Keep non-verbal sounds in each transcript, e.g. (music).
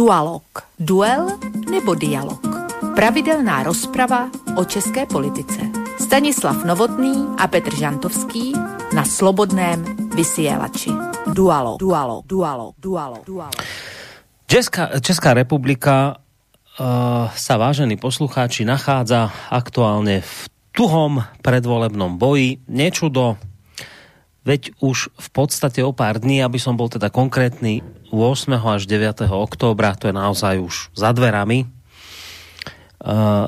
Dualog. Duel nebo dialog. Pravidelná rozprava o české politice. Stanislav Novotný a Petr Žantovský na Slobodném vysielači. Dualog. Dualog. Dualog. Dualog. Dualog. Česká, Česká republika uh, sa, vážení poslucháči, nachádza aktuálne v tuhom predvolebnom boji. Nečudo, veď už v podstate o pár dní, aby som bol teda konkrétny, 8. až 9. októbra, to je naozaj už za dverami, uh,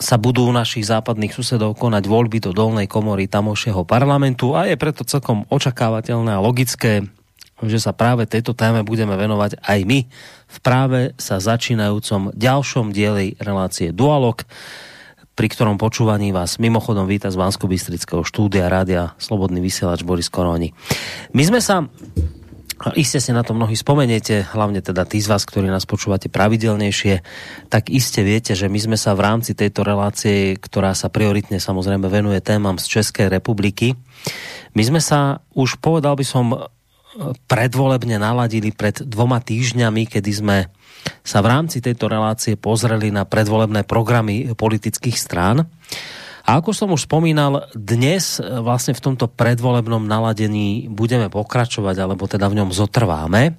sa budú u našich západných susedov konať voľby do dolnej komory tamošieho parlamentu a je preto celkom očakávateľné a logické, že sa práve tejto téme budeme venovať aj my v práve sa začínajúcom ďalšom dieli relácie Dualog, pri ktorom počúvaní vás mimochodom víta z bansko štúdia Rádia Slobodný vysielač Boris Koroni. My sme sa Iste si na to mnohí spomeniete, hlavne teda tí z vás, ktorí nás počúvate pravidelnejšie, tak iste viete, že my sme sa v rámci tejto relácie, ktorá sa prioritne samozrejme venuje témam z Českej republiky, my sme sa už, povedal by som, predvolebne naladili pred dvoma týždňami, kedy sme sa v rámci tejto relácie pozreli na predvolebné programy politických strán. A ako som už spomínal, dnes vlastne v tomto predvolebnom naladení budeme pokračovať, alebo teda v ňom zotrváme. E,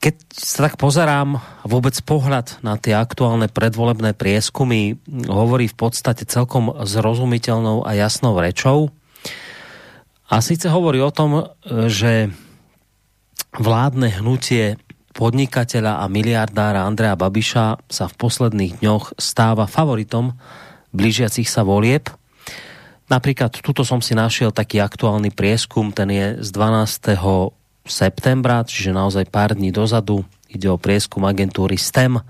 keď sa tak pozerám, vôbec pohľad na tie aktuálne predvolebné prieskumy hovorí v podstate celkom zrozumiteľnou a jasnou rečou. A síce hovorí o tom, že vládne hnutie podnikateľa a miliardára Andrea Babiša sa v posledných dňoch stáva favoritom blížiacich sa volieb. Napríklad tuto som si našiel taký aktuálny prieskum, ten je z 12. septembra, čiže naozaj pár dní dozadu. Ide o prieskum agentúry STEM,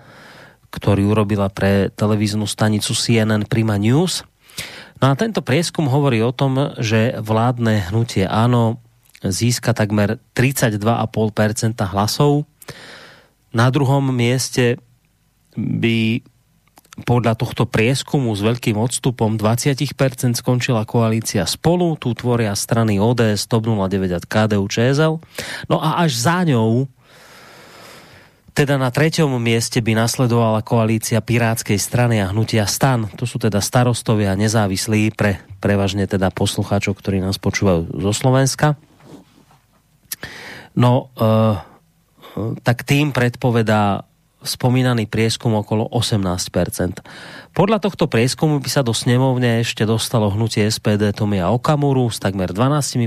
ktorý urobila pre televíznu stanicu CNN Prima News. No a tento prieskum hovorí o tom, že vládne hnutie áno získa takmer 32,5% hlasov, na druhom mieste by podľa tohto prieskumu s veľkým odstupom 20% skončila koalícia spolu, tu tvoria strany ODS, TOP 09 a KDU ČSL. No a až za ňou teda na treťom mieste by nasledovala koalícia Pirátskej strany a hnutia Stan. To sú teda starostovia nezávislí pre prevažne teda poslucháčov, ktorí nás počúvajú zo Slovenska. No, uh, tak tým predpovedá spomínaný prieskum okolo 18%. Podľa tohto prieskumu by sa do snemovne ešte dostalo hnutie SPD Tomia Okamuru s takmer 12%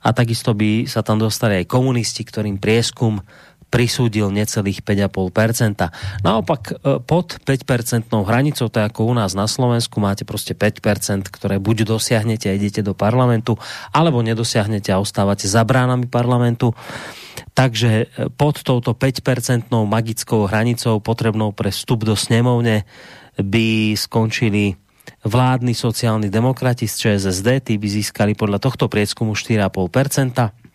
a takisto by sa tam dostali aj komunisti, ktorým prieskum prisúdil necelých 5,5%. Naopak e, pod 5% hranicou, to ako u nás na Slovensku, máte prostě 5%, ktoré buď dosiahnete a idete do parlamentu, alebo nedosiahnete a ostávate za bránami parlamentu. Takže e, pod touto 5% magickou hranicou potrebnou pre vstup do snemovne by skončili vládni sociálni demokrati z ČSSD, tí by získali podľa tohto prieskumu 4,5%.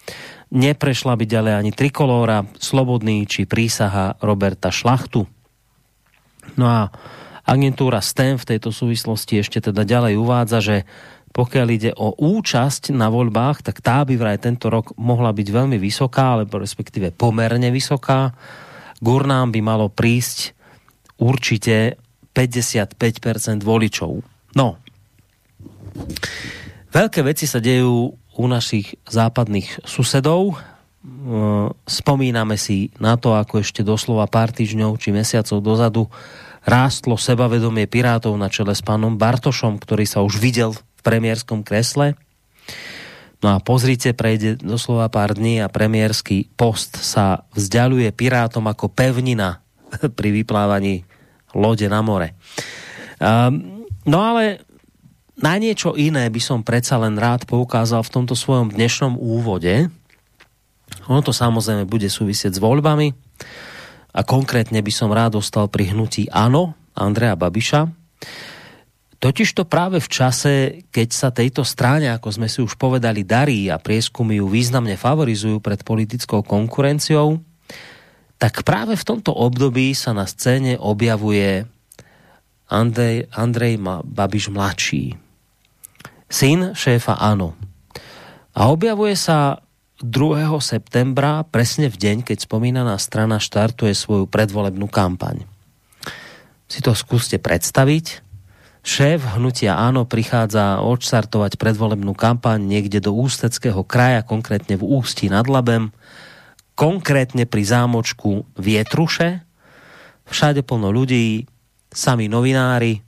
Neprešla by ďalej ani Trikolóra, Slobodný či prísaha Roberta Šlachtu. No a agentúra STEM v tejto súvislosti ešte teda ďalej uvádza, že pokiaľ ide o účasť na voľbách, tak tá by vraj tento rok mohla byť veľmi vysoká, alebo respektíve pomerne vysoká. Gurnám by malo prísť určite 55% voličov. No, veľké veci sa dejú u našich západných susedov. Spomíname si na to, ako ešte doslova pár týždňov či mesiacov dozadu rástlo sebavedomie Pirátov na čele s pánom Bartošom, ktorý sa už videl v premiérskom kresle. No a pozrite, prejde doslova pár dní a premiérsky post sa vzdialuje Pirátom ako pevnina (laughs) pri vyplávaní lode na more. Um, no ale na niečo iné by som predsa len rád poukázal v tomto svojom dnešnom úvode. Ono to samozrejme bude súvisieť s voľbami a konkrétne by som rád dostal pri hnutí ANO Andrea Babiša. Totiž to práve v čase, keď sa tejto strane, ako sme si už povedali, darí a prieskumy ju významne favorizujú pred politickou konkurenciou, tak práve v tomto období sa na scéne objavuje Andrej, Andrej Babiš mladší, syn šéfa ANO. A objavuje sa 2. septembra, presne v deň, keď spomínaná strana štartuje svoju predvolebnú kampaň. Si to skúste predstaviť. Šéf hnutia Áno prichádza odštartovať predvolebnú kampaň niekde do Ústeckého kraja, konkrétne v Ústí nad Labem, konkrétne pri zámočku Vietruše. Všade plno ľudí, sami novinári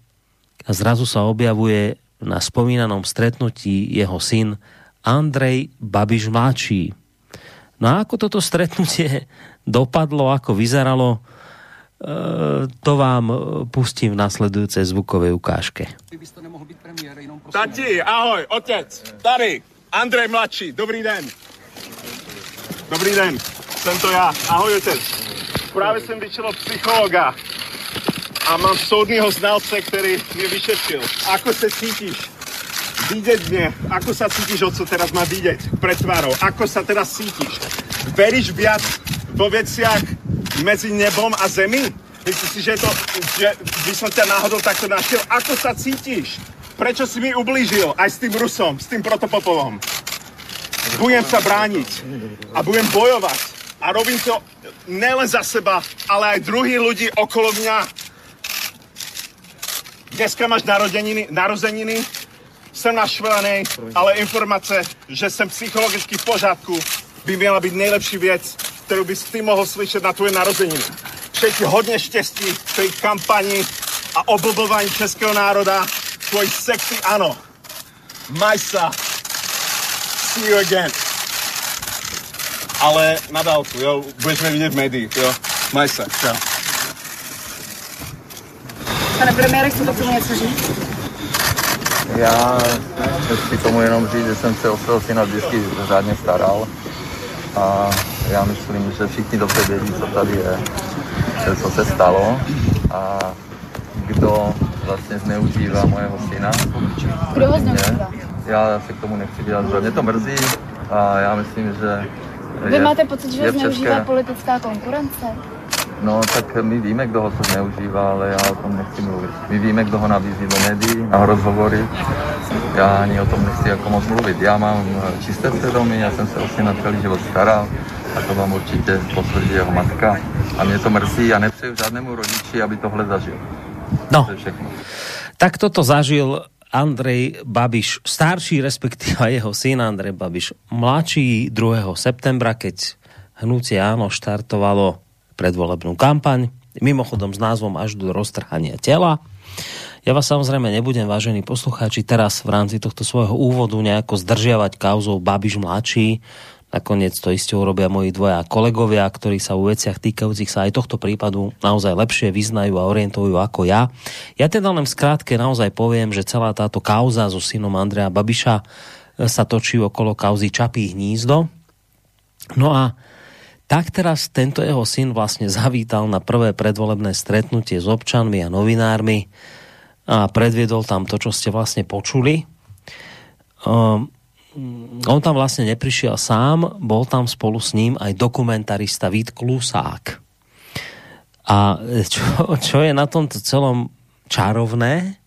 a zrazu sa objavuje na spomínanom stretnutí jeho syn Andrej Babiš mladší. No a ako toto stretnutie (laughs) dopadlo, ako vyzeralo, e, to vám pustím v nasledujúcej zvukovej ukážke. Tati, ahoj, otec, tady, Andrej mladší, dobrý den. Dobrý den, jsem to já, ahoj otec. Právě jsem vyčelo psychologa a mám soudního znalce, který mě vyšetřil. Ako se cítíš? vidět mě, ako sa cítíš, o co teraz má vidět pred tvárou, ako sa teraz cítíš. Veríš viac vo veciach mezi nebom a zemi? Myslíš si, že, to, že by som ťa náhodou takto našiel? Ako sa cítíš? Prečo si mi ublížil? Aj s tým Rusom, s tým protopopovom. Budem sa brániť a budem bojovať. A robím to nelen za seba, ale aj druhý ľudí okolo mňa. Dneska máš narozeniny, narozeniny jsem naštvaný, ale informace, že jsem psychologicky v pořádku, by měla být nejlepší věc, kterou bys ty mohl slyšet na tvoje narozeniny. Přeji ti hodně štěstí v té kampani a oblbování českého národa. Tvoj sexy ano. Majsa. See you again. Ale na dálku, jo. Budeš mě vidět v médiích, jo. Majsa, čau. Pane premiére, chcete tomu něco říct? Já chci tomu jenom říct, že jsem se o svého syna vždycky řádně staral a já myslím, že všichni dobře vědí, co tady je, co se stalo a kdo vlastně zneužívá mojeho syna. Kdo ho zneužívá? Já se k tomu nechci vyjadřovat. Mě to mrzí a já myslím, že Vy je, máte pocit, že ho zneužívá české... politická konkurence? No, tak my víme, kdo ho to zneužívá, ale já o tom nechci mluvit. My víme, kdo ho nabízí do médií, na rozhovory. Já ani o tom nechci jako moc mluvit. Já mám čisté svědomí, já jsem se o syna celý život staral a to vám určitě potvrdí jeho matka. A mě to mrzí a nepřeju žádnému rodiči, aby tohle zažil. No, to tak toto zažil Andrej Babiš starší, respektíve (laughs) jeho syn Andrej Babiš mladší 2. septembra, keď hnutie áno štartovalo predvolebnú kampaň, mimochodom s názvom až do roztrhania tela. Ja vás samozrejme nebudem, vážení poslucháči, teraz v rámci tohto svojho úvodu nejako zdržiavať kauzou Babiš mladší. Nakoniec to isté urobia moji dvoja kolegovia, ktorí sa u veciach týkajúcich sa aj tohto prípadu naozaj lepšie vyznajú a orientujú ako ja. Ja teda len v skrátke naozaj poviem, že celá táto kauza so synom Andreja Babiša sa točí okolo kauzy Čapí hnízdo. No a tak teraz tento jeho syn vlastne zavítal na prvé predvolebné stretnutie s občanmi a novinármi a predviedol tam to, čo ste vlastne počuli. Um, on tam vlastne neprišiel sám, bol tam spolu s ním aj dokumentarista Vít Klusák. A čo, čo je na tomto celom čarovné,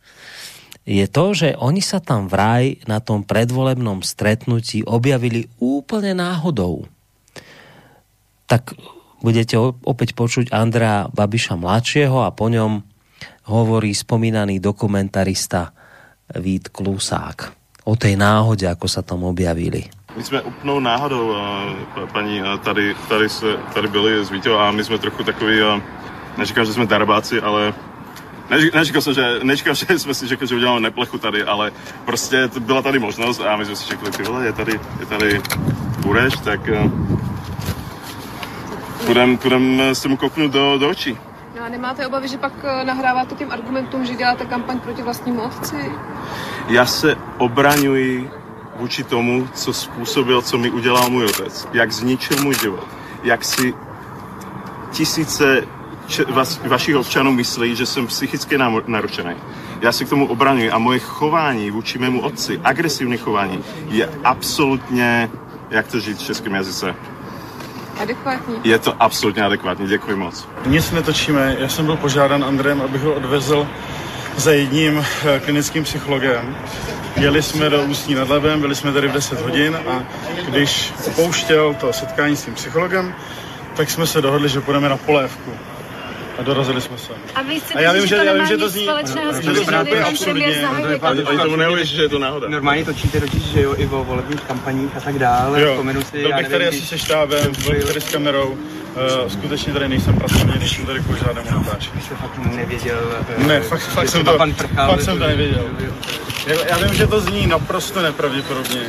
je to, že oni sa tam vraj na tom predvolebnom stretnutí objavili úplne náhodou tak budete opäť počuť Andrea Babiša mladšieho a po ňom hovorí spomínaný dokumentarista Vít Klusák o tej náhode, ako sa tam objavili. My jsme úplnou náhodou, paní, tady, tady, se, tady byli s Vítou a my jsme trochu takový, neříkám, že jsme darabáci, ale neříkal jsem, že, neříkal, (laughs) že jsme si řekli, že uděláme neplechu tady, ale prostě byla tady možnost a my jsme si řekli, ty vole, je tady, je tady Bureš, tak půjdem, půjdem se mu kopnout do, do očí. No a nemáte obavy, že pak eh, nahráváte těm argumentům, že děláte kampaň proti vlastnímu otci? Já se obraňuji vůči tomu, co způsobil, co mi udělal můj otec. Jak zničil můj život. Jak si tisíce če- vas, vašich občanů myslí, že jsem psychicky narušený. Já se k tomu obraňuji a moje chování vůči mému otci, agresivní chování, je absolutně, jak to říct v českém jazyce, adekvátní? Je to absolutně adekvátní, děkuji moc. Nic netočíme, já jsem byl požádán Andrejem, abych ho odvezl za jedním eh, klinickým psychologem. Jeli jsme do Ústí nad Labem, byli jsme tady v 10 hodin a když pouštěl to setkání s tím psychologem, tak jsme se dohodli, že půjdeme na polévku. A dorazili jsme se. A vy chcete A já vím, říct, že, to já vím, že to zní, společného s že tím, to že pan absurdně. tomu neuvěří, že je to náhoda. Normálně točíte totiž, že jo, i o volebních kampaních a tak dále. Jo, Vzpomenu si, byl já bych tady nevím, asi se štábem, byl tady s kamerou. Uh, skutečně tady nejsem pracovně, když jsem tady kvůli žádnému natáčení. jste fakt nevěděl. eh, Ne, fakt, fakt, že jsem to, pan Prchal, fakt jsem to nevěděl. Já, já vím, že to zní naprosto nepravděpodobně,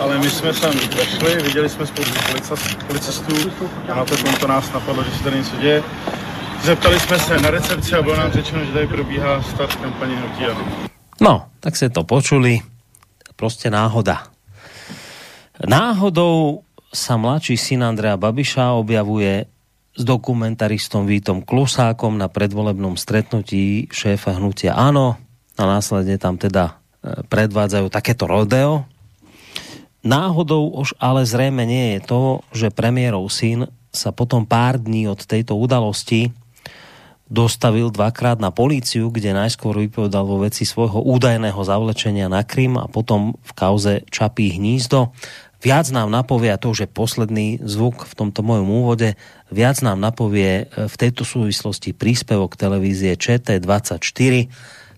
ale my jsme sem vešli, viděli jsme spoustu policist- policistů a na to to nás napadlo, že se tady něco děje. Zeptali jsme se na recepci a bylo nám řečeno, že tady probíhá start kampaně Hnutí. No, tak ste to počuli. Proste náhoda. Náhodou sa mladší syn Andrea Babiša objavuje s dokumentaristom Vítom Klusákom na predvolebnom stretnutí šéfa hnutia Áno a následne tam teda e, predvádzajú takéto rodeo. Náhodou už ale zrejme nie je to, že premiérov syn sa potom pár dní od tejto udalosti dostavil dvakrát na políciu, kde najskôr vypovedal vo veci svojho údajného zavlečenia na Krym a potom v kauze Čapí hnízdo. Viac nám napovie, a to už je posledný zvuk v tomto mojom úvode, viac nám napovie e, v tejto súvislosti príspevok televízie ČT24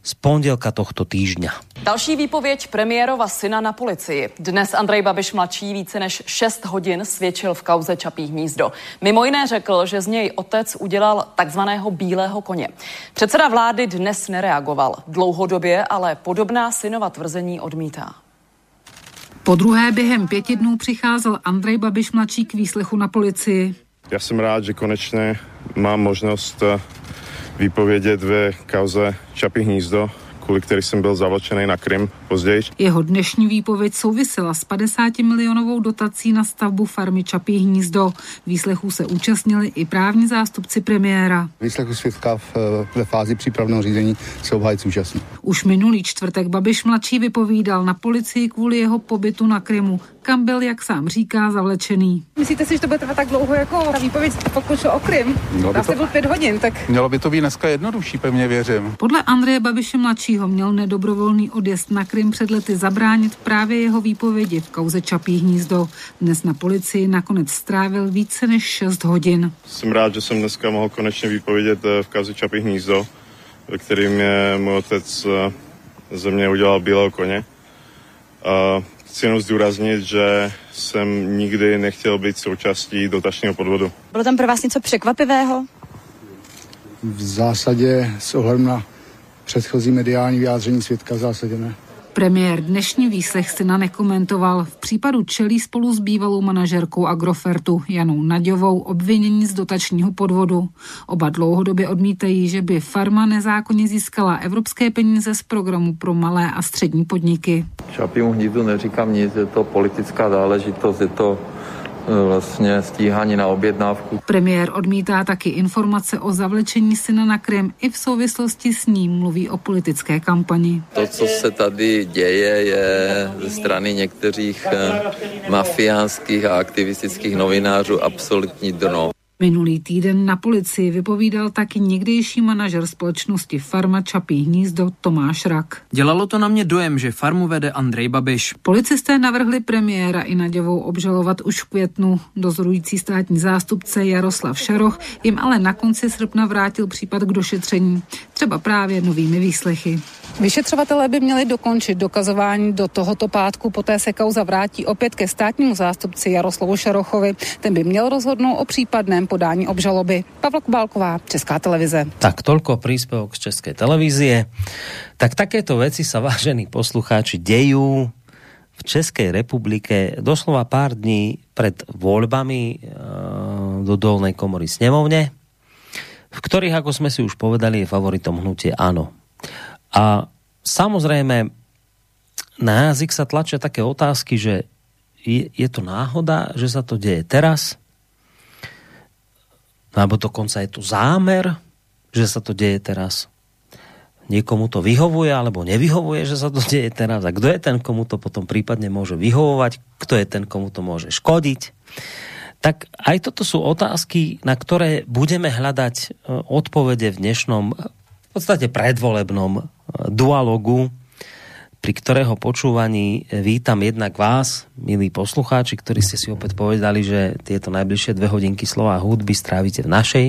z pondělka tohto týždňa. Další výpověď premiérova syna na policii. Dnes Andrej Babiš mladší více než 6 hodin svědčil v kauze Čapí hnízdo. Mimo jiné řekl, že z něj otec udělal takzvaného bílého koně. Předseda vlády dnes nereagoval. Dlouhodobě ale podobná synova tvrzení odmítá. Po druhé během pěti dnů přicházel Andrej Babiš mladší k výslechu na policii. Já jsem rád, že konečně mám možnost eh, vypovědět ve kauze Čapí hnízdo, kvůli který jsem byl zavlečený na Krym později. Jeho dnešní výpověď souvisela s 50 milionovou dotací na stavbu farmy Čapí hnízdo. Výslechů se účastnili i právní zástupci premiéra. Výslechu svědka v, ve fázi přípravného řízení se obhájci účastní. Už minulý čtvrtek Babiš mladší vypovídal na policii kvůli jeho pobytu na Krymu, kam byl, jak sám říká, zavlečený. Myslíte si, že to bude trvat tak dlouho jako ta výpověď, pokud šlo o Krym? Mělo by Asi to- byl pět hodin, tak Mělo by to být dneska jednodušší, pevně věřím. Podle Andreje Babiše mladšího měl nedobrovolný odjezd na Krym před lety zabránit právě jeho výpovědi v kauze Čapí hnízdo. Dnes na policii nakonec strávil více než 6 hodin. Jsem rád, že jsem dneska mohl konečně vypovědět eh, v kauze Čapí hnízdo, ve kterým je můj otec eh, ze mě udělal bílého koně. A chci jenom zdůraznit, že jsem nikdy nechtěl být součástí dotačního podvodu. Bylo tam pro vás něco překvapivého? V zásadě s ohledem na předchozí mediální vyjádření svědka v zásadě ne. Premiér dnešní výslech syna nekomentoval. V případu čelí spolu s bývalou manažerkou Agrofertu Janou Naďovou obvinění z dotačního podvodu. Oba dlouhodobě odmítají, že by farma nezákonně získala evropské peníze z programu pro malé a střední podniky. Čapímu hnízdu neříkám nic, je to politická záležitost, je to vlastně stíhání na objednávku. Premiér odmítá taky informace o zavlečení syna na Krym i v souvislosti s ním mluví o politické kampani. To, co se tady děje, je ze strany některých eh, mafiánských a aktivistických novinářů absolutní dno. Minulý týden na policii vypovídal taky někdejší manažer společnosti Farma Čapí hnízdo Tomáš Rak. Dělalo to na mě dojem, že farmu vede Andrej Babiš. Policisté navrhli premiéra i Naděvou obžalovat už v květnu. Dozorující státní zástupce Jaroslav Šaroch jim ale na konci srpna vrátil případ k došetření. Třeba právě novými výslechy. Vyšetřovatelé by měli dokončit dokazování do tohoto pátku, poté se kauza vrátí opět ke státnímu zástupci Jaroslavu Šarochovi. Ten by měl rozhodnout o případném podání obžaloby. Pavla Kubálková, Česká televize. Tak toľko príspevok z Českej televízie. Tak takéto veci sa, vážení poslucháči, dejú v Českej republike doslova pár dní pred voľbami e, do dolnej komory snemovne, v ktorých, ako sme si už povedali, je favoritom hnutie áno. A samozrejme na jazyk sa tlačia také otázky, že je, je to náhoda, že sa to deje teraz, alebo dokonca je tu zámer, že sa to deje teraz. Niekomu to vyhovuje alebo nevyhovuje, že sa to deje teraz. A kto je ten, komu to potom prípadne môže vyhovovať? Kto je ten, komu to môže škodiť? Tak aj toto sú otázky, na ktoré budeme hľadať e, odpovede v dnešnom v podstate predvolebnom dualogu, pri ktorého počúvaní vítam jednak vás, milí poslucháči, ktorí ste si opäť povedali, že tieto najbližšie dve hodinky slova hudby strávite v našej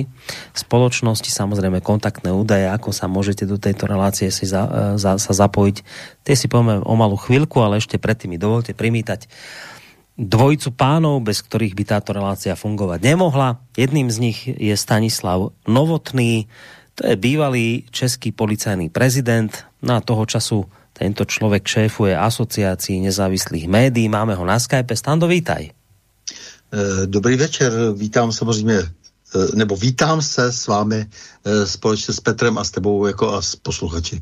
spoločnosti. Samozrejme kontaktné údaje, ako sa môžete do tejto relácie si za, za, sa zapojiť. Tie si povieme o malú chvíľku, ale ešte predtým mi dovolte primítať dvojcu pánov, bez ktorých by táto relácia fungovať nemohla. Jedným z nich je Stanislav Novotný, to je bývalý český policajný prezident, na toho času tento člověk šéfuje asociací nezávislých médií. Máme ho na Skype. Stando, vítaj. Eh, dobrý večer, vítám samozřejmě, eh, nebo vítám se s vámi eh, společně s Petrem a s tebou jako a s posluchači.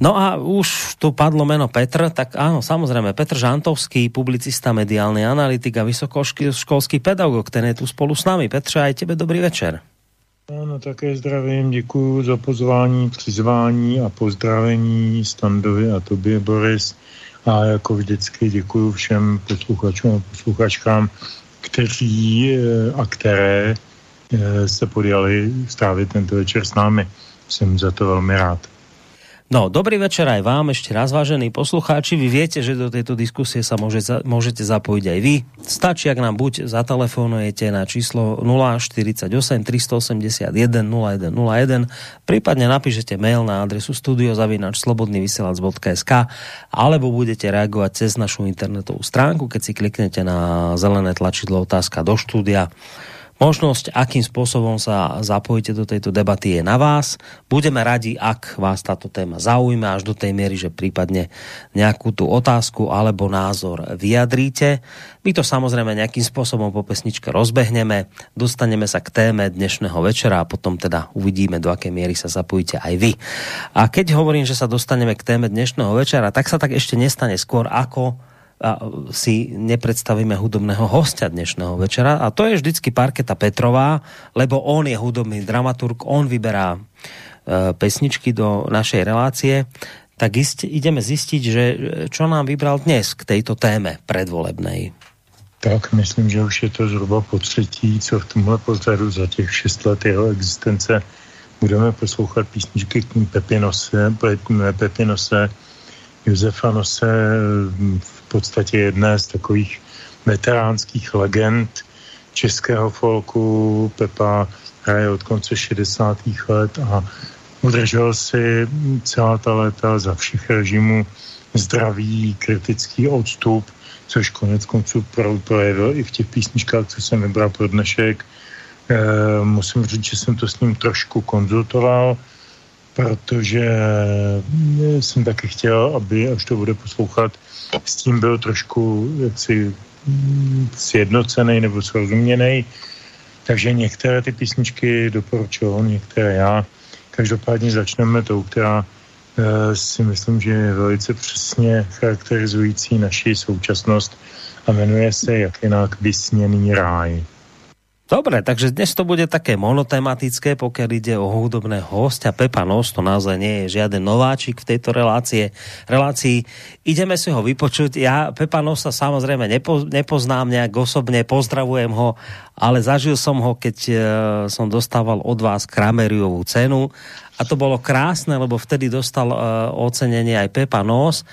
No a už tu padlo meno Petr, tak áno, samozrejme, Petr Žantovský, publicista, mediálny analytik a vysokoškolský pedagog, ten je tu spolu s nami. Petře, aj tebe dobrý večer. Ano, také zdravím, děkuji za pozvání, přizvání a pozdravení Standovi a tobě, Boris. A jako vždycky děkuji všem posluchačům a posluchačkám, kteří eh, a které eh, se podjali strávit tento večer s námi. Jsem za to velmi rád. No, dobrý večer aj vám, ešte raz vážení poslucháči. Vy viete, že do tejto diskusie sa môže, môžete zapojiť aj vy. Stačí, ak nám buď zatelefonujete na číslo 048 381 0101, prípadne napíšete mail na adresu studiozavinačslobodnyvysielac.sk alebo budete reagovať cez našu internetovú stránku, keď si kliknete na zelené tlačidlo otázka do štúdia Možnosť, akým spôsobom sa zapojíte do tejto debaty je na vás. Budeme radi, ak vás táto téma zaujíma až do tej miery, že prípadne nejakú tú otázku alebo názor vyjadríte. My to samozrejme nejakým spôsobom po pesničke rozbehneme, dostaneme sa k téme dnešného večera a potom teda uvidíme, do akej miery sa zapojíte aj vy. A keď hovorím, že sa dostaneme k téme dnešného večera, tak sa tak ešte nestane skôr, ako a si nepredstavíme hudobného hostia dnešného večera a to je vždycky Parketa Petrová, lebo on je hudobný dramaturg, on vyberá e, pesničky do našej relácie, tak ist, ideme zistiť, že čo nám vybral dnes k tejto téme predvolebnej. Tak, myslím, že už je to zhruba po třetí, co v tomhle pořadu za těch šest let jeho existence budeme poslouchat písničky k Pepinose, Pepinose Josefa Nose podstatě jedné z takových veteránských legend českého folku. Pepa hraje od konce 60. let a udržel si celá ta léta za všech režimů zdravý, kritický odstup, což konec konců projevil i v těch písničkách, co jsem vybral pro dnešek. E, musím říct, že jsem to s ním trošku konzultoval, protože jsem taky chtěl, aby, až to bude poslouchat, s tím byl trošku jaksi mm, sjednocený nebo srozuměný. Takže některé ty písničky doporučuji, některé já. Každopádně začneme tou, která e, si myslím, že je velice přesně charakterizující naši současnost a jmenuje se jak jinak Vysněný ráj. Dobre, takže dnes to bude také monotematické, pokiaľ ide o hudobného hostia. Pepa Nos, to naozaj nie je žiaden nováčik v tejto relácie. relácii. Ideme si ho vypočuť. Ja Pepa Nosa samozrejme nepo, nepoznám nejak osobne, pozdravujem ho, ale zažil som ho, keď uh, som dostával od vás Krameriovú cenu a to bolo krásne, lebo vtedy dostal uh, ocenenie aj Pepa Nos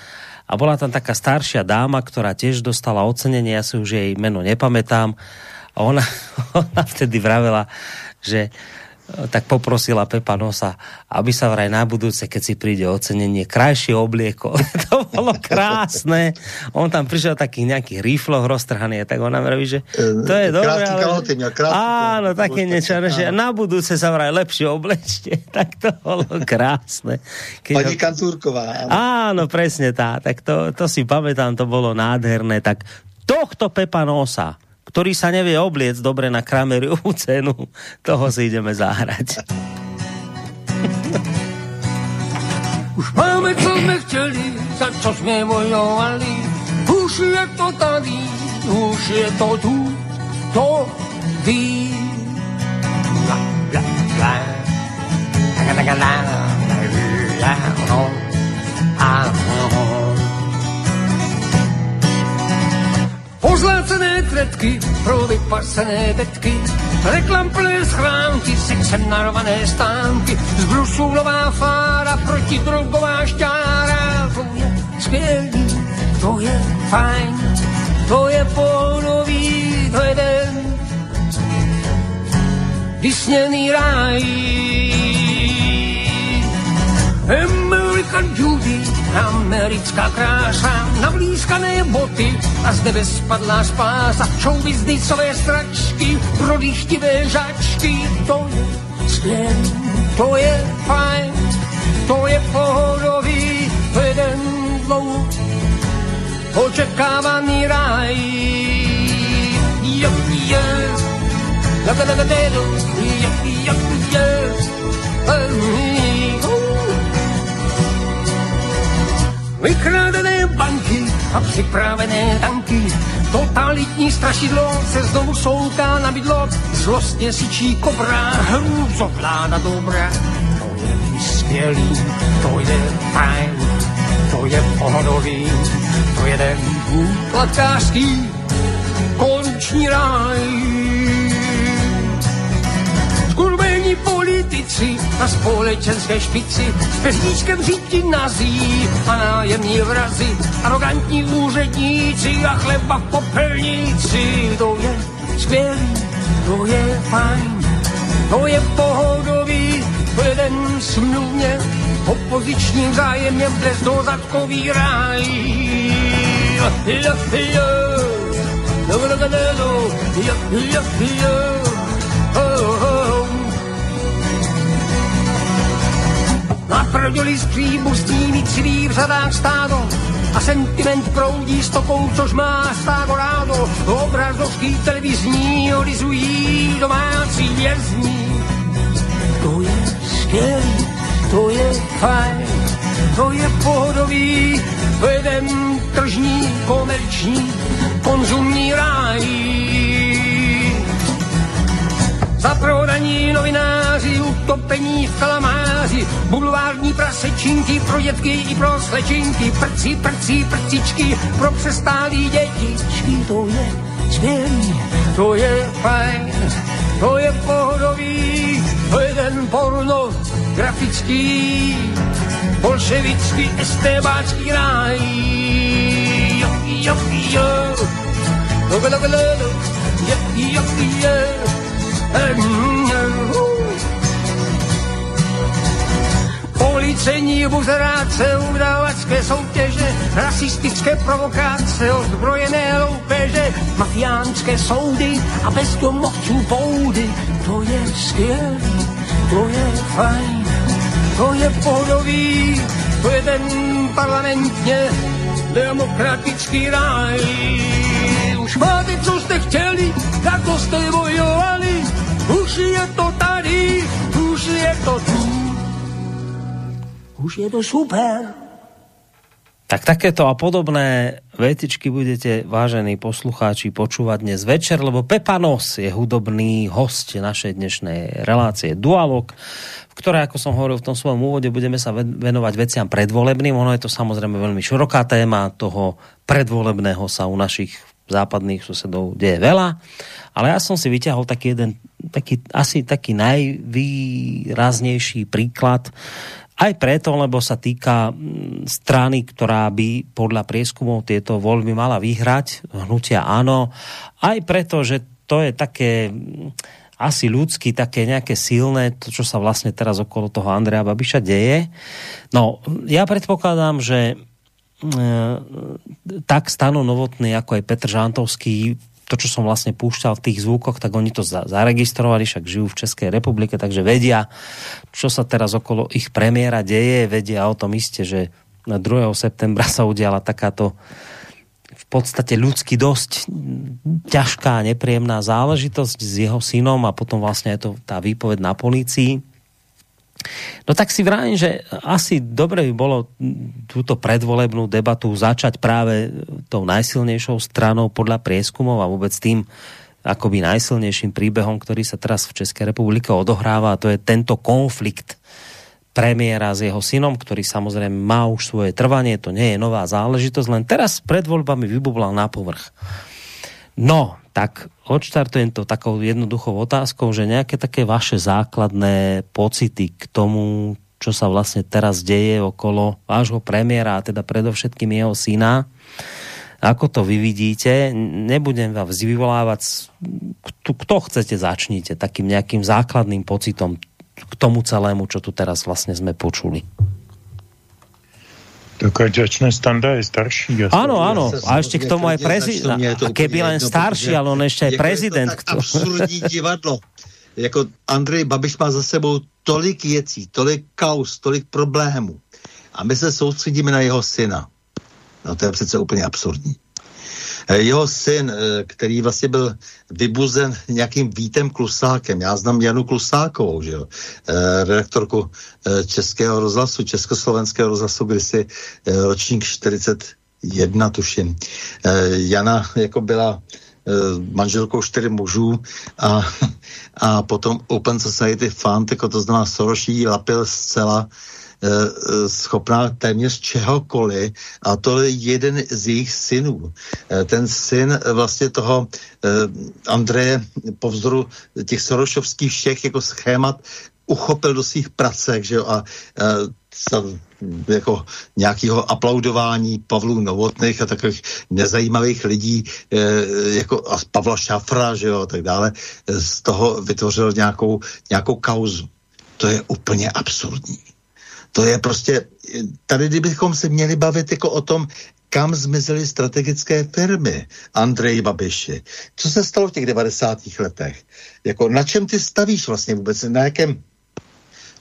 a bola tam taká staršia dáma, ktorá tiež dostala ocenenie, ja si už jej meno nepamätám, a ona, (laughs) ona vtedy vravela, že e, tak poprosila Pepa Nosa, aby sa vraj na budúce, keď si príde ocenenie, krajšie oblieko. (laughs) to bolo krásne. On tam prišiel takých nejakých rifloch roztrhaný, tak ona vraví, že to je dobré. Ale... Áno, také niečo, že na budúce sa vraj lepšie oblečte. (laughs) tak to bolo krásne. Keď Pani ho... Kantúrková. Áno. áno, presne tá. Tak to, to si pamätám, to bolo nádherné. Tak tohto Pepa Nosa ktorý sa nevie obliec dobre na Krameriovú cenu, toho si ideme zahrať. Už máme, co jsme chtěli, za co jsme bojovali. Už je to tady, už je to tu, to ví. La, la, la. La, la, la, la, la, la, la, la, Cigaretky pro vypasené tetky, reklam plné schránky, sexem narvané stánky, z brusu nová fára, protidrogová šťára. To je skvělý, to je fajn, to je pohodový, to je den, vysněný ráj. American Beauty, americká krása, navlískané boty a z nebe spadlá spása, show biznisové stračky, prodýchtivé žačky, to je skvělý, to je fajn, to je pohodový, to je den dlouho očekávaný ráj. Jo, jo, la la la, jo, jo, jo, Vykradené banky a připravené tanky. Totalitní strašidlo se znovu souká na bydlo. Zlostně sičí kobra, hrůzo vláda dobrá. To je skvělý, to je fajn, to je pohodový, to je den úplatkářský, konční ráj politici na společenské špici s peříčkem říti nazí a nájemní vrazy, arrogantní úředníci a chleba v popelnici. To je skvělý, to je fajn, to je pohodový, to je den smluvně, opozičním zájemně bez dozadkový ráj. Jo, jo, jo, jo, jo, jo, jo, jo, jo, Naprodili z příbustí civí v řadách stádo a sentiment proudí stokou, což má stádo rádo. Obrazovský televizní olizují domácí vězní. To je skvělý, to je fajn, to je pohodový, ten tržní, komerční, konzumní ráj Zaprodaní novináři, utopení v kalamáři, bulvární prasečinky pro dětky i pro slečinky, prci, prci, prcičky pro přestálí dětičky. To je skvělý, to je fajn, to je pohodový, to je ten porno grafický, bolševický, estébácký ráj. Jo, jo, jo, jo, jo, jo, jo, jo, jo, jo, Policejní buzeráce, udávačské soutěže, rasistické provokace, ozbrojené loupeže, mafiánské soudy a bez domovců boudy. To je skvělý, to je fajn, to je pohodový, to je ten parlamentně demokratický ráj. Už máte, co jste chtěli, jako jste bojovali, už je to tady, už je to tu. Už je to super. Tak takéto a podobné vetičky budete, vážení poslucháči, počúvať dnes večer, lebo Pepa Nos je hudobný host našej dnešnej relácie Dualog, v ktorej, ako som hovoril v tom svojom úvode, budeme sa venovať veciam predvolebným. Ono je to samozrejme veľmi široká téma, toho predvolebného sa u našich západných susedov deje veľa, ale ja som si vyťahol taký jeden, taký, asi taký najvýraznejší príklad, aj preto, lebo sa týka mm, strany, ktorá by podľa prieskumov tieto voľby mala vyhrať, hnutia áno, aj preto, že to je také mm, asi ľudsky, také nejaké silné, to, čo sa vlastne teraz okolo toho Andrea Babiša deje. No, ja predpokladám, že tak Stano Novotný, ako aj Petr Žantovský, to, čo som vlastne púšťal v tých zvukoch, tak oni to zaregistrovali, však žijú v Českej republike, takže vedia, čo sa teraz okolo ich premiéra deje, vedia o tom iste, že na 2. septembra sa udiala takáto v podstate ľudsky dosť ťažká, nepríjemná záležitosť s jeho synom a potom vlastne je to tá výpoveď na policii No tak si vráím, že asi dobre by bolo túto predvolebnú debatu začať práve tou najsilnejšou stranou podľa prieskumov a vôbec tým akoby najsilnejším príbehom, ktorý sa teraz v Českej republike odohráva a to je tento konflikt premiéra s jeho synom, ktorý samozrejme má už svoje trvanie, to nie je nová záležitosť, len teraz pred voľbami vybublal na povrch. No, tak odštartujem to takou jednoduchou otázkou, že nejaké také vaše základné pocity k tomu, čo sa vlastne teraz deje okolo vášho premiéra, a teda predovšetkým jeho syna, ako to vy vidíte, nebudem vás vyvolávať, kto chcete začnite takým nejakým základným pocitom k tomu celému, čo tu teraz vlastne sme počuli. Tak Standa, je starší. Áno, áno. A ešte k tomu aj prezident. A keby len starší, ale on ešte aj prezident. Je to tak absurdní divadlo. Jako Andrej Babiš má za sebou tolik věcí, tolik kaus, tolik problémů. A my se soustředíme na jeho syna. No to je přece úplně absurdní. Eh, jeho syn, eh, který vlastně byl vybuzen nějakým Vítem Klusákem. Já znám Janu Klusákovou, že jo? Eh, redaktorku Českého rozhlasu, Československého rozhlasu, kdysi ročník 41, tuším. Jana jako byla manželkou čtyři mužů a, (laughs) a potom Open Society Fund, jako to znamená Soroší lapil zcela schopná téměř čehokoliv a to je jeden z jejich synů. Eh, ten syn vlastně toho Andreje po vzoru těch sorošovských všech jako schémat uchopil do svých pracek, že jo, a, a jako nějakého aplaudování Pavlů Novotných a takových nezajímavých lidí, jako a Pavla Šafra, že jo, a tak dále, z toho vytvořil nějakou, nějakou kauzu. To je úplně absurdní. To je prostě, tady kdybychom se měli bavit jako o tom, kam zmizely strategické firmy Andrej Babiši. Co se stalo v těch 90. letech? Jako na čem ty stavíš vlastně vůbec? Na jakém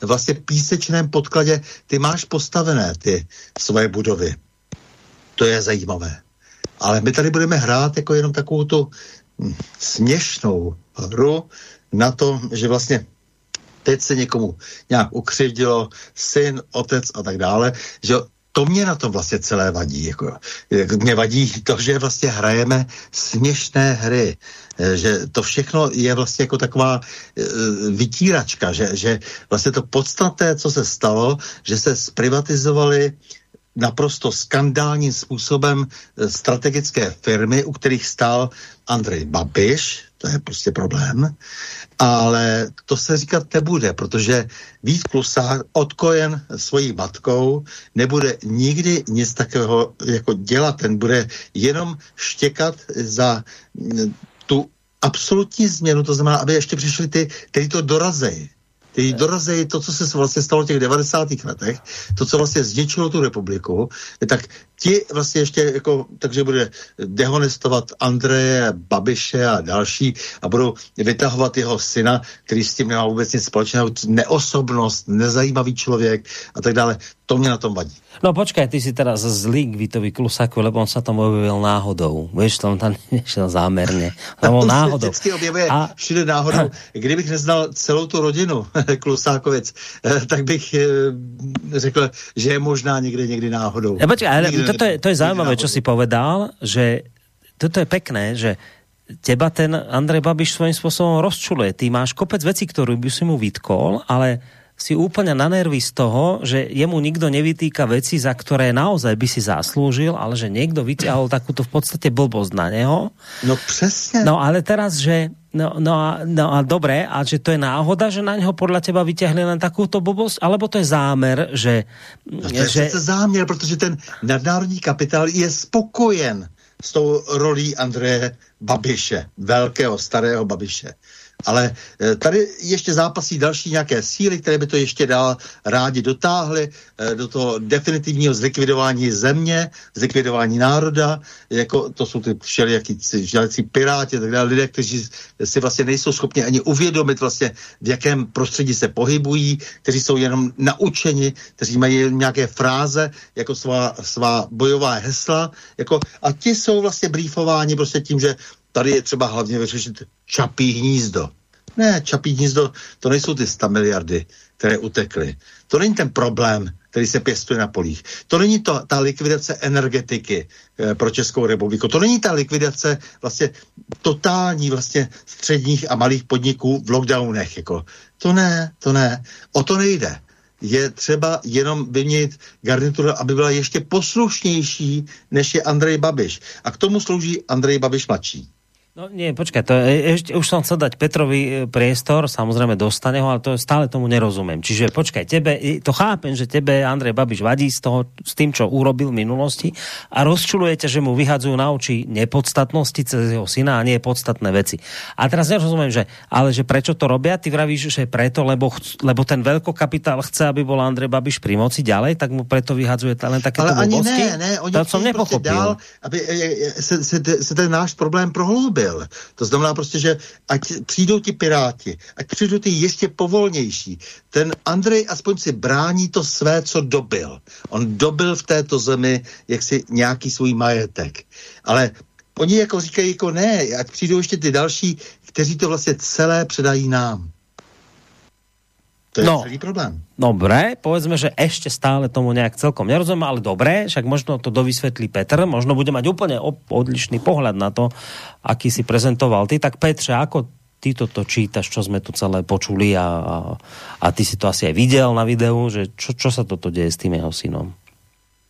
vlastně písečném podkladě ty máš postavené ty svoje budovy? To je zajímavé. Ale my tady budeme hrát jako jenom takovou tu hm, směšnou hru na to, že vlastně teď se někomu nějak ukřivdilo, syn, otec a tak dále, že to mě na to vlastně celé vadí. Jako, mě vadí to, že vlastně hrajeme směšné hry, eh, že to všechno je vlastně jako taková e, vytíračka, že, že vlastně to podstatné, co se stalo, že se zprivatizovali naprosto skandálním způsobem eh, strategické firmy, u kterých stál Andrej Babiš, to je prostě problém, ale to se říkat nebude, protože Vít Klusák odkojen svojí matkou nebude nikdy nic takového jako dělat, ten bude jenom štěkat za mm, tu absolutní změnu, to znamená, aby ještě přišli ty, kteří to dorazejí ty dorazejí to, co se vlastně stalo v těch 90. letech, to, co vlastně zničilo tu republiku, tak ti vlastně ještě jako, takže bude dehonestovat Andreje, Babiše a další a budou vytahovat jeho syna, který s tím nemá vůbec nic společného, neosobnost, nezajímavý člověk a tak dále. To mě na tom vadí. No počkaj, ty si teraz zlý k Vítovi Klusaku, lebo on sa tam objevil náhodou. To on tam (laughs) nešiel zámerne. (laughs) On, on náhodou. se vždycky objevuje a... všude náhodou. (laughs) Kdybych neznal celou tu rodinu Klusákovic, eh, tak bych eh, řekl, že je možná někde někdy náhodou. Ja, počkaj, ale toto je, to je zaujímavé, čo si povedal, že toto je pekné, že teba ten Andrej Babiš svojím spôsobom rozčuluje. Ty máš kopec vecí, ktorú by si mu vytkol, ale si úplne na nervy z toho, že jemu nikto nevytýka veci, za ktoré naozaj by si zaslúžil, ale že niekto vyťahol takúto v podstate blbosť na neho. No přesně. No ale teraz, že No, no, a, no a dobré, a že to je náhoda, že na něho podle teba vyťahli len takúto blbosť, alebo to je zámer, že... No to je že... záměr, protože ten nadnárodní kapitál je spokojen s tou rolí Andreje Babiše, velkého, starého Babiše. Ale eh, tady ještě zápasí další nějaké síly, které by to ještě dál rádi dotáhly eh, do toho definitivního zlikvidování země, zlikvidování národa, jako to jsou ty všelijaký želecí piráti, tak dále, lidé, kteří si vlastně nejsou schopni ani uvědomit vlastně, v jakém prostředí se pohybují, kteří jsou jenom naučeni, kteří mají nějaké fráze, jako svá, svá bojová hesla, jako, a ti jsou vlastně briefováni prostě tím, že tady je třeba hlavně vyřešit čapí hnízdo. Ne, čapí hnízdo, to nejsou ty 100 miliardy, které utekly. To není ten problém, který se pěstuje na polích. To není to, ta likvidace energetiky e, pro Českou republiku. To není ta likvidace vlastně totální vlastně středních a malých podniků v lockdownech. Jako. To ne, to ne. O to nejde. Je třeba jenom vyměnit garnituru, aby byla ještě poslušnější, než je Andrej Babiš. A k tomu slouží Andrej Babiš mladší. No nie, počkaj, to je, ešte, už som chcel dať Petrovi e, priestor, samozrejme dostane ho, ale to stále tomu nerozumiem. Čiže počkaj, tebe, to chápem, že tebe Andrej Babiš vadí z toho, s tým, čo urobil v minulosti a rozčulujete, že mu vyhadzujú na oči nepodstatnosti cez jeho syna a nie podstatné veci. A teraz nerozumiem, že, ale že prečo to robia? Ty vravíš, že preto, lebo, chc, lebo ten veľkokapitál chce, aby bol Andrej Babiš pri moci ďalej, tak mu preto vyhadzuje len takéto Ale ani blbosti? ne, ne, oni to som prostě nepochopil. dál, aby e, e, se, se, se ten náš problém prohloubil. To znamená prostě, že ať přijdou ti piráti, ať přijdou ty ještě povolnější. Ten Andrej aspoň si brání to své, co dobil. On dobil v této zemi jaksi nějaký svůj majetek. Ale oni jako říkají jako ne, ať přijdou ještě ty další, kteří to vlastně celé předají nám. To je No. celý problém. Dobre, povedzme, že ešte stále tomu nejak celkom nerozumiem, ale dobre, však možno to dovysvetlí Petr, možno bude mať úplne op- odlišný pohľad na to, aký si prezentoval ty. Tak Petře, ako ty toto čítaš, čo sme tu celé počuli a, a, a ty si to asi aj videl na videu, že čo, čo sa toto deje s tým jeho synom?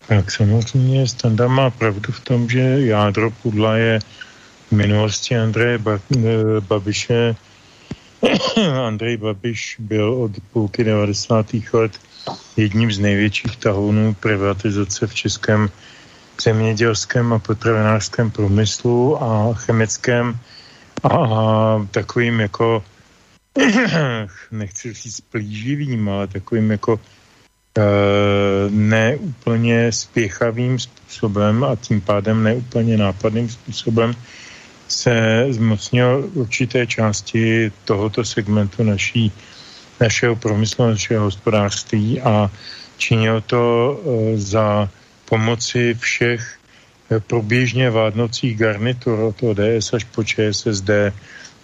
Tak samozřejmě Standa má pravdu v tom, že jádro pudla je v minulosti Andreje ba- eh, Babiše. (coughs) Andrej Babiš byl od půlky 90. let jedním z největších tahounů privatizace v českém zemědělském a potravinářském průmyslu a chemickém a takovým jako (coughs) nechci říct plíživým, ale takovým jako eh, neúplně spěchavým způsobem a tím pádem neúplně nápadným způsobem se zmocnil určité části tohoto segmentu naší, našeho průmyslu, našeho hospodářství a činil to eh, za pomoci všech eh, průběžně vládnoucích garnitur od ODS až po ČSSD.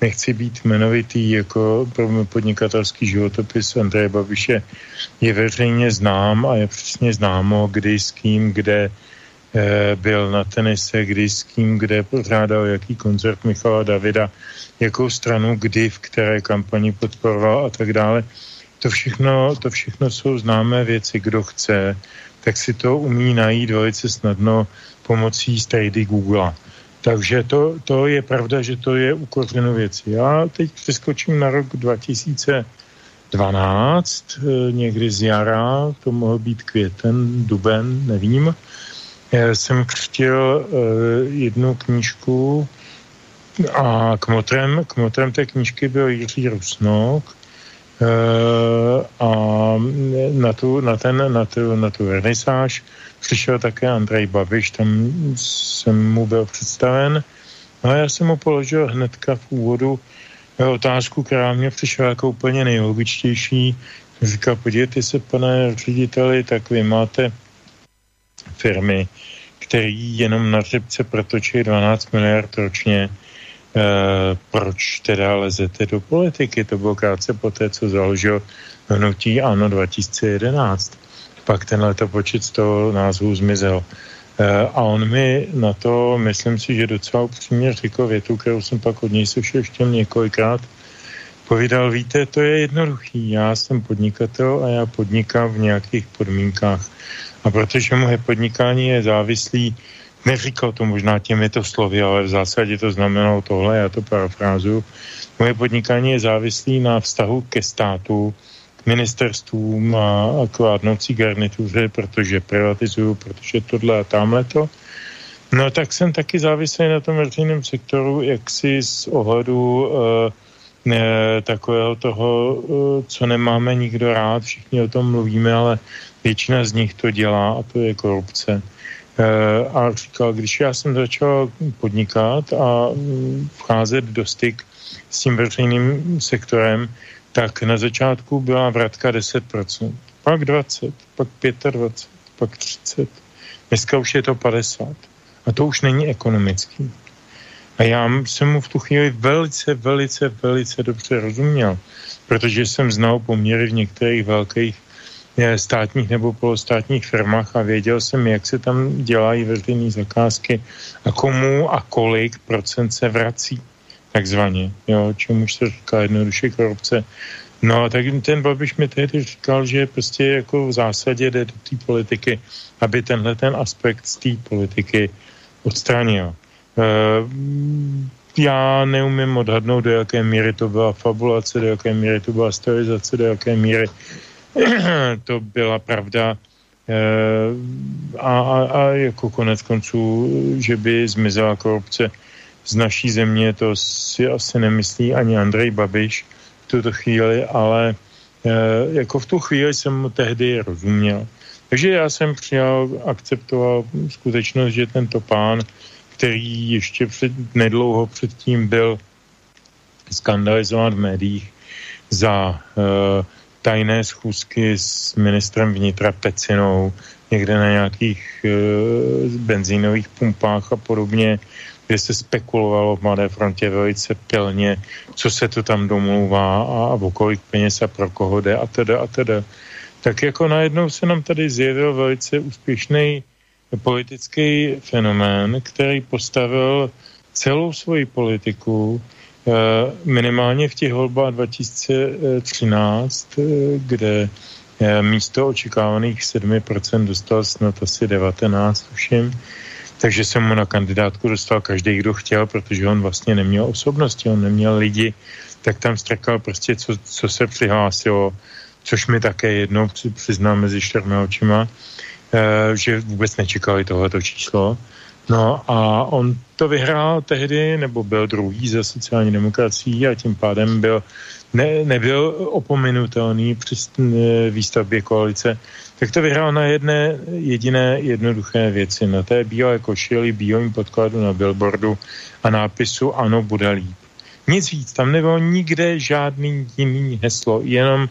Nechci být jmenovitý, jako podnikatelský životopis Andreje Babiše je veřejně znám a je přesně známo, kdy s kým, kde byl na tenise, kdy s kým, kde pořádal jaký koncert Michala Davida, jakou stranu, kdy, v které kampani podporoval a tak dále. To všechno, to všechno jsou známé věci, kdo chce, tak si to umí najít velice snadno pomocí strejdy Google. Takže to, to je pravda, že to je u věci. Já teď přeskočím na rok 2012, eh, někdy z jara, to mohl být květen, duben, nevím. Já jsem křtil eh, jednu knížku a kmotrem, kmotrem té knížky byl Jiří Rusnok, Eh, a na tu, na, ten, na, tu, na tu vernisáž přišel také Andrej Babiš, tam jsem mu byl představen. No a já jsem mu položil hnedka v úvodu eh, otázku, která mě přišla jako úplně nejlogičtější. Říkal, podívejte se, pane řediteli, tak vy máte firmy, který jenom na řepce protočí 12 miliard ročně, Uh, proč teda lezete do politiky? To bylo krátce po té, co založil hnutí ANO 2011. Pak ten letopočet z toho názvu zmizel. Uh, a on mi na to, myslím si, že docela upřímně řekl větu, kterou jsem pak od něj slyšel ještě několikrát, povídal, víte, to je jednoduchý, já jsem podnikatel a já podnikám v nějakých podmínkách. A protože moje podnikání je závislý neříkal to možná těmito slovy, ale v zásadě to znamenalo tohle, já to parafrázuju. Moje podnikání je závislý na vztahu ke státu, k ministerstvům a, a k vládnoucí garnituře, protože privatizuju, protože tohle a tamhle to. No tak jsem taky závislý na tom veřejném sektoru, jak si z ohledu uh, takového toho, uh, co nemáme nikdo rád, všichni o tom mluvíme, ale většina z nich to dělá a to je korupce. Uh, a říkal, když já jsem začal podnikat a mm, vcházet do styk s tím veřejným sektorem, tak na začátku byla vratka 10%, pak 20, pak 25, pak 30. Dneska už je to 50. A to už není ekonomický. A já jsem mu v tu chvíli velice, velice, velice dobře rozuměl, protože jsem znal poměry v některých velkých státních nebo polostátních firmách a věděl jsem, jak se tam dělají veřejné zakázky a komu a kolik procent se vrací, takzvaně, jo, čemuž se říká jednoduše korupce. No a tak ten Babiš mi tehdy říkal, že prostě jako v zásadě jde do té politiky, aby tenhle ten aspekt z té politiky odstranil. Já neumím odhadnout, do jaké míry to byla fabulace, do jaké míry to byla stylizace, do jaké míry (clears throat) to byla pravda. A, a, a jako konec konců, že by zmizela korupce z naší země, to si asi nemyslí ani Andrej Babiš v tuto chvíli, ale jako v tu chvíli jsem mu tehdy rozuměl. Takže já jsem přijal, akceptoval skutečnost, že tento pán, který ještě před, nedlouho předtím byl skandalizován v médiích za uh, tajné schůzky s ministrem vnitra Pecinou někde na nějakých uh, benzínových pumpách a podobně, kde se spekulovalo v Mladé frontě velice pilně, co se to tam domluvá a, a o kolik peněz a pro koho jde a teda a teda. Tak jako najednou se nám tady zjevil velice úspěšný politický fenomén, který postavil celou svoji politiku eh, minimálně v těch volbách 2013, eh, kde eh, místo očekávaných 7% dostal snad asi 19, tuším. Takže jsem mu na kandidátku dostal každý, kdo chtěl, protože on vlastně neměl osobnosti, on neměl lidi, tak tam strekal prostě, co, co se přihlásilo což mi také jednou přiznám mezi čtyřmi očima, že vůbec nečekali tohleto číslo. No a on to vyhrál tehdy, nebo byl druhý za sociální demokracií a tím pádem byl, ne, nebyl opominutelný při výstavbě koalice, tak to vyhrál na jedné jediné jednoduché věci. Na té bílé košili, bílém podkladu na billboardu a nápisu ano, bude líp. Nic víc, tam nebylo nikde žádný jiný heslo, jenom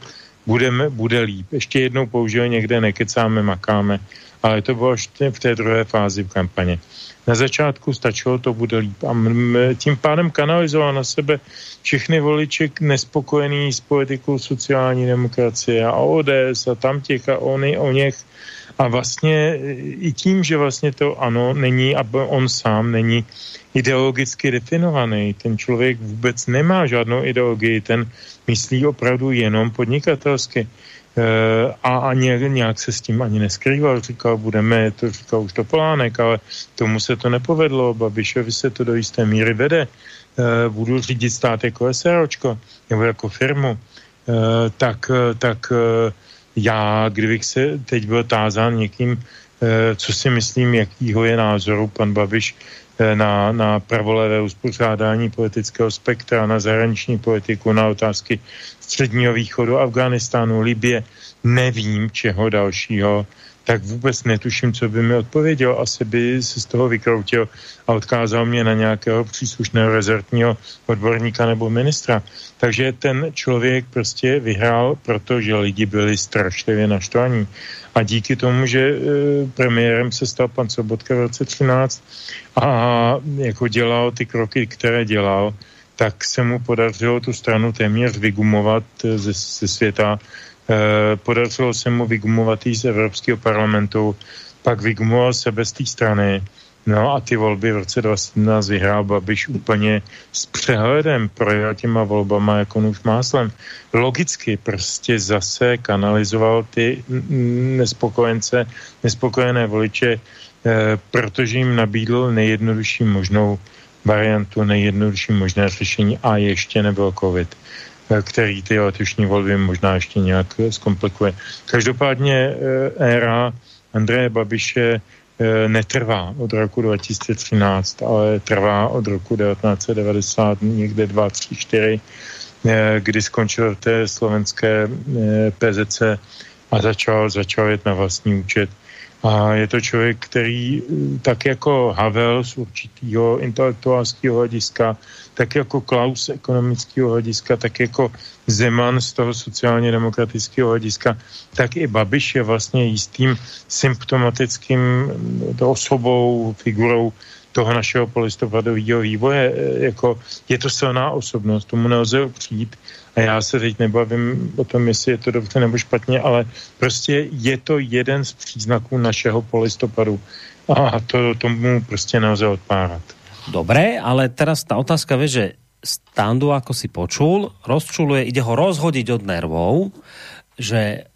budeme, bude líp. Ještě jednou použil někde nekecáme, makáme, ale to bylo v té druhé fázi v kampaně. Na začátku stačilo, to bude líp. A tím pádem kanalizoval na sebe všechny voliče nespokojený s politikou sociální demokracie a ODS a tam těch a ony o něch. A vlastně i tím, že vlastně to ano, není, a on sám není ideologicky definovaný. Ten člověk vůbec nemá žádnou ideologii, ten myslí opravdu jenom podnikatelsky. E, a, a nějak, se s tím ani neskrýval. Říkal, budeme, to říkal už Topolánek, ale tomu se to nepovedlo. Babišovi se to do jisté míry vede. E, budu řídit stát jako SROčko nebo jako firmu. E, tak, tak já, kdybych se teď byl tázán někým, co si myslím, jakýho je názoru pan Babiš Eh, na, na pravolevé uspořádání politického spektra, na zahraniční politiku, na otázky středního východu, Afganistánu, Libie, nevím čeho dalšího, tak vůbec netuším, co by mi odpověděl. Asi by se z toho vykroutil a odkázal mě na nějakého příslušného rezortního odborníka nebo ministra. Takže ten člověk prostě vyhrál, protože lidi byli strašlivě naštvaní. A díky tomu, že e, premiérem se stal pan Sobotka v roce 13 a jako dělal ty kroky, které dělal, tak se mu podařilo tu stranu téměř vygumovat ze, ze světa. E, podařilo se mu vygumovat z Evropského parlamentu, pak vygumoval sebe z té strany No a ty volby v roce 2017 vyhrál Babiš úplně s přehledem, projel těma volbama jako nůž máslem. Logicky prostě zase kanalizoval ty nespokojence, nespokojené voliče, eh, protože jim nabídl nejjednodušší možnou variantu, nejjednodušší možné řešení a ještě nebyl covid eh, který ty letošní volby možná ještě nějak zkomplikuje. Každopádně eh, éra Andreje Babiše netrvá od roku 2013, ale trvá od roku 1990, někde 2, 3, 4, kdy skončil v té slovenské PZC a začal, začal jet na vlastní účet a je to člověk, který eh, tak jako Havel z určitého intelektuálského hlediska, tak jako Klaus z ekonomického hlediska, tak jako Zeman z toho sociálně demokratického hlediska, tak i Babiš je vlastně jistým symptomatickým eh, osobou, figurou toho našeho polistopadového vývoje. Eh, jako je to silná osobnost, tomu nelze přijít a já se teď nebavím o tom, jestli je to dobře nebo špatně, ale prostě je to jeden z příznaků našeho polistopadu a to tomu prostě nelze odpárat. Dobré, ale teraz ta otázka je, že Standu, ako si počul, rozčuluje, ide ho rozhodiť od nervov, že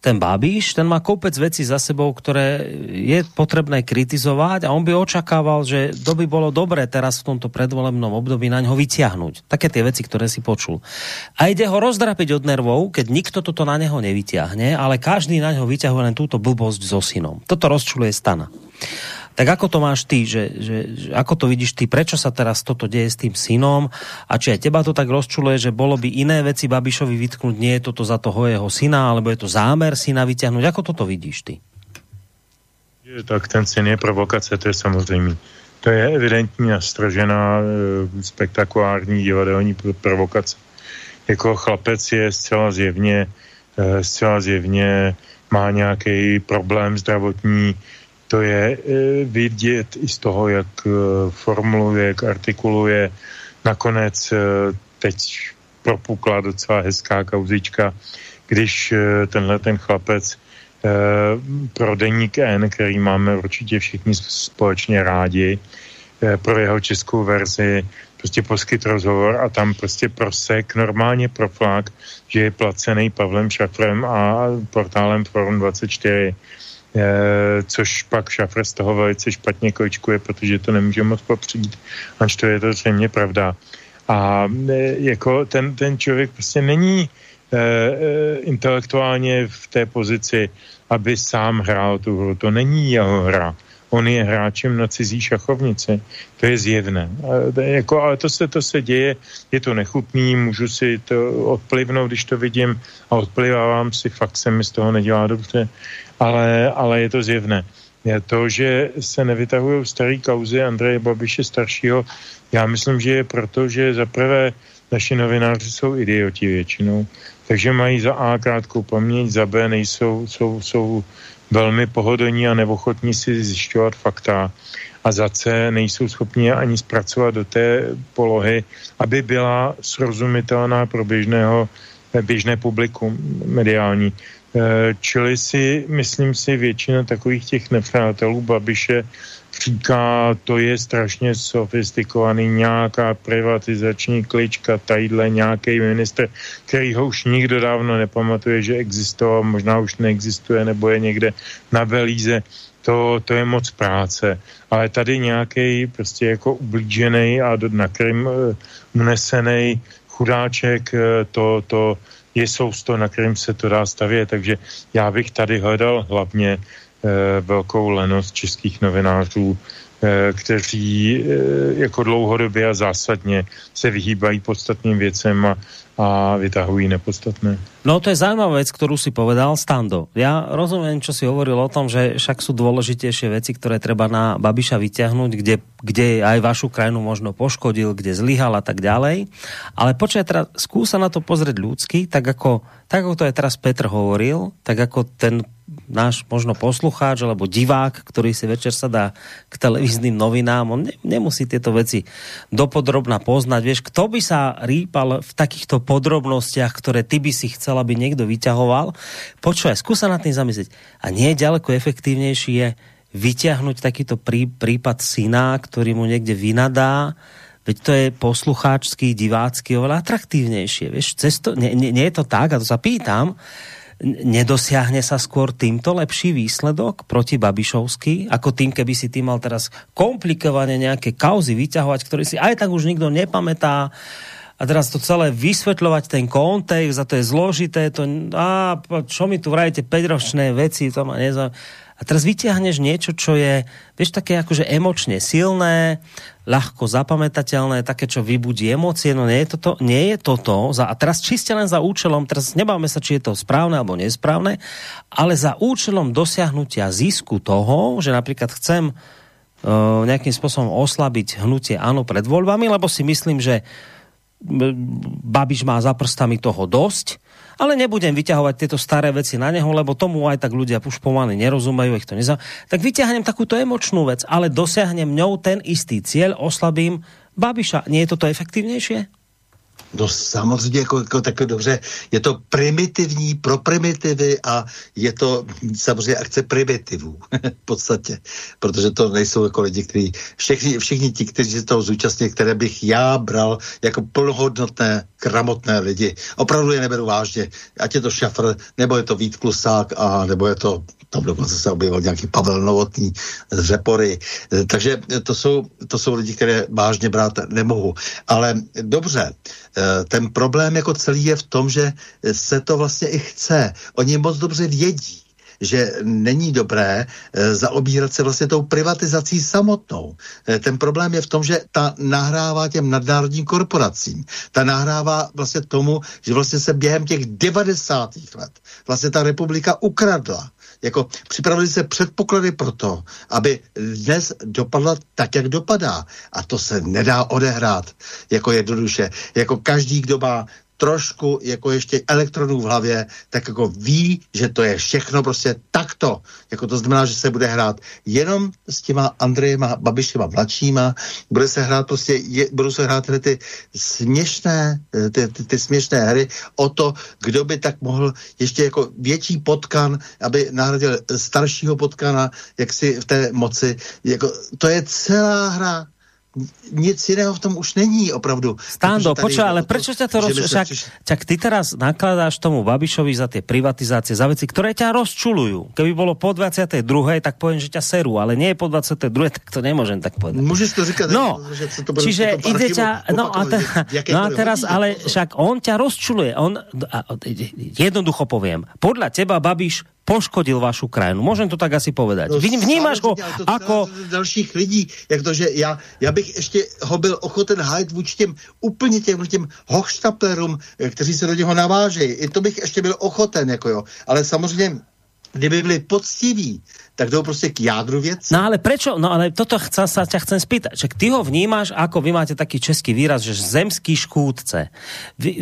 ten Babiš, ten má kopec vecí za sebou, ktoré je potrebné kritizovať a on by očakával, že to by bolo dobré teraz v tomto predvolebnom období na ňo vyťahnuť. Také tie veci, ktoré si počul. A ide ho rozdrapiť od nervov, keď nikto toto na neho nevyťahne, ale každý na ňo vyťahuje len túto blbosť so synom. Toto rozčuluje stana. Tak ako to máš ty, že, že, že ako to vidíš ty, prečo sa teraz toto deje s tým synom a či aj teba to tak rozčuluje, že bolo by iné veci Babišovi vytknúť, nie je toto za toho jeho syna, alebo je to zámer syna vyťahnuť, ako toto vidíš ty? Tak ten syn je provokace, to je samozřejmě. To je evidentní a stražená e, spektakulární divadelní provokace. Jako chlapec je zcela zjevně, e, zcela zjevně má nějaký problém zdravotní, to je e, vidět i z toho, jak e, formuluje, jak artikuluje. Nakonec e, teď propukla docela hezká kauzička, když tenhle ten chlapec pro deník N, který máme určitě všichni společně rádi, pro jeho českou verzi prostě poskyt rozhovor a tam prostě prosek, normálně proflák, že je placený Pavlem Šafrem a portálem Forum 24 E, což pak Šafr z toho velice špatně kočkuje, protože to nemůže moc popřít, ač to je to zřejmě pravda. A e, jako ten, ten člověk prostě není e, intelektuálně v té pozici, aby sám hrál tu hru. To není jeho hra. On je hráčem na cizí šachovnici. To je zjevné. A, jako, ale to se, to se děje, je to nechutný, můžu si to odplivnout, když to vidím a odplivávám si, fakt se mi z toho nedělá dobře ale, ale je to zjevné. Je to, že se nevytahují staré kauzy Andreje Babiše staršího, já myslím, že je proto, že za prvé naši novináři jsou idioti většinou, takže mají za A krátkou paměť, za B nejsou, jsou, jsou velmi pohodlní a neochotní si zjišťovat fakta a za C nejsou schopni ani zpracovat do té polohy, aby byla srozumitelná pro běžného, běžné publikum mediální. Eh, čili si, myslím si, většina takových těch nepřátelů Babiše říká, to je strašně sofistikovaný, nějaká privatizační klička, tadyhle nějaký minister, který ho už nikdo dávno nepamatuje, že existoval, možná už neexistuje, nebo je někde na Belíze, to, to je moc práce. Ale tady nějaký prostě jako ublížený a na Krym unesený chudáček, uh, to, to, je sousto, na kterým se to dá stavět, takže já bych tady hledal hlavně eh, velkou lenost českých novinářů, eh, kteří eh, jako dlouhodobě a zásadně se vyhýbají podstatným věcem a, a vytahují nepodstatné. No to je zaujímavá vec, ktorú si povedal Stando. Ja rozumiem, čo si hovoril o tom, že však sú dôležitejšie veci, ktoré treba na Babiša vyťahnuť, kde, kde aj vašu krajinu možno poškodil, kde zlyhal a tak ďalej. Ale počkaj, teda skúsa na to pozrieť ľudsky, tak ako, tak ako to aj teraz Petr hovoril, tak ako ten náš možno poslucháč alebo divák, ktorý si večer sa dá k televíznym novinám, on ne, nemusí tieto veci dopodrobna poznať. Vieš, kto by sa rýpal v takýchto podrobnostiach, ktoré ty by si chcel aby niekto vyťahoval. Počúvaj, skúsa na tým zamyslieť. A nie ďaleko efektívnejší je vyťahnuť takýto prí, prípad syna, ktorý mu niekde vynadá, veď to je poslucháčský, divácky oveľa atraktívnejšie. Vieš, cesto, nie, nie, nie je to tak, a to sa pýtam, nedosiahne sa skôr týmto lepší výsledok proti Babišovsky, ako tým, keby si ty mal teraz komplikovane nejaké kauzy vyťahovať, ktoré si aj tak už nikto nepamätá, a teraz to celé vysvetľovať ten kontext a to je zložité, to, a čo mi tu vrajete 5-ročné veci, to ma nezaujíma. A teraz vyťahneš niečo, čo je, vieš, také akože emočne silné, ľahko zapamätateľné, také, čo vybudí emócie, no nie je toto, nie je toto za, a teraz čiste len za účelom, teraz nebáme sa, či je to správne alebo nesprávne, ale za účelom dosiahnutia zisku toho, že napríklad chcem uh, nejakým spôsobom oslabiť hnutie áno pred voľbami, lebo si myslím, že Babiš má za prstami toho dosť, ale nebudem vyťahovať tieto staré veci na neho, lebo tomu aj tak ľudia už pomaly nerozumejú, ich to neza... Tak vyťahnem takúto emočnú vec, ale dosiahnem ňou ten istý cieľ, oslabím Babiša. Nie je toto efektívnejšie? No samozřejmě, jako, jako tak dobře, je to primitivní pro primitivy a je to samozřejmě akce primitivů (laughs) v podstatě, protože to nejsou jako lidi, kteří, všichni, všichni ti, kteří se toho zúčastní, které bych já bral jako plnohodnotné, gramotné lidi. Opravdu je neberu vážně, ať je to Šafr, nebo je to Vít Klusák, a nebo je to tam dokonce se objevil nějaký Pavel Novotný z Řepory. Takže to jsou, to jsou lidi, které vážně brát nemohu. Ale dobře, ten problém jako celý je v tom, že se to vlastně i chce. Oni moc dobře vědí, že není dobré e, zaobírat se vlastně tou privatizací samotnou. E, ten problém je v tom, že ta nahrává těm nadnárodním korporacím. Ta nahrává vlastně tomu, že vlastně se během těch 90. let vlastně ta republika ukradla jako připravili se předpoklady pro to, aby dnes dopadla tak, jak dopadá. A to se nedá odehrát jako jednoduše. Jako každý, kdo má trošku jako ještě elektronů v hlavě, tak jako ví, že to je všechno prostě takto. Jako to znamená, že se bude hrát jenom s těma Andrejema Babišema mladšíma, bude se hrát prostě, je, budou se hrát ty směšné, ty, ty, ty směšné hry o to, kdo by tak mohl ještě jako větší potkan, aby nahradil staršího potkana, jak si v té moci. Jako, to je celá hra nic jiného v tom už není opravdu. Stando, počuj, ale prečo ťa to roz... Však, čak ty teraz nakladáš tomu Babišovi za tie privatizácie, za veci, ktoré ťa rozčulujú. Keby bolo po 22. tak poviem, že ťa serú, ale nie je po 22. tak to nemôžem tak povedať. Môžeš to říkať. No, že to bude čiže ide ťa, no a, te, no a teraz, ale však on ťa rozčuluje. On, a, jednoducho poviem, podľa teba Babiš poškodil vašu krajinu. Můžem to tak asi povedať. No, Vnímáš ho jako... dalších lidí, jak to, že já, já bych ještě ho byl ochoten hájit vůči těm úplně těm, těm hochštaplerům, eh, kteří se do něho navážejí. I to bych ještě byl ochoten, jako jo. Ale samozřejmě kdyby byli poctiví, tak jdou prostě k jádru věci. No ale prečo, no ale toto chca, sa ťa chcem spýtať, že ty ho vnímáš, ako vy máte taký český výraz, že zemský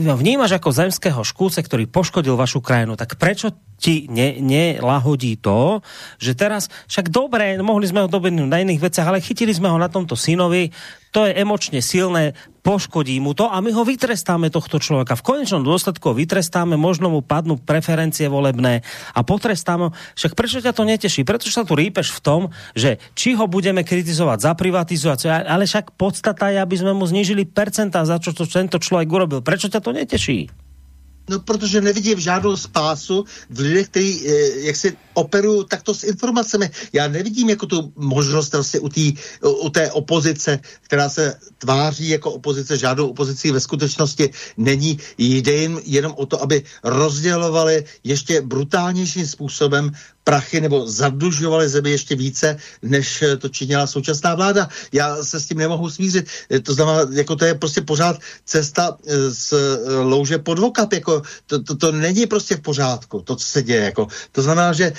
ho vnímáš ako zemského škúdce, ktorý poškodil vašu krajinu, tak prečo ti ne, nelahodí to, že teraz, však dobré, mohli sme ho dobehnúť na iných veciach, ale chytili sme ho na tomto synovi, to je emočne silné, poškodí mu to a my ho vytrestáme tohto človeka. V konečnom dôsledku ho vytrestáme, možno mu padnú preferencie volebné a potrestáme. Však prečo ťa to neteší? Prečo sa tu rýpeš v tom, že či ho budeme kritizovať za privatizáciu, ale však podstata je, aby sme mu znížili percentá za čo to tento človek urobil. Prečo ťa to neteší? No, protože nevidím žádnou spásu v lidech, kteří eh, jak si operují takto s informacemi. Já nevidím jako tu možnost vlastně u, tý, u té opozice, která se tváří jako opozice, žádnou opozicí ve skutečnosti není. Jde jim jenom o to, aby rozdělovali ještě brutálnějším způsobem prachy nebo zadlužovali zemi ještě více, než to činila současná vláda. Já se s tím nemohu smířit. To znamená, jako to je prostě pořád cesta eh, z eh, louže pod vokap. Jako to, to, to, není prostě v pořádku, to, co se děje. Jako. To znamená, že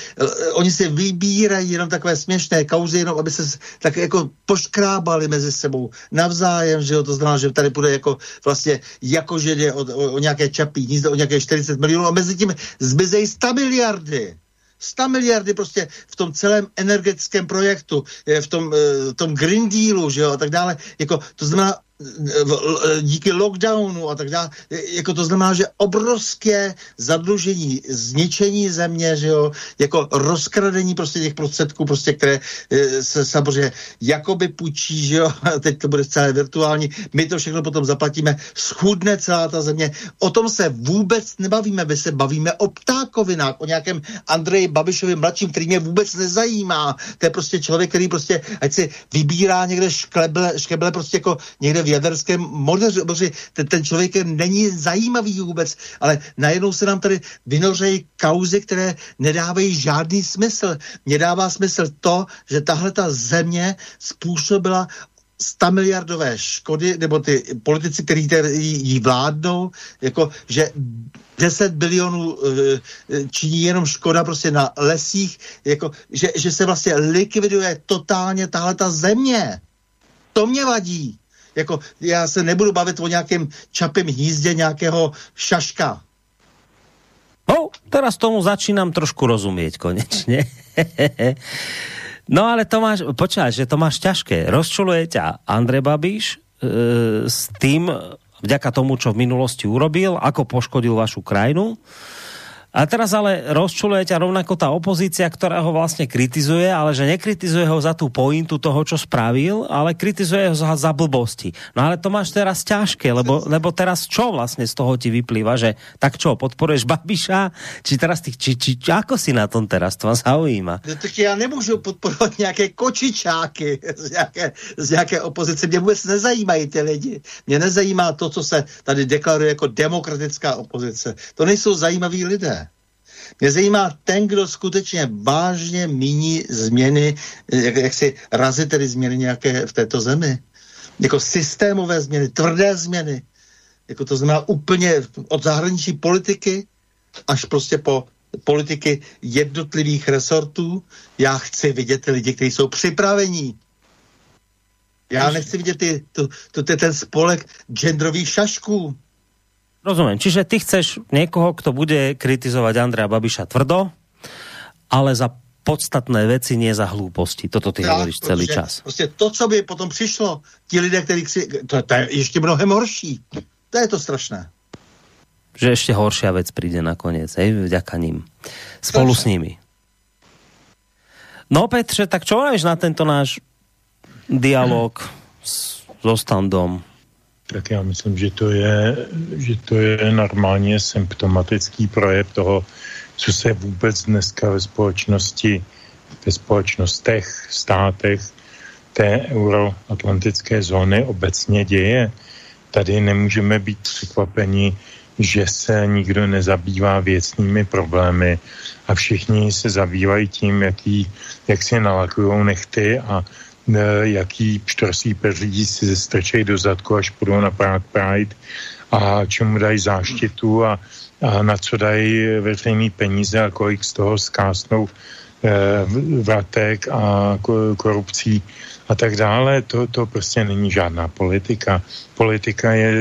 oni si vybírají jenom takové směšné kauzy, jenom aby se tak jako poškrábali mezi sebou navzájem, že jo, to znamená, že tady bude jako vlastně jako že jde o, o, o nějaké čapí hnízdo, o nějaké 40 milionů a mezi tím zmizejí 100 miliardy. 100 miliardy prostě v tom celém energetickém projektu, v tom, v tom Green Dealu, že jo, a tak dále. Jako, to znamená, díky lockdownu a tak dále. Jako to znamená, že obrovské zadlužení, zničení země, že jo, jako rozkradení prostě těch prostředků, prostě, které e, se samozřejmě jakoby půjčí, že jo, teď to bude celé virtuální, my to všechno potom zaplatíme, schudne celá ta země. O tom se vůbec nebavíme, my se bavíme o ptákovinách, o nějakém Andreji Babišovi mladším, který mě vůbec nezajímá. To je prostě člověk, který prostě, ať si vybírá někde škleble, škeble prostě jako někde jaderském modeři, protože ten, ten člověk není zajímavý vůbec, ale najednou se nám tady vynořejí kauzy, které nedávají žádný smysl. Nedává smysl to, že tahle ta země způsobila 100 miliardové škody, nebo ty politici, kteří jí vládnou, jako, že 10 bilionů e, činí jenom škoda prostě na lesích, jako, že, že se vlastně likviduje totálně tahle ta země. To mě vadí. Jako, já se nebudu bavit o nějakém čapém hnízdě nějakého šaška. No, teraz tomu začínám trošku rozumět konečně. (laughs) no ale to máš, počkáš, že to máš ťažké. Rozčuluje ťa Andre Babiš e, s tým, vďaka tomu, čo v minulosti urobil, ako poškodil vašu krajinu. A teraz ale rozčuluje ťa rovnako tá opozícia, ktorá ho vlastne kritizuje, ale že nekritizuje ho za tú pointu toho, čo spravil, ale kritizuje ho za, za blbosti. No ale to máš teraz ťažké, lebo, lebo teraz čo vlastne z toho ti vyplýva, že tak čo, podporuješ Babiša, či teraz ty, či, či, či ako si na tom teraz, to vás zaujíma. No, tak já nemůžu podporovat nějaké kočičáky z nějaké, z nějaké opozice. Mě vůbec nezajímají ty lidi. Mě nezajímá to, co se tady deklaruje jako demokratická opozice. To nejsou zajímaví lidé. Mě zajímá ten, kdo skutečně vážně míní změny, jak, jak si razy tedy změny nějaké v této zemi. Jako systémové změny, tvrdé změny. Jako to znamená úplně od zahraniční politiky až prostě po politiky jednotlivých resortů. Já chci vidět ty lidi, kteří jsou připravení. Já nechci vidět ty, tu, tu, ten spolek genderových šašků. Rozumiem. Čiže ty chceš někoho, kto bude kritizovat Andrea Babiša tvrdo, ale za podstatné věci, nie za hlúposti. Toto ty hovoríš celý čas. Prostě to, co by potom přišlo, ti lidé, kteří chci, to, to je ještě mnohem horší. To je to strašné. Že ještě horšia věc přijde nakonec, hej, vďaka ním. Spolu Strašné. s nimi. No Petře, tak čo na tento náš dialog s, so standom? Tak já myslím, že to je, že to je normálně symptomatický projev toho, co se vůbec dneska ve společnosti, ve společnostech, státech té euroatlantické zóny obecně děje. Tady nemůžeme být překvapeni, že se nikdo nezabývá věcnými problémy a všichni se zabývají tím, jaký, jak si nalakují nechty a jaký pštorsí peří si strčejí do zadku, až půjdou na Prague Pride a čemu dají záštitu a, a na co dají veřejný peníze a kolik z toho zkásnou eh, vratek a korupcí a tak dále. To, to prostě není žádná politika. Politika je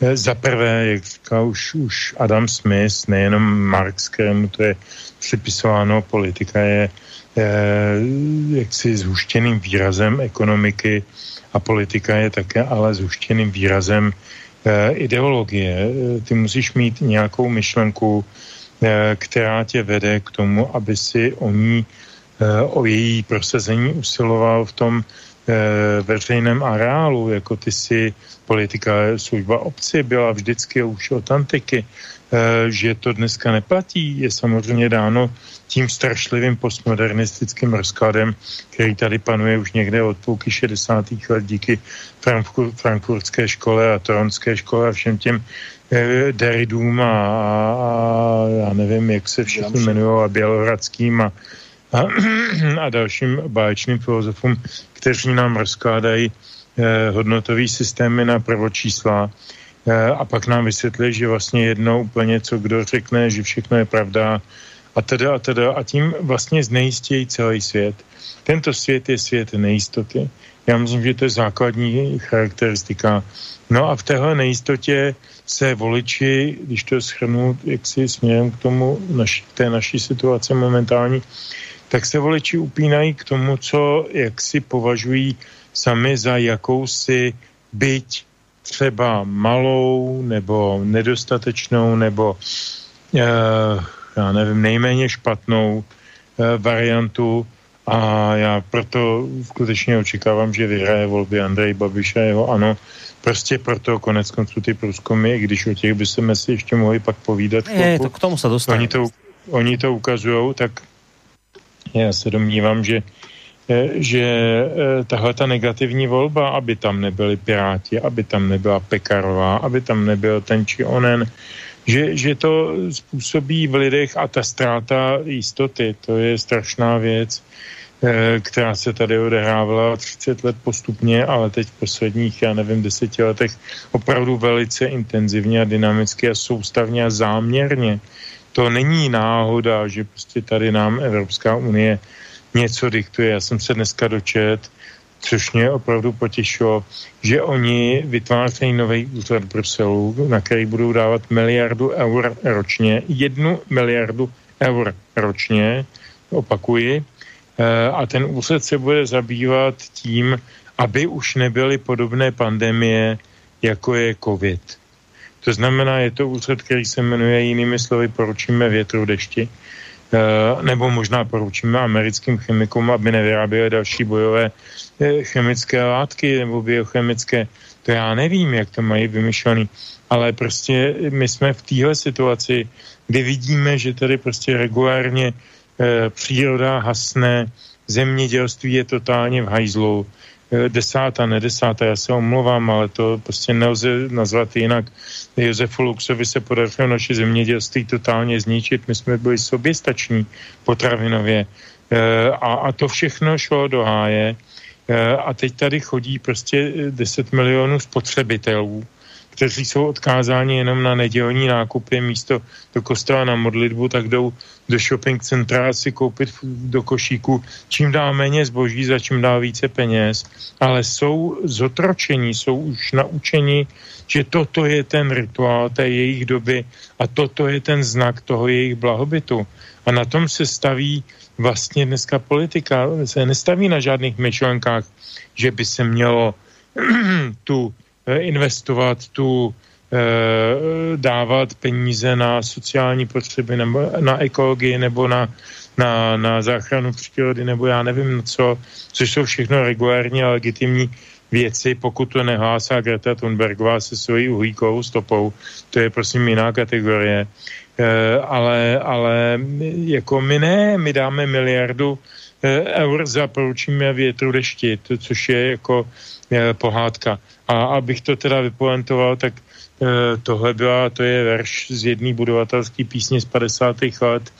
eh, za prvé, jak říkal už, už Adam Smith, nejenom Marx, kterému to je připisováno, politika je Eh, jaksi zhuštěným výrazem ekonomiky a politika je také ale zhuštěným výrazem eh, ideologie. Eh, ty musíš mít nějakou myšlenku, která tě vede k tomu, aby si o ní, o její prosazení usiloval v tom veřejném areálu, jako ty si politika služba obci byla vždycky už od antiky, že to dneska neplatí, je samozřejmě dáno tím strašlivým postmodernistickým rozkladem, který tady panuje už někde od půlky 60. let díky Frankfur, frankfurtské škole a toronské škole a všem těm eh, Deridům a, a, já nevím, jak se všichni jmenují, a Bělohradským a, a, (clears throat) a dalším báječným filozofům, kteří nám rozkládají eh, hodnotový systémy na prvočísla eh, a pak nám vysvětlí, že vlastně jedno úplně, co kdo řekne, že všechno je pravda, a teda a teda a tím vlastně znejistějí celý svět. Tento svět je svět nejistoty. Já myslím, že to je základní charakteristika. No a v téhle nejistotě se voliči, když to schrnu jaksi směrem k tomu, naši, té naší situace momentální, tak se voliči upínají k tomu, co jaksi považují sami za jakousi byť třeba malou nebo nedostatečnou nebo uh, já nevím, nejméně špatnou e, variantu a já proto skutečně očekávám, že vyhraje volby Andrej Babiš a jeho ano. Prostě proto konec konců ty průzkumy, když o těch by se si ještě mohli pak povídat. Je, to k tomu se dostane. Oni to, oni to ukazují, tak já se domnívám, že eh, že eh, tahle ta negativní volba, aby tam nebyli Piráti, aby tam nebyla Pekarová, aby tam nebyl ten či onen, že, že to způsobí v lidech a ta ztráta jistoty, to je strašná věc, eh, která se tady odehrávala 30 let postupně, ale teď v posledních, já nevím, deseti letech opravdu velice intenzivně a dynamicky a soustavně a záměrně. To není náhoda, že prostě tady nám Evropská unie něco diktuje. Já jsem se dneska dočet, což mě opravdu potěšilo, že oni vytvářejí nový úřad v Bruselu, na který budou dávat miliardu eur ročně, jednu miliardu eur ročně, opakuji, eh, a ten úřad se bude zabývat tím, aby už nebyly podobné pandemie, jako je COVID. To znamená, je to úřad, který se jmenuje jinými slovy Poručíme větru dešti, Eh, nebo možná poručíme americkým chemikům, aby nevyráběli další bojové eh, chemické látky nebo biochemické. To já nevím, jak to mají vymyšlený, ale prostě my jsme v téhle situaci, kdy vidíme, že tady prostě regulárně eh, příroda hasne, zemědělství je totálně v hajzlu, desátá, nedesátá, já se omlouvám, ale to prostě nelze nazvat jinak. Josefu Luxovi se podařilo naše zemědělství totálně zničit, my jsme byli soběstační potravinově. Eh, a, a to všechno šlo do háje. Eh, a teď tady chodí prostě 10 milionů spotřebitelů, kteří jsou odkázáni jenom na nedělní nákupy místo do kostela na modlitbu, tak jdou do shopping centra si koupit do košíku čím dál méně zboží, za čím dál více peněz, ale jsou zotročení, jsou už naučeni, že toto je ten rituál té jejich doby a toto je ten znak toho jejich blahobytu. A na tom se staví vlastně dneska politika, se nestaví na žádných myšlenkách, že by se mělo (clears throat) tu investovat tu Eh, dávat peníze na sociální potřeby nebo na ekologii nebo na, na, na záchranu přírody nebo já nevím co, což jsou všechno regulární a legitimní věci, pokud to nehlásá Greta Thunbergová se svojí uhlíkovou stopou, to je prosím jiná kategorie. E, ale, ale jako my ne, my dáme miliardu eur za poručíme větru dešti, to, což je jako pohádka. A abych to teda vypoentoval, tak Eh, tohle byla, to je verš z jedné budovatelské písně z 50. let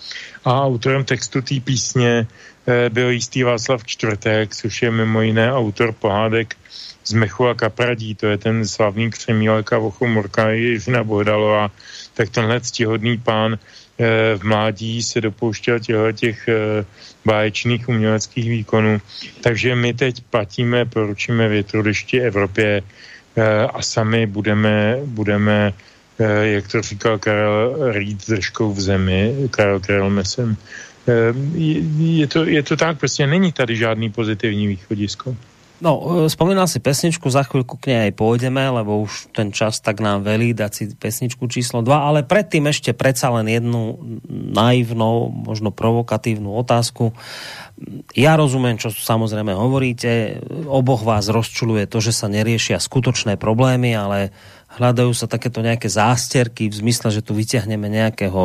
a autorem textu té písně eh, byl jistý Václav Čtvrtek, což je mimo jiné autor pohádek z Mechu a Kapradí, to je ten slavný křemílek a vochomorka Jiřina Bohdalová, tak tenhle ctihodný pán v mládí se dopouštěl těchto těch báječných uměleckých výkonů. Takže my teď platíme, poručíme větru dešti Evropě, Eh, a sami budeme, budeme eh, jak to říkal Karel, rýt držkou v zemi, Karel Karel Mesem. Eh, je to, je to tak, prostě není tady žádný pozitivní východisko. No, spomínal si pesničku, za chvíľku k nej aj pôjdeme, lebo už ten čas tak nám velí dať si pesničku číslo 2, ale predtým ešte predsa len jednu naivnou, možno provokatívnu otázku. Ja rozumiem, čo samozrejme hovoríte. Oboch vás rozčuluje to, že sa neriešia skutočné problémy, ale hľadajú sa takéto nejaké zásterky v zmysle, že tu vyťahneme nejakého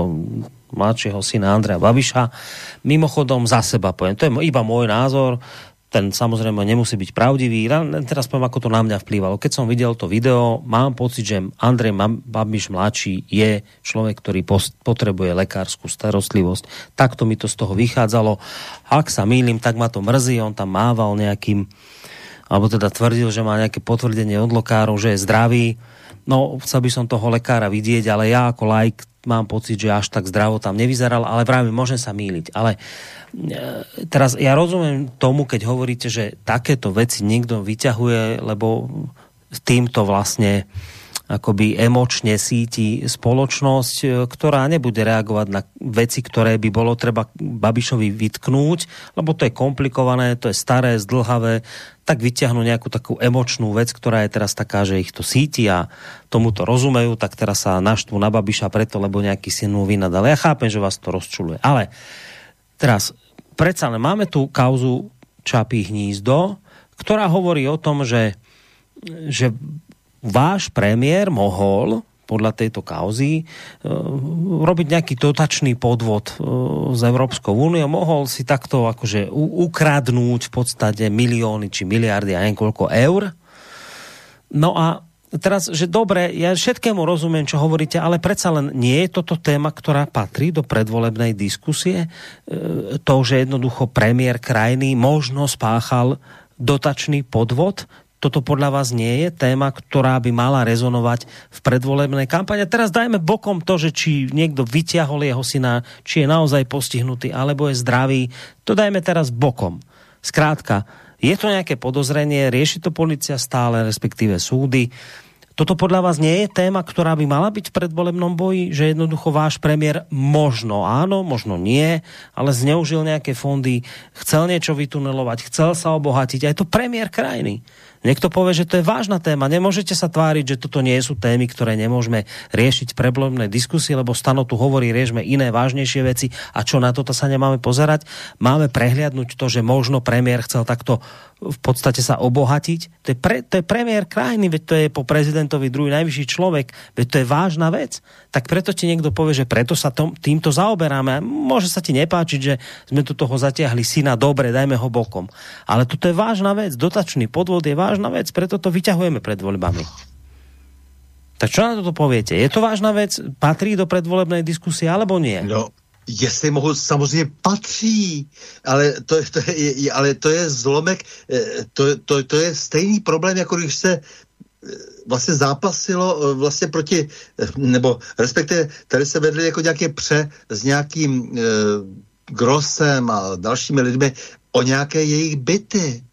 mladšieho syna Andrea Babiša. Mimochodom za seba poviem, to je iba môj názor, ten samozrejme nemusí byť pravdivý. Teraz poviem, ako to na mňa vplývalo. Keď som videl to video, mám pocit, že Andrej Babiš mladší je človek, ktorý potrebuje lekárskú starostlivosť. Takto mi to z toho vychádzalo. Ak sa mýlim, tak ma to mrzí. On tam mával nejakým, alebo teda tvrdil, že má nejaké potvrdenie od lekárov, že je zdravý. No, chcel by som toho lekára vidieť, ale ja ako like mám pocit, že až tak zdravo tam nevyzeral, ale právě môžem sa míliť. Ale teraz ja rozumiem tomu, keď hovoríte, že takéto veci niekto vyťahuje, lebo týmto vlastne akoby emočne síti spoločnosť, e, ktorá nebude reagovať na veci, ktoré by bolo treba Babišovi vytknúť, lebo to je komplikované, to je staré, zdlhavé, tak vyťahnú nejakú takú emočnú vec, ktorá je teraz taká, že ich to síti a tomu to rozumejú, tak teraz sa naštvú na Babiša preto, lebo nejaký syn mu vynadal. Ja chápem, že vás to rozčuluje, ale Teraz, predsa máme tu kauzu Čapí hnízdo, ktorá hovorí o tom, že, že váš premiér mohol podľa tejto kauzy uh, robiť nejaký dotačný podvod uh, s Európskou úniou, mohol si takto akože ukradnúť v podstate milióny či miliardy a neviem koľko eur. No a teraz, že dobre, ja všetkému rozumiem, čo hovoríte, ale predsa len nie je toto téma, ktorá patrí do predvolebnej diskusie? E, to, že jednoducho premiér krajiny možno spáchal dotačný podvod? Toto podľa vás nie je téma, ktorá by mala rezonovať v predvolebnej kampani? teraz dajme bokom to, že či niekto vyťahol jeho syna, či je naozaj postihnutý, alebo je zdravý. To dajme teraz bokom. Skrátka, je to nějaké podozrenie, rieši to policia stále, respektíve súdy. Toto podľa vás nie je téma, ktorá by mala byť v predvolebnom boji, že jednoducho váš premiér možno áno, možno nie, ale zneužil nejaké fondy, chcel niečo vytunelovať, chcel sa obohatiť. A je to premiér krajiny. Niekto povie, že to je vážna téma. Nemôžete sa tváriť, že toto nie sú témy, ktoré nemôžeme riešiť v problémnej diskusie, lebo Stano tu hovorí, riešme iné vážnejšie veci a čo na toto sa nemáme pozerať. Máme prehliadnúť to, že možno premiér chcel takto v podstate sa obohatiť. To je, pre, to je premiér krajiny, veď to je po prezidentovi druhý najvyšší človek, veď to je vážna vec. Tak preto ti niekto povie, že preto sa tom, týmto zaoberáme. Môže sa ti nepáčiť, že sme tu toho zatiahli syna, dobre, dajme ho bokom. Ale toto je vážna vec, dotačný podvod je vážna vec, preto to vyťahujeme pred voľbami. Tak čo na toto poviete? Je to vážna vec? Patrí do predvolebnej diskusie alebo nie? No, jestli mohu, samozřejmě patří, ale to, to je, ale to je zlomek, eh, to, to, to je stejný problém, jako když se eh, vlastně zápasilo eh, vlastně proti, nebo respektive tady se vedli jako nějaké pře s nějakým e, Grosem a dalšími lidmi o nějaké jejich byty.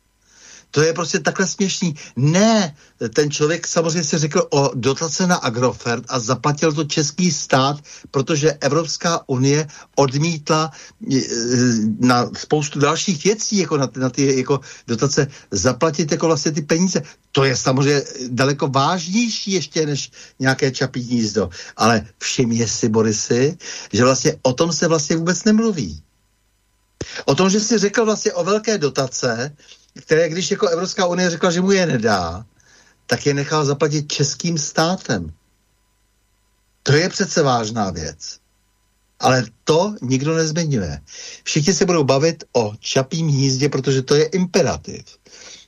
To je prostě takhle směšný. Ne, ten člověk samozřejmě si řekl o dotace na Agrofert a zaplatil to český stát, protože Evropská unie odmítla e, na spoustu dalších věcí, jako na, na ty jako dotace, zaplatit jako vlastně ty peníze. To je samozřejmě daleko vážnější ještě než nějaké čapí hnízdo. Ale všimně si, Borisy, že vlastně o tom se vlastně vůbec nemluví. O tom, že si řekl vlastně o velké dotace, které když jako Evropská unie řekla, že mu je nedá, tak je nechal zaplatit českým státem. To je přece vážná věc. Ale to nikdo nezmiňuje. Všichni se budou bavit o čapím hnízdě, protože to je imperativ.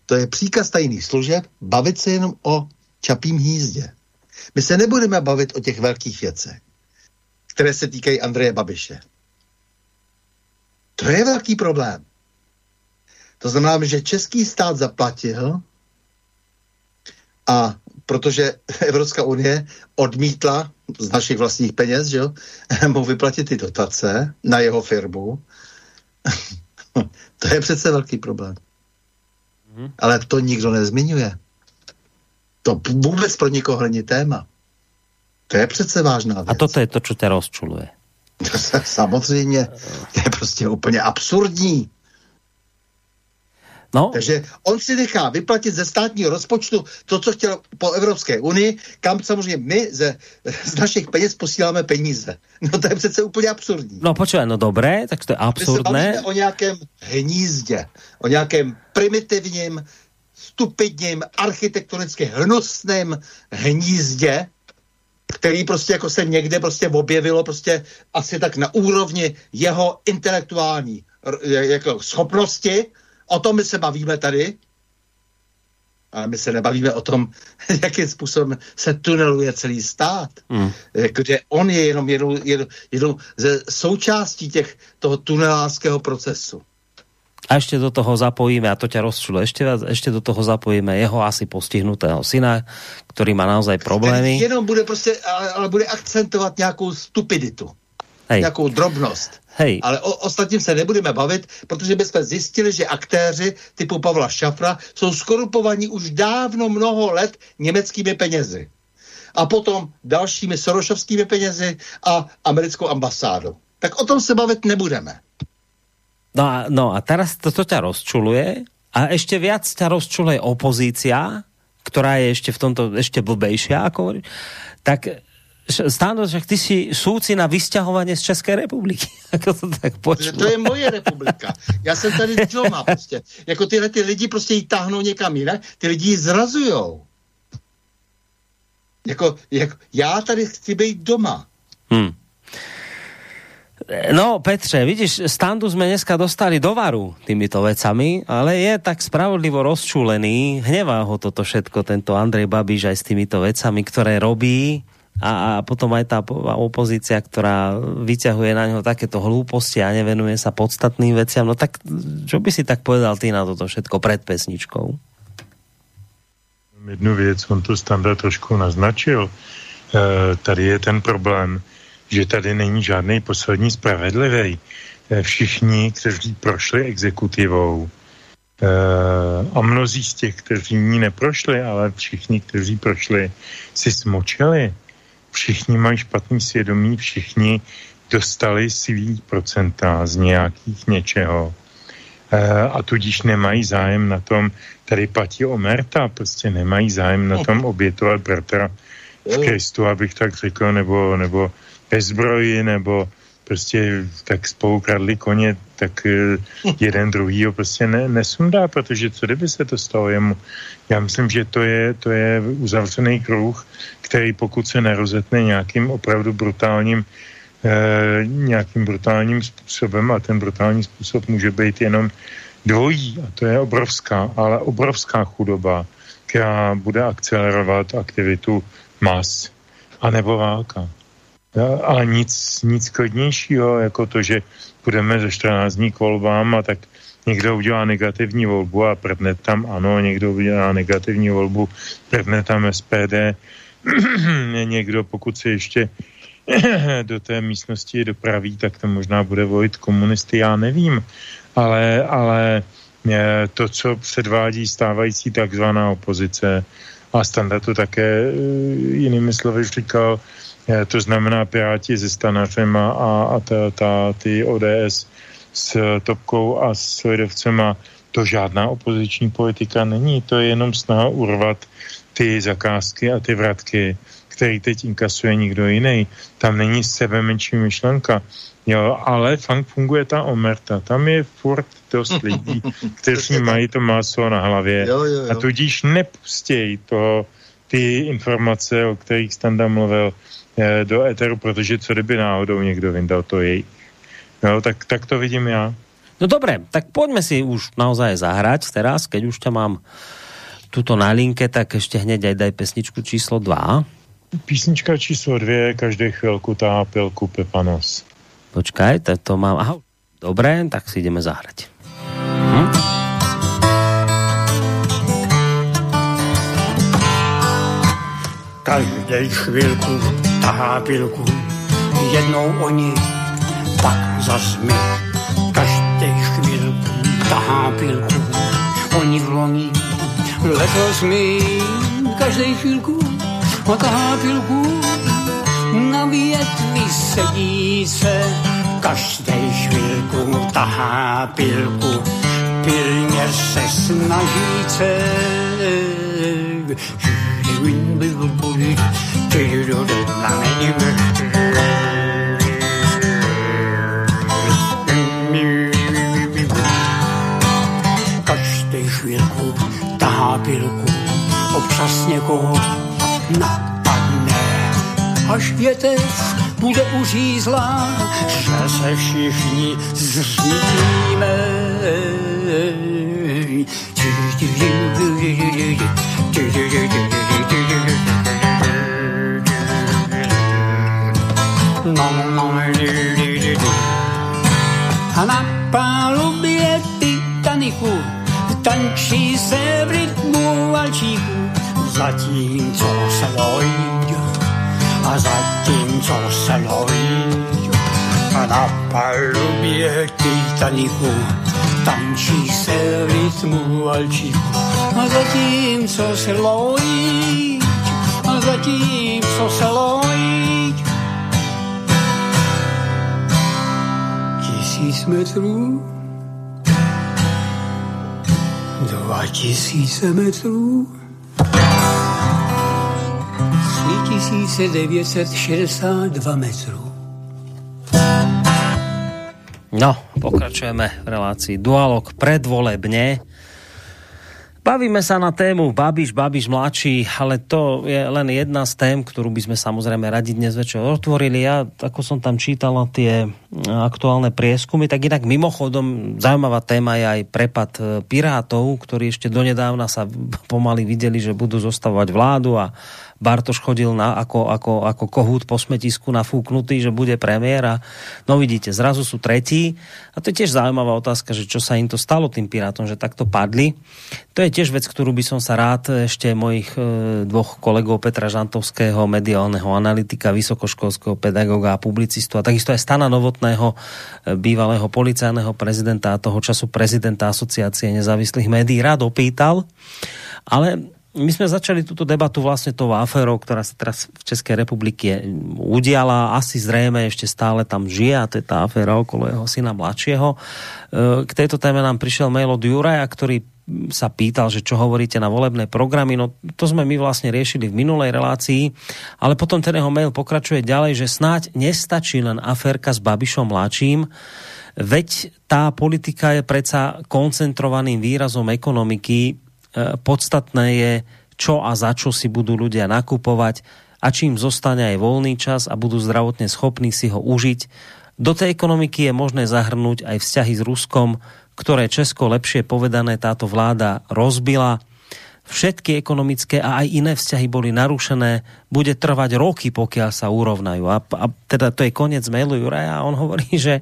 To je příkaz tajných služeb bavit se jenom o čapím hnízdě. My se nebudeme bavit o těch velkých věcech, které se týkají Andreje Babiše. To je velký problém. To znamená, že český stát zaplatil a protože (laughs) Evropská unie odmítla z našich vlastních peněz, že jo, (laughs) mu vyplatit ty dotace na jeho firmu, (laughs) to je přece velký problém. Mm. Ale to nikdo nezmiňuje. To vůbec pro nikoho není téma. To je přece vážná věc. A toto je to, co tě rozčuluje. Samozřejmě, to je prostě úplně absurdní. No. Takže on si nechá vyplatit ze státního rozpočtu to, co chtěl po Evropské unii, kam samozřejmě my ze, z našich peněz posíláme peníze. No to je přece úplně absurdní. No počkej, no dobré, tak to je absurdné. My se o nějakém hnízdě, o nějakém primitivním, stupidním, architektonicky hnusném hnízdě, který prostě jako se někde prostě objevilo prostě asi tak na úrovni jeho intelektuální jako schopnosti, O tom my se bavíme tady, ale my se nebavíme o tom, (laughs) jakým způsobem se tuneluje celý stát. Hmm. Kde on je jenom jednou, jednou, jednou ze součástí těch, toho tunelářského procesu. A ešte do toho zapojíme, a to ťa rozčulo ešte viac, ešte do toho zapojíme jeho asi postihnutého syna, ktorý má naozaj problémy. Jenom bude prostě, ale, ale bude akcentovat nějakou stupiditu. Hej. Nějakou drobnost. Hej. Ale o ostatním se nebudeme bavit, protože bychom zjistili, že aktéři typu Pavla Šafra jsou skorupovaní už dávno mnoho let německými penězi. A potom dalšími sorošovskými penězi a americkou ambasádou. Tak o tom se bavit nebudeme. No a, no a teraz toto ťa rozčuluje a ešte viac ťa rozčuluje opozícia, ktorá je ešte v tomto ešte blbejšia, ako tak Stáno, že ty si súci na vysťahovanie z České republiky. (laughs) Ako to tak počulo. To je moje republika. Já jsem tady doma prostě. Jako tyhle ty lidi prostě jí táhnou někam jinak, ty lidi ji zrazujou. Jako, jako, já tady chci být doma. Hmm. No, Petře, vidíš, standu jsme dneska dostali do varu týmito vecami, ale je tak spravodlivo rozčulený, hnevá ho toto všetko, tento Andrej Babiš aj s týmito vecami, ktoré robí a, a potom aj tá opozícia, ktorá vyťahuje na něho takéto hlúposti a nevenuje sa podstatným veciam. No tak, čo by si tak povedal ty na toto všetko pred pesničkou? Jednu věc, on to standard trošku naznačil. E, tady je ten problém, že tady není žádný poslední spravedlivý. E, všichni, kteří prošli exekutivou, a mnozí z těch, kteří ní neprošli, ale všichni, kteří prošli, si smočili. Všichni mají špatný svědomí, všichni dostali svý procenta z nějakých něčeho a tudíž nemají zájem na tom, tady platí o Merta, prostě nemají zájem na tom (laughs) obětovat bratra v Kristu, abych tak řekl, nebo, nebo bez zbroji, nebo prostě tak spolu kradli koně, tak eh, (laughs) jeden druhý ho prostě ne, nesundá, protože co kdyby se to stalo jemu? Já myslím, že to je, to je uzavřený kruh, který pokud se nerozetne nějakým opravdu brutálním eh, nějakým brutálním způsobem a ten brutální způsob může být jenom dvojí a to je obrovská, ale obrovská chudoba, která bude akcelerovat aktivitu mas a nebo válka. Ale nic, nic klidnějšího, jako to, že půjdeme ze 14 dní k volbám a tak někdo udělá negativní volbu a prdne tam ano, někdo udělá negativní volbu, prdne tam SPD, někdo, pokud se ještě do té místnosti dopraví, tak to možná bude volit komunisty, já nevím. Ale, ale eh, to, co předvádí stávající takzvaná opozice, a Standa to také eh, jinými slovy říkal, eh, to znamená Piráti se Stanařem a, a ta, ta, ty ODS s Topkou a s Lidovcema, to žádná opoziční politika není, to je jenom snaha urvat ty zakázky a ty vratky, který teď inkasuje nikdo jiný. Tam není sebe menší myšlenka. Jo, ale fakt funguje ta omerta. Tam je furt dost (laughs) lidí, kteří mají to maso na hlavě jo, jo, jo. a tudíž nepustějí to, ty informace, o kterých Standa mluvil, eh, do éteru, protože co kdyby náhodou někdo vyndal to jej. No, tak, tak to vidím já. No dobré, tak poďme si už naozaj zahrať teraz, keď už ťa mám tuto na linke, tak ešte hneď aj daj pesničku číslo 2. Písnička číslo dvě, každé chvilku tá pilku Pepanos. Počkaj, to, to mám... Aha, dobré, tak si ideme zahrať. Hm? Každej chvilku tahá pilku, jednou oni, pak zas my. Každej chvilku tahá pilku, oni v loni, letos my. Každej chvilku tahá pilku, na větvi sedí se, každej chvilku tahá pilku, pilně se snaží se. Každý chvilku tahá pilku, občas někoho napadne, až větev bude uřízlá, že se všichni zřítíme. A na palubě tančí se v rytmu valčíku, zatímco se loď a zatímco se loď a na palubě Titaniku tančí se v rytmu valčíku. A zatímco se loď a zatímco se loď tisíc metrů dva tisíce metrů 3962 metrů. No, pokračujeme v relácii Dualog predvolebne. Bavíme sa na tému Babiš, Babiš mladší, ale to je len jedna z tém, ktorú by sme samozrejme radi dnes večer otvorili. Ja, ako som tam čítala tie aktuálne prieskumy, tak inak mimochodom zaujímavá téma je aj prepad e, Pirátov, ktorí ešte donedávna sa (laughs) pomaly videli, že budú zostavovať vládu a Bartoš chodil na, ako, ako, ako kohút po smetisku nafúknutý, že bude premiér a no vidíte, zrazu sú tretí a to je tiež zaujímavá otázka, že čo sa im to stalo tým Pirátom, že takto padli. To je tiež vec, ktorú by som sa rád ešte mojich e, dvoch kolegov Petra Žantovského, mediálneho analytika, vysokoškolského pedagoga a publicistu a takisto aj Stana Novotného, e, bývalého policajného prezidenta a toho času prezidenta Asociácie nezávislých médií rád opýtal. Ale my sme začali túto debatu vlastne tou aférou, ktorá sa teraz v Českej republike udiala. Asi zrejme ešte stále tam žije a to je tá aféra okolo jeho syna mladšieho. E, k tejto téme nám prišiel mail od Juraja, ktorý sa pýtal, že čo hovoríte na volebné programy, no to sme my vlastne riešili v minulej relácii, ale potom ten jeho mail pokračuje ďalej, že snáď nestačí len aférka s Babišom mladším, veď tá politika je predsa koncentrovaným výrazom ekonomiky, podstatné je, čo a za čo si budú ľudia nakupovať a čím zostane aj voľný čas a budú zdravotne schopní si ho užiť. Do tej ekonomiky je možné zahrnúť aj vzťahy s Ruskom, ktoré Česko lepšie povedané táto vláda rozbila. Všetky ekonomické a aj iné vzťahy boli narušené. Bude trvať roky, pokiaľ sa urovnajú. A, a teda to je koniec mailu Juraja a on hovorí, že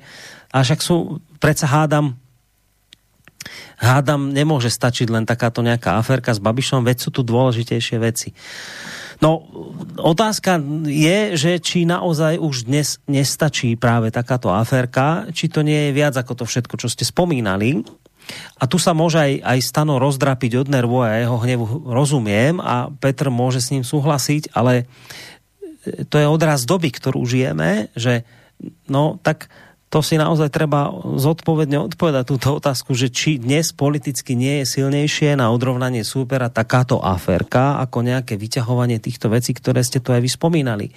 a však sú, predsa hádam, hádam, nemôže stačiť len takáto nejaká aferka s Babišom, veď sú tu dôležitejšie veci. No, otázka je, že či naozaj už dnes nestačí práve takáto aférka, či to nie je viac ako to všetko, čo ste spomínali. A tu sa môže aj, aj Stano rozdrapiť od nervu a jeho hnevu rozumiem a Petr môže s ním súhlasiť, ale to je odraz doby, ktorú žijeme, že no tak to si naozaj treba zodpovedne odpovedať túto otázku, že či dnes politicky nie je silnejšie na odrovnanie súpera takáto aférka, ako nejaké vyťahovanie týchto vecí, ktoré ste tu aj vyspomínali.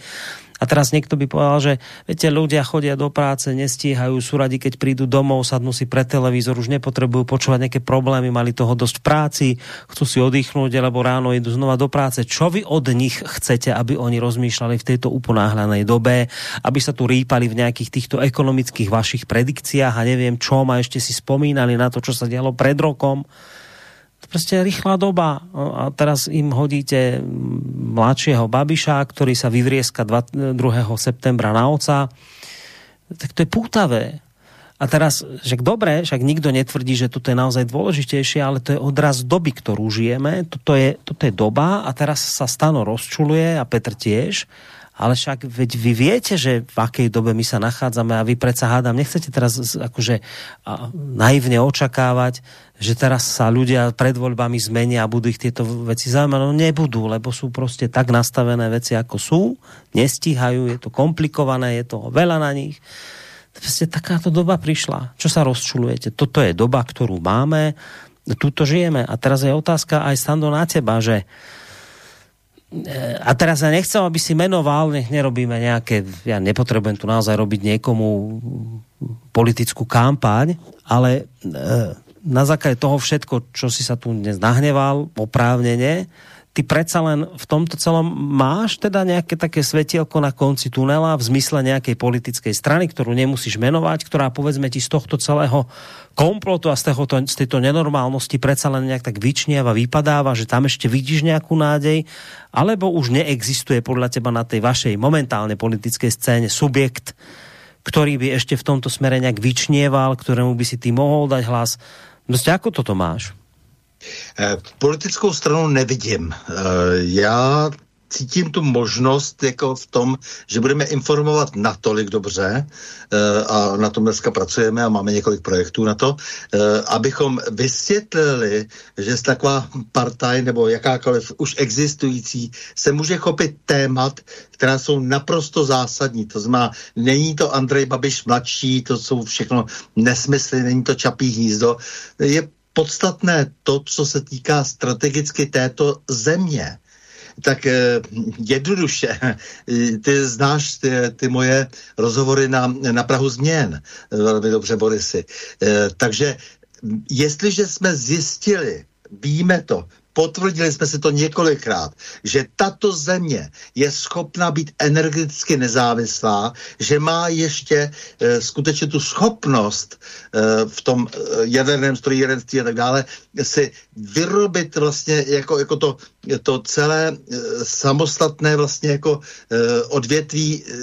A teraz niekto by povedal, že viete, ľudia chodia do práce, nestíhajú, sú radi, keď prídu domov, sadnú si pre televízor, už nepotrebujú počúvať nejaké problémy, mali toho dosť v práci, chcú si oddychnúť, alebo ráno idú znova do práce. Čo vy od nich chcete, aby oni rozmýšľali v tejto uponáhľanej dobe, aby sa tu rýpali v nejakých týchto ekonomických vašich predikciách a neviem čo, a ešte si spomínali na to, čo sa dialo pred rokom prostě rýchla doba. A teraz im hodíte mladšieho Babiša, ktorý sa vyvrieska 2. septembra na oca. Tak to je pútavé. A teraz, že dobre, však nikto netvrdí, že toto je naozaj dôležitejšie, ale to je odraz doby, ktorú žijeme. Toto je, toto je doba a teraz sa Stano rozčuluje a Petr tiež ale však veď vy viete, že v akej dobe my sa nachádzame a vy predsa hádam, nechcete teraz akože naivne očakávať, že teraz sa ľudia pred voľbami zmenia a budú ich tieto veci zaujímať. No nebudú, lebo sú prostě tak nastavené veci, ako sú, nestíhajú, je to komplikované, je toho veľa na nich. Prostě takáto doba prišla. Čo sa rozčulujete? Toto je doba, ktorú máme, tuto žijeme. A teraz je otázka aj Stando na teba, že a teraz ja nechcem, aby si menoval, nech nerobíme nejaké, ja nepotrebujem tu naozaj robiť niekomu politickú kampaň, ale e, na základe toho všetko, čo si sa tu dnes nahneval, oprávnene, ty predsa len v tomto celom máš teda nejaké také svetielko na konci tunela v zmysle nejakej politickej strany, ktorú nemusíš menovať, ktorá povedzme ti z tohto celého komplotu a z, tohoto, z tejto nenormálnosti predsa len nejak tak vyčnieva, vypadáva, že tam ešte vidíš nejakú nádej, alebo už neexistuje podľa teba na tej vašej momentálne politickej scéne subjekt, ktorý by ešte v tomto smere nejak vyčnieval, ktorému by si ty mohol dať hlas. Prostě ako toto máš? Eh, politickou stranu nevidím. Eh, já cítím tu možnost jako v tom, že budeme informovat natolik dobře eh, a na tom dneska pracujeme a máme několik projektů na to, abychom vysvětlili, že taková partaj nebo jakákoliv už existující se může chopit témat, která jsou naprosto zásadní. To znamená, není to Andrej Babiš mladší, to jsou všechno nesmysly, není to čapí hnízdo. Je podstatné to, co se týká strategicky této země. Tak eh, jednoduše, (laughs) ty znáš ty, ty moje rozhovory na, na Prahu změn velmi dobře, Borisy. Eh, takže jestliže jsme zjistili, víme to, potvrdili jsme si to několikrát, že tato země je schopna být energeticky nezávislá, že má ještě e, skutečně tu schopnost e, v tom e, jaderném strojírenství a tak dále si vyrobit vlastně jako, jako to, to celé e, samostatné vlastně jako e, odvětví e,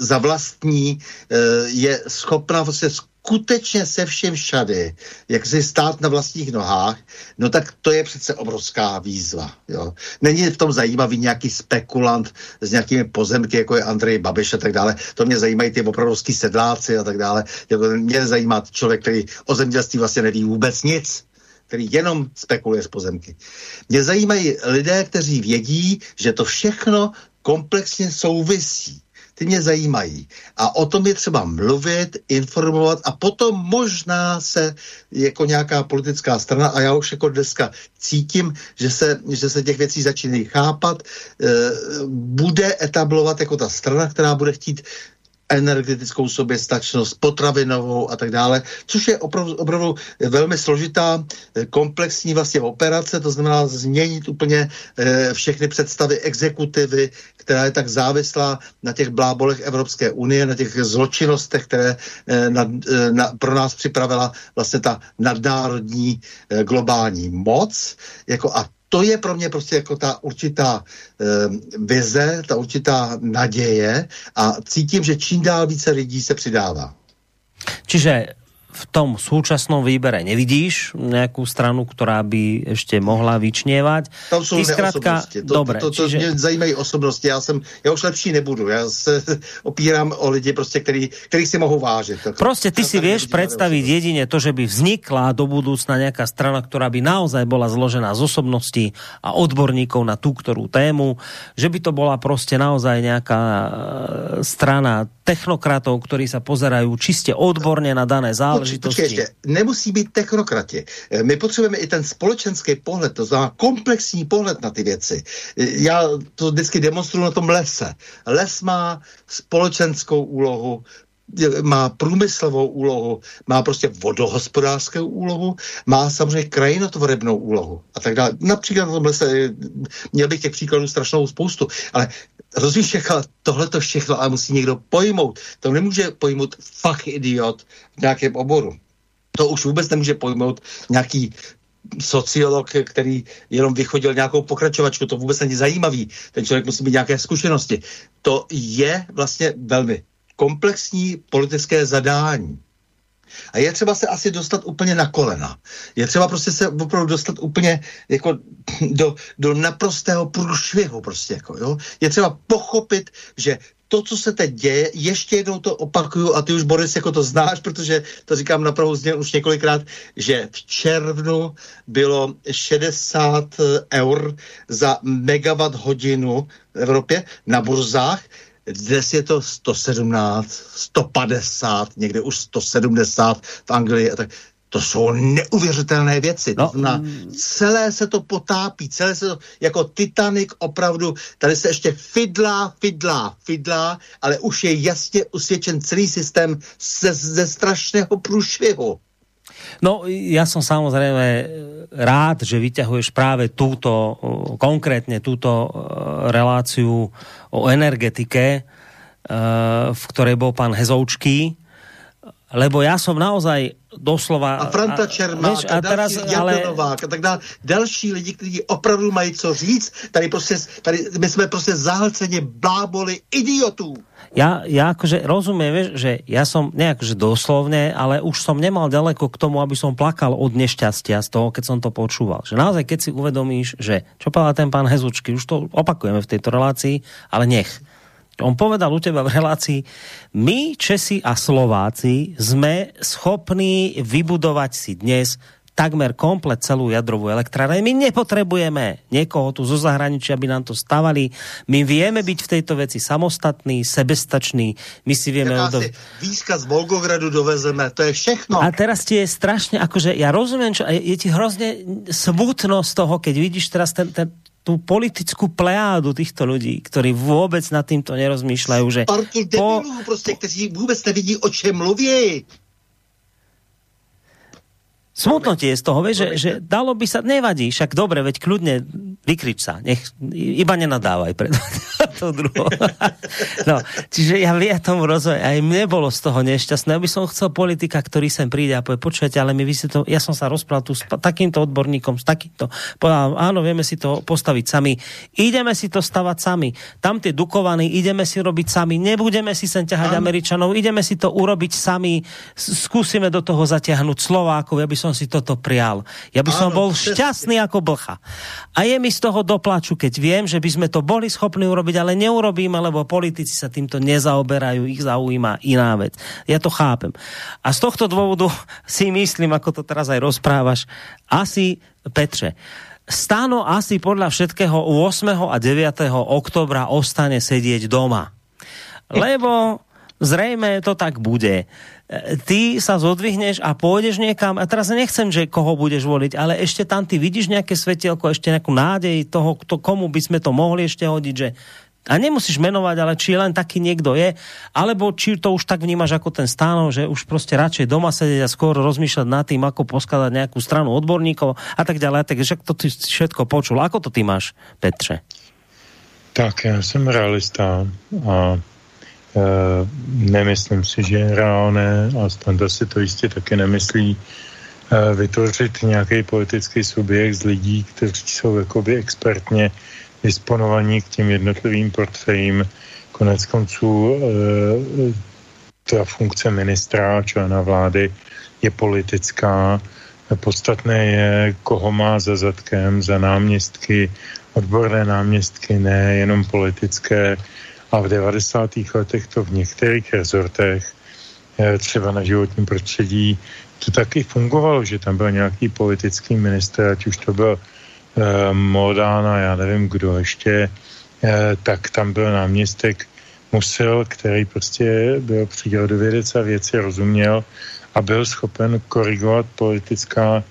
za vlastní e, je schopna vlastně skutečně se všem všady, jak si stát na vlastních nohách, no tak to je přece obrovská výzva. Jo. Není v tom zajímavý nějaký spekulant s nějakými pozemky, jako je Andrej Babiš a tak dále. To mě zajímají ty opravdovský sedláci a tak dále. Jako mě zajímá člověk, který o zemědělství vlastně neví vůbec nic který jenom spekuluje s pozemky. Mě zajímají lidé, kteří vědí, že to všechno komplexně souvisí ty mě zajímají. A o tom je třeba mluvit, informovat a potom možná se jako nějaká politická strana, a já už jako dneska cítím, že se, že se těch věcí začínají chápat, e, bude etablovat jako ta strana, která bude chtít energetickou soběstačnost, potravinovou a tak dále, což je opravdu, opravdu velmi složitá eh, komplexní vlastně operace, to znamená změnit úplně e, všechny představy exekutivy, která je tak závislá na těch blábolech Evropské unie, na těch zločinnostech, které e, na, na, pro nás připravila vlastně ta nadnárodní globální moc. Jako a to je pro mě prostě jako ta určitá e, vize, ta určitá naděje a cítím, že čím dál více lidí se přidává. Čiže v tom súčasnom výbere nevidíš nejakú stranu, ktorá by ešte mohla vyčnievať? Tam jsou zkrátka... To, Dobre, to, to, to čiže... mě zajímají osobnosti. Já, jsem, já už lepší nebudu. Já se (laughs) opírám o lidi, prostě, který, který si mohou vážit. Prostě ty si vieš predstaviť jedine to, že by vznikla do budúcna nejaká strana, ktorá by naozaj bola zložená z osobností a odborníkov na tú ktorú tému, že by to bola prostě naozaj nejaká e, strana technokratov, ktorí sa pozerajú čiste odborne na dané záležitosti. Počkej, ještě, nemusí být technokrati. Eh, my potřebujeme i ten společenský pohled, to znamená komplexní pohled na ty věci. Eh, já to vždycky demonstruji na tom lese. Les má společenskou úlohu, má průmyslovou úlohu, má prostě vodohospodářskou úlohu, má samozřejmě krajinotvorebnou úlohu a tak dále. Například na tom lese, měl bych těch příkladů strašnou spoustu, ale rozumíš, jak tohle to všechno ale musí někdo pojmout. To nemůže pojmout fakt idiot v nějakém oboru. To už vůbec nemůže pojmout nějaký sociolog, který jenom vychodil nějakou pokračovačku, to vůbec není zajímavý. Ten člověk musí mít nějaké zkušenosti. To je vlastně velmi komplexní politické zadání. A je třeba se asi dostat úplně na kolena. Je třeba prostě se opravdu dostat úplně jako do, do naprostého průšvihu prostě jako, jo. Je třeba pochopit, že to, co se teď děje, ještě jednou to opakuju a ty už, Boris, jako to znáš, protože to říkám na Prahu už několikrát, že v červnu bylo 60 eur za megawatt hodinu v Evropě na burzách, dnes je to 117, 150, někde už 170 v Anglii. Tak to jsou neuvěřitelné věci. No. To znamená, celé se to potápí, celé se to, jako Titanic opravdu, tady se ještě fidlá, fidlá, fidlá, ale už je jasně usvědčen celý systém ze, ze strašného průšvihu. No, ja som samozrejme rád, že vyťahuješ práve túto, konkrétne túto reláciu o energetike, v ktorej bol pán Hezoučký, lebo ja som naozaj doslova... A Franta Čermák, a, a, teraz, ale... Novák a tak dále. Další lidi, kteří opravdu mají co říct. Tady prostě, tady, my jsme prostě zahlceně bláboli idiotů. Ja, ja akože rozumiem, vieš, že ja som nejakže doslovne, ale už som nemal ďaleko k tomu, aby som plakal od nešťastia z toho, keď som to počúval. Že naozaj, keď si uvedomíš, že čo povedal ten pán Hezučky, už to opakujeme v tejto relácii, ale nech on povedal u teba v relácii, my Česi a Slováci sme schopní vybudovať si dnes takmer komplet celú jadrovú elektrárnu. My nepotrebujeme niekoho tu zo zahraničia, aby nám to stavali. My vieme byť v tejto veci samostatní, sebestační. My si vieme... Od... Výzka z Volgogradu dovezeme, to je všechno. A teraz ti je strašne, akože ja rozumiem, čo, je ti hrozne smutno z toho, keď vidíš teraz ten, ten, tú politickú plejádu týchto ľudí, ktorí vôbec nad týmto nerozmýšľajú, že... Partu po... prostě, kteří vůbec nevidí, o čem mluví. Smutno ti je z toho, vieš, že, že dalo by sa, nevadí, však dobre, veď kľudne vykrič sa, nech, iba nenadávaj pred, to druhou. (laughs) no, čiže ja, ja tomu rozumiem. Aj mne bolo z toho nešťastné. Ja by som chcel politika, ktorý sem príde a povie, počujete, ale my vy si to, ja som sa rozprával tu s takýmto odborníkom, s takýmto. Povedal, áno, vieme si to postaviť sami. Ideme si to stavať sami. Tam tie dukovaní ideme si robiť sami. Nebudeme si sem ťahať áno. Američanov, ideme si to urobiť sami. Skúsime do toho zatiahnuť Slovákov. Ja by som si toto prial. Ja by som bol šťastný ako blcha. A je mi z toho doplaču, keď viem, že by sme to boli schopní urobiť, ale neurobíme, lebo politici sa týmto nezaoberajú, ich zaujíma iná vec. Ja to chápem. A z tohto dôvodu (laughs) si myslím, ako to teraz aj rozprávaš, asi, Petře, Stáno asi podľa všetkého 8. a 9. oktobra ostane sedieť doma. Lebo zrejme to tak bude ty sa zodvihneš a pôjdeš niekam, a teraz nechcem, že koho budeš voliť, ale ešte tam ty vidíš nejaké svetielko, ešte nejakú nádej toho, kto, komu by sme to mohli ešte hodiť, že a nemusíš menovať, ale či len taký niekto je, alebo či to už tak vnímaš ako ten stánov, že už prostě radšej doma sedieť a skôr rozmýšľať nad tým, ako poskladať nejakú stranu odborníkov a tak ďalej. Takže to ty všetko počul. Ako to ty máš, Petře? Tak, já jsem realista a Eh, nemyslím si, že je reálné a Standa si to jistě taky nemyslí eh, vytvořit nějaký politický subjekt z lidí, kteří jsou jakoby expertně disponovaní k těm jednotlivým portfejím. Konec konců eh, ta funkce ministra, člena vlády je politická. Podstatné je, koho má za zadkem, za náměstky, odborné náměstky, ne jenom politické a v 90. letech to v některých rezortech, eh, třeba na životním prostředí, to taky fungovalo, že tam byl nějaký politický minister, ať už to byl eh, Modána, já nevím kdo ještě, eh, tak tam byl náměstek Musil, který prostě byl přírodovědec a věci rozuměl a byl schopen korigovat politická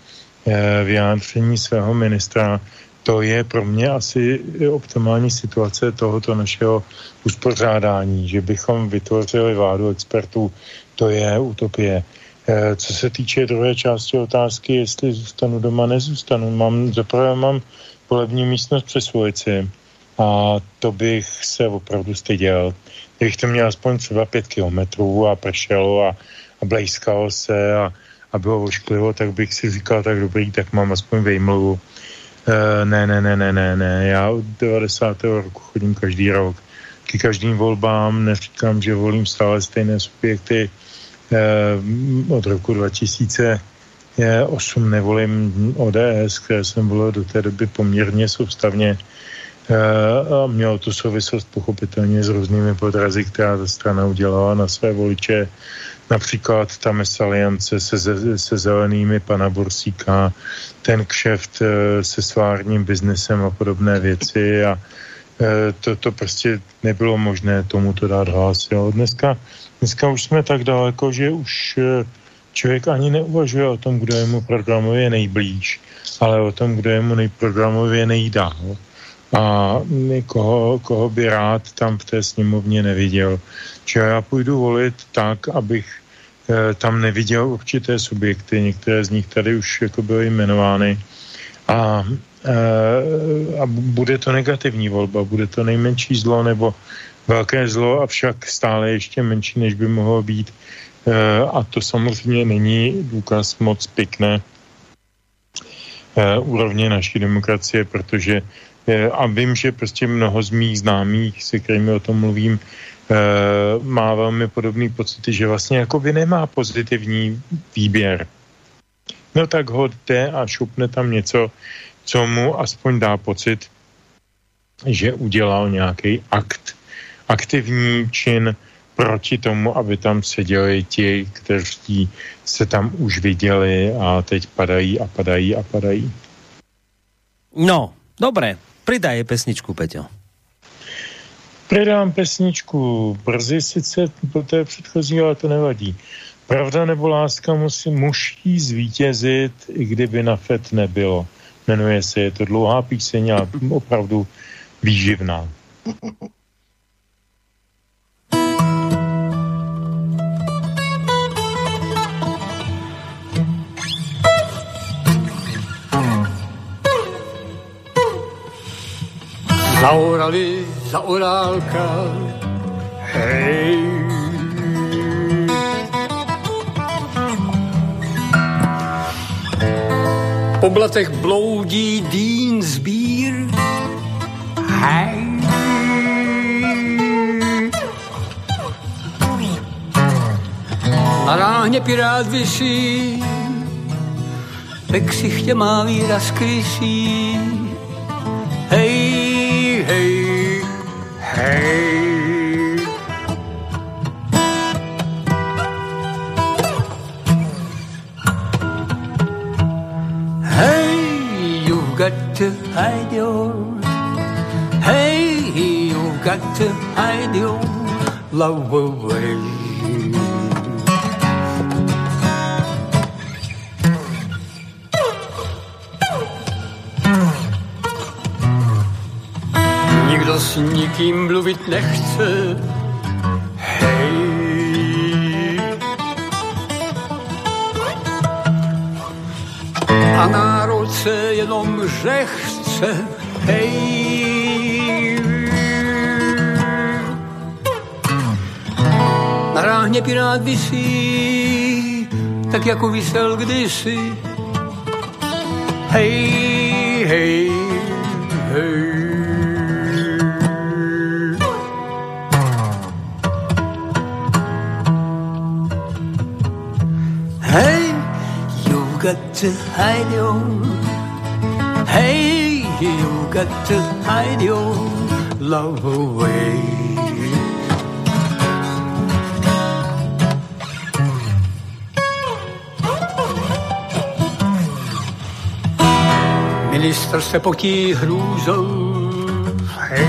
eh, vyjádření svého ministra. To je pro mě asi optimální situace tohoto našeho uspořádání, že bychom vytvořili vládu expertů, to je utopie. Eh, co se týče druhé části otázky, jestli zůstanu doma, nezůstanu. Mám, zaprvé mám volební místnost přes ulici a to bych se opravdu styděl. Kdybych to měl aspoň třeba pět kilometrů a pršelo a, a blejskalo se a, a bylo ošklivo, tak bych si říkal, tak dobrý, tak mám aspoň vejmluvu. Uh, ne, ne, ne, ne, ne, ne. Já od 90. roku chodím každý rok. K každým volbám neříkám, že volím stále stejné subjekty. Uh, od roku 2008 nevolím ODS, které jsem volil do té doby poměrně soustavně. Uh, a mělo to souvislost pochopitelně s různými podrazy, která ta strana udělala na své voliče. Například ta mesaliance se, se zelenými pana Borsíka, ten kšeft eh, se svárním biznesem a podobné věci a eh, to, to prostě nebylo možné tomuto dát hlas. Jo. Dneska, dneska už jsme tak daleko, že už eh, člověk ani neuvažuje o tom, kdo je mu programově nejblíž, ale o tom, kdo je mu nejprogramově nejdál. A koho, koho by rád tam v té sněmovně neviděl. Čiže já půjdu volit tak, abych eh, tam neviděl určité subjekty, některé z nich tady už jako byly jmenovány. A, eh, a bude to negativní volba, bude to nejmenší zlo nebo velké zlo, avšak stále ještě menší, než by mohlo být. Eh, a to samozřejmě není důkaz moc pěkné úrovně naší demokracie, protože a vím, že prostě mnoho z mých známých, se kterými o tom mluvím, Eh, má velmi podobný pocity, že vlastně jako by nemá pozitivní výběr. No tak ho jde a šupne tam něco, co mu aspoň dá pocit, že udělal nějaký akt, aktivní čin proti tomu, aby tam seděli ti, kteří se tam už viděli a teď padají a padají a padají. No, dobré, pridaj pesničku, Peťo. Pridám pesničku brzy sice po té předchozí, ale to nevadí. Pravda nebo láska musí, musí zvítězit, i kdyby na FED nebylo. Jmenuje se, je to dlouhá píseň a opravdu výživná. (laughs) Zaorali za orálka, hej. Po blatech bloudí dýn zbír, hej. Na ráhně pirát visí, ve ksichtě má výraz krysí. Hey, you've got to hide your Hey, you've got to hide your love away. Nikým mluvit nechce. Hej. A národ se jenom že chce. Hej. Na ráhně pirát visí, tak jako vysel kdysi. Hej, hej. 같은 하이디오 Hey to hide your Love away. Ministar se poký hrůzou Hej.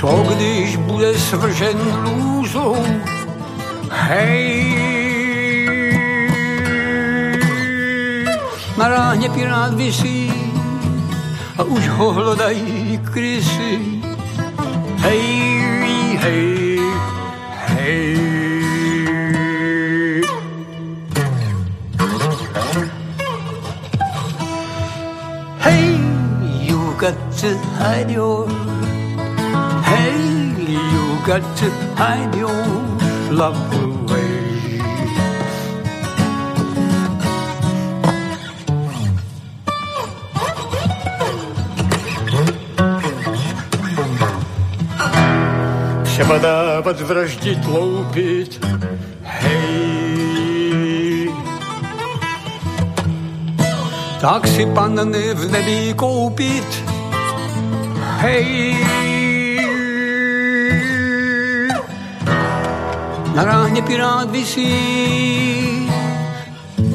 Co když bude svržen lůzou? Hej. Na ráhně pirát visí a už ho hlodají krysy. Hej, hej, hej. Hey, you got to hide your. Hey, you got to hide your love dávat, vraždit, loupit, hej. Tak si panny v nebi koupit, hej. Na ráhně pirát visí,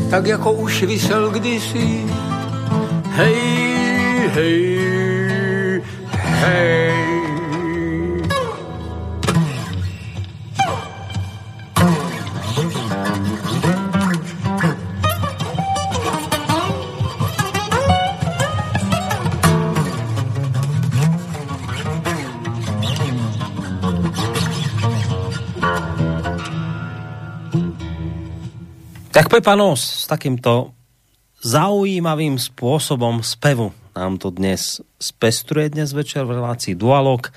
tak jako už vysel kdysi. Hej, hej, hej. Tak Pepano s takýmto zaujímavým spôsobom spevu nám to dnes spestruje dnes večer v relácii Dualog.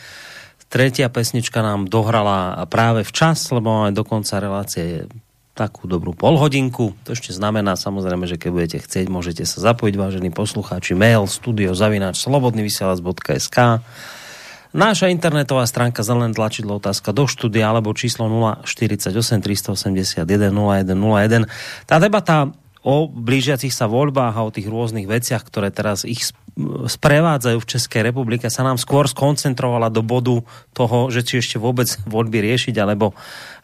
Tretia pesnička nám dohrala práve včas, lebo máme do konca relácie takú dobrú polhodinku. To ešte znamená samozrejme, že keď budete chcieť, môžete sa zapojiť, vážení poslucháči, mail studio zavináč slobodnyvysielac.sk Náša internetová stránka zelené tlačidlo otázka do štúdia alebo číslo 048 381 0101. Tá debata o blížiacich sa voľbách a o tých rôznych veciach, ktoré teraz ich sprevádzajú v Českej republike, sa nám skôr skoncentrovala do bodu toho, že či ešte vôbec voľby riešiť alebo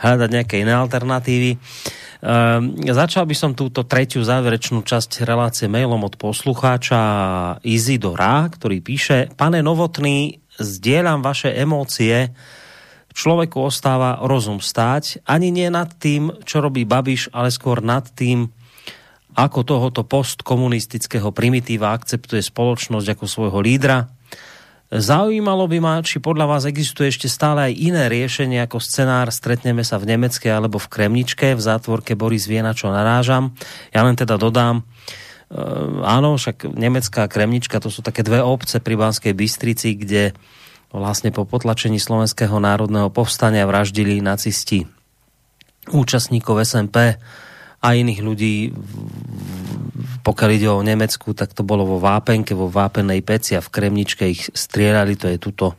hľadať nejaké iné alternatívy. Um, začal by som túto tretiu záverečnú časť relácie mailom od poslucháča Izidora, ktorý píše Pane Novotný, zdieľam vaše emócie, človeku ostáva rozum stáť, ani nie nad tým, čo robí Babiš, ale skôr nad tým, ako tohoto postkomunistického primitíva akceptuje spoločnosť ako svojho lídra. Zaujímalo by ma, či podľa vás existuje ešte stále aj iné riešenie ako scenár stretneme sa v Nemeckej alebo v Kremničke, v zátvorke Boris vie, na čo narážam. Ja len teda dodám, áno, však Nemecká Kremnička, to sú také dve obce pri Banskej Bystrici, kde vlastne po potlačení Slovenského národného povstania vraždili nacisti účastníkov SMP a iných ľudí, pokiaľ ide o Nemecku, tak to bolo vo Vápenke, vo Vápenej peci a v Kremničke ich strieľali, to je tuto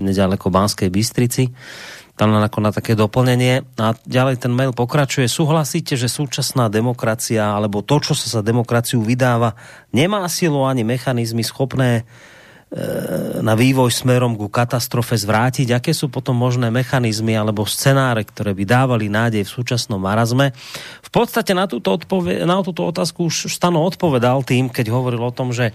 nedaleko Banskej Bystrici. Tam len ako na také doplnenie. A ďalej ten mail pokračuje. Súhlasíte, že súčasná demokracia, alebo to, čo sa za demokraciu vydáva, nemá silu ani mechanizmy schopné E, na vývoj smerom ku katastrofe zvrátiť, aké sú potom možné mechanizmy alebo scenáre, ktoré by dávali nádej v súčasnom marazme. V podstate na túto, odpoved- na túto otázku už Stano odpovedal tým, keď hovoril o tom, že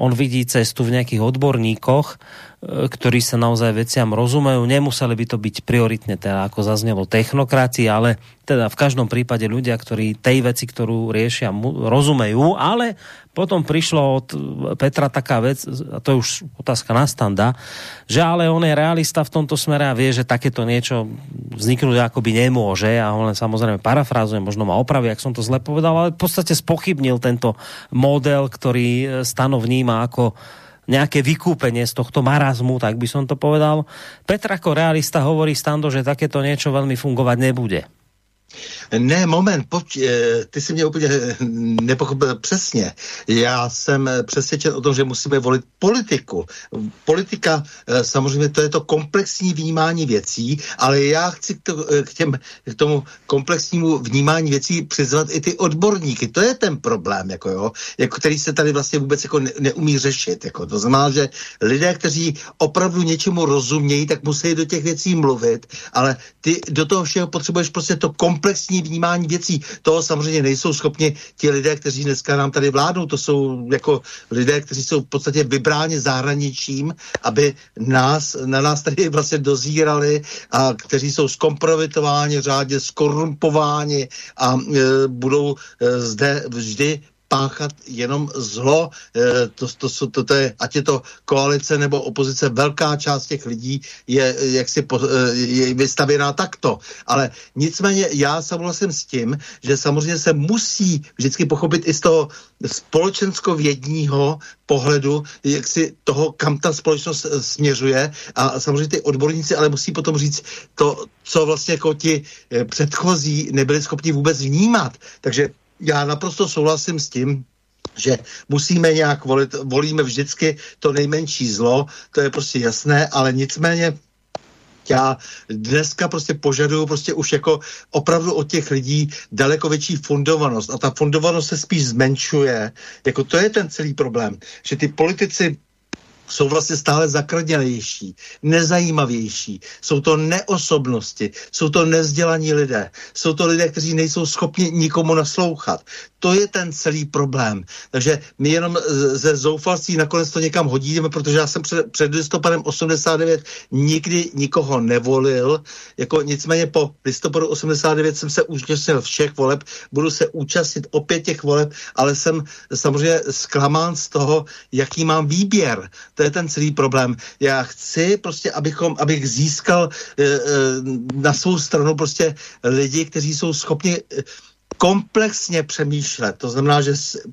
on vidí cestu v nejakých odborníkoch, E, ktorí sa naozaj veciam rozumejú. Nemuseli by to byť prioritne, teda ako zaznelo, technokrati, ale teda v každom prípade ľudia, ktorí tej veci, ktorú riešia, rozumejú, ale potom prišlo od Petra taká vec, a to je už otázka na standa, že ale on je realista v tomto smere a vie, že takéto niečo vzniknúť akoby nemôže. A on len samozrejme parafrázuje, možno ma opraví, ak som to zle povedal, ale v podstate spochybnil tento model, ktorý stanov vníma ako nejaké vykúpenie z tohto marazmu, tak by som to povedal. Petr ako realista hovorí Stando, že takéto niečo veľmi fungovať nebude. Ne, moment, pojď, eh, ty si mě úplně nepochopil přesně. Já jsem přesvědčen o tom, že musíme volit politiku. Politika, eh, samozřejmě to je to komplexní vnímání věcí, ale já chci k, to, eh, k, těm, k tomu komplexnímu vnímání věcí přizvat i ty odborníky. To je ten problém, jako jo, jako který se tady vlastně vůbec jako ne, neumí řešit. Jako. To znamená, že lidé, kteří opravdu něčemu rozumějí, tak musí do těch věcí mluvit, ale ty do toho všeho potřebuješ prostě to komplexní komplexní vnímání věcí. To samozřejmě nejsou schopni ti lidé, kteří dneska nám tady vládnou. To jsou jako lidé, kteří jsou v podstatě vybráni zahraničím, aby nás, na nás tady (laughs) vlastně dozírali a kteří jsou skompromitováni, řádně skorumpováni a e, budou e, zde vždy páchat jenom zlo. E, to, to, to, to, to je, ať je to koalice nebo opozice, velká část těch lidí je jaksi e, je vystavěná takto. Ale nicméně já souhlasím s tím, že samozřejmě se musí vždycky pochopit i z toho společensko-vědního pohledu, jak si toho, kam ta společnost e, směřuje a samozřejmě ty odborníci ale musí potom říct to, co vlastně jako ti předchozí nebyli schopni vůbec vnímat. Takže já naprosto souhlasím s tím, že musíme nějak volit, volíme vždycky to nejmenší zlo, to je prostě jasné, ale nicméně já dneska prostě požaduju prostě už jako opravdu od těch lidí daleko větší fundovanost a ta fundovanost se spíš zmenšuje. Jako to je ten celý problém, že ty politici jsou vlastně stále zakrnělejší, nezajímavější. Jsou to neosobnosti, jsou to nezdělaní lidé, jsou to lidé, kteří nejsou schopni nikomu naslouchat. To je ten celý problém. Takže my jenom ze zoufalství nakonec to někam hodíme, protože já jsem před, před listopadem 89 nikdy nikoho nevolil. Jako nicméně po listopadu 89 jsem se účastnil všech voleb, budu se účastnit opět těch voleb, ale jsem samozřejmě zklamán z toho, jaký mám výběr. To je ten celý problém. Já chci prostě, abychom, abych získal e, e, na svou stranu prostě lidi, kteří jsou schopni e, komplexně přemýšlet. To znamená, že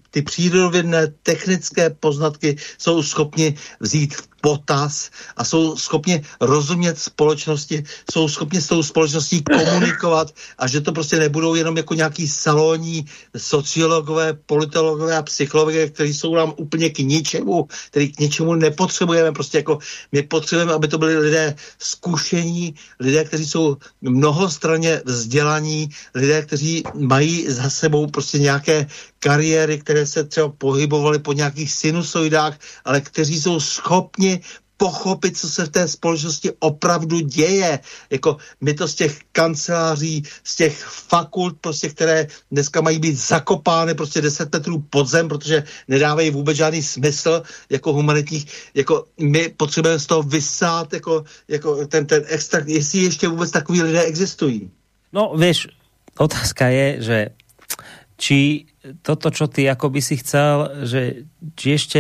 ty přírodovědné technické poznatky jsou schopni vzít v potaz a jsou schopni rozumět společnosti, jsou schopni s tou společností komunikovat a že to prostě nebudou jenom jako nějaký salonní sociologové, politologové a psychologové, kteří jsou nám úplně k ničemu, který k ničemu nepotřebujeme. Prostě jako my potřebujeme, aby to byli lidé zkušení, lidé, kteří jsou mnohostranně vzdělaní, lidé, kteří mají za sebou prostě nějaké kariéry, které se třeba pohybovaly po nějakých sinusoidách, ale kteří jsou schopni pochopit, co se v té společnosti opravdu děje. Jako my to z těch kanceláří, z těch fakult, prostě, které dneska mají být zakopány prostě 10 metrů pod zem, protože nedávají vůbec žádný smysl jako humanitních. Jako my potřebujeme z toho vysát jako, jako ten, ten extrakt, jestli ještě vůbec takový lidé existují. No, víš, otázka je, že či toto, čo ty ako by si chcel, že či ešte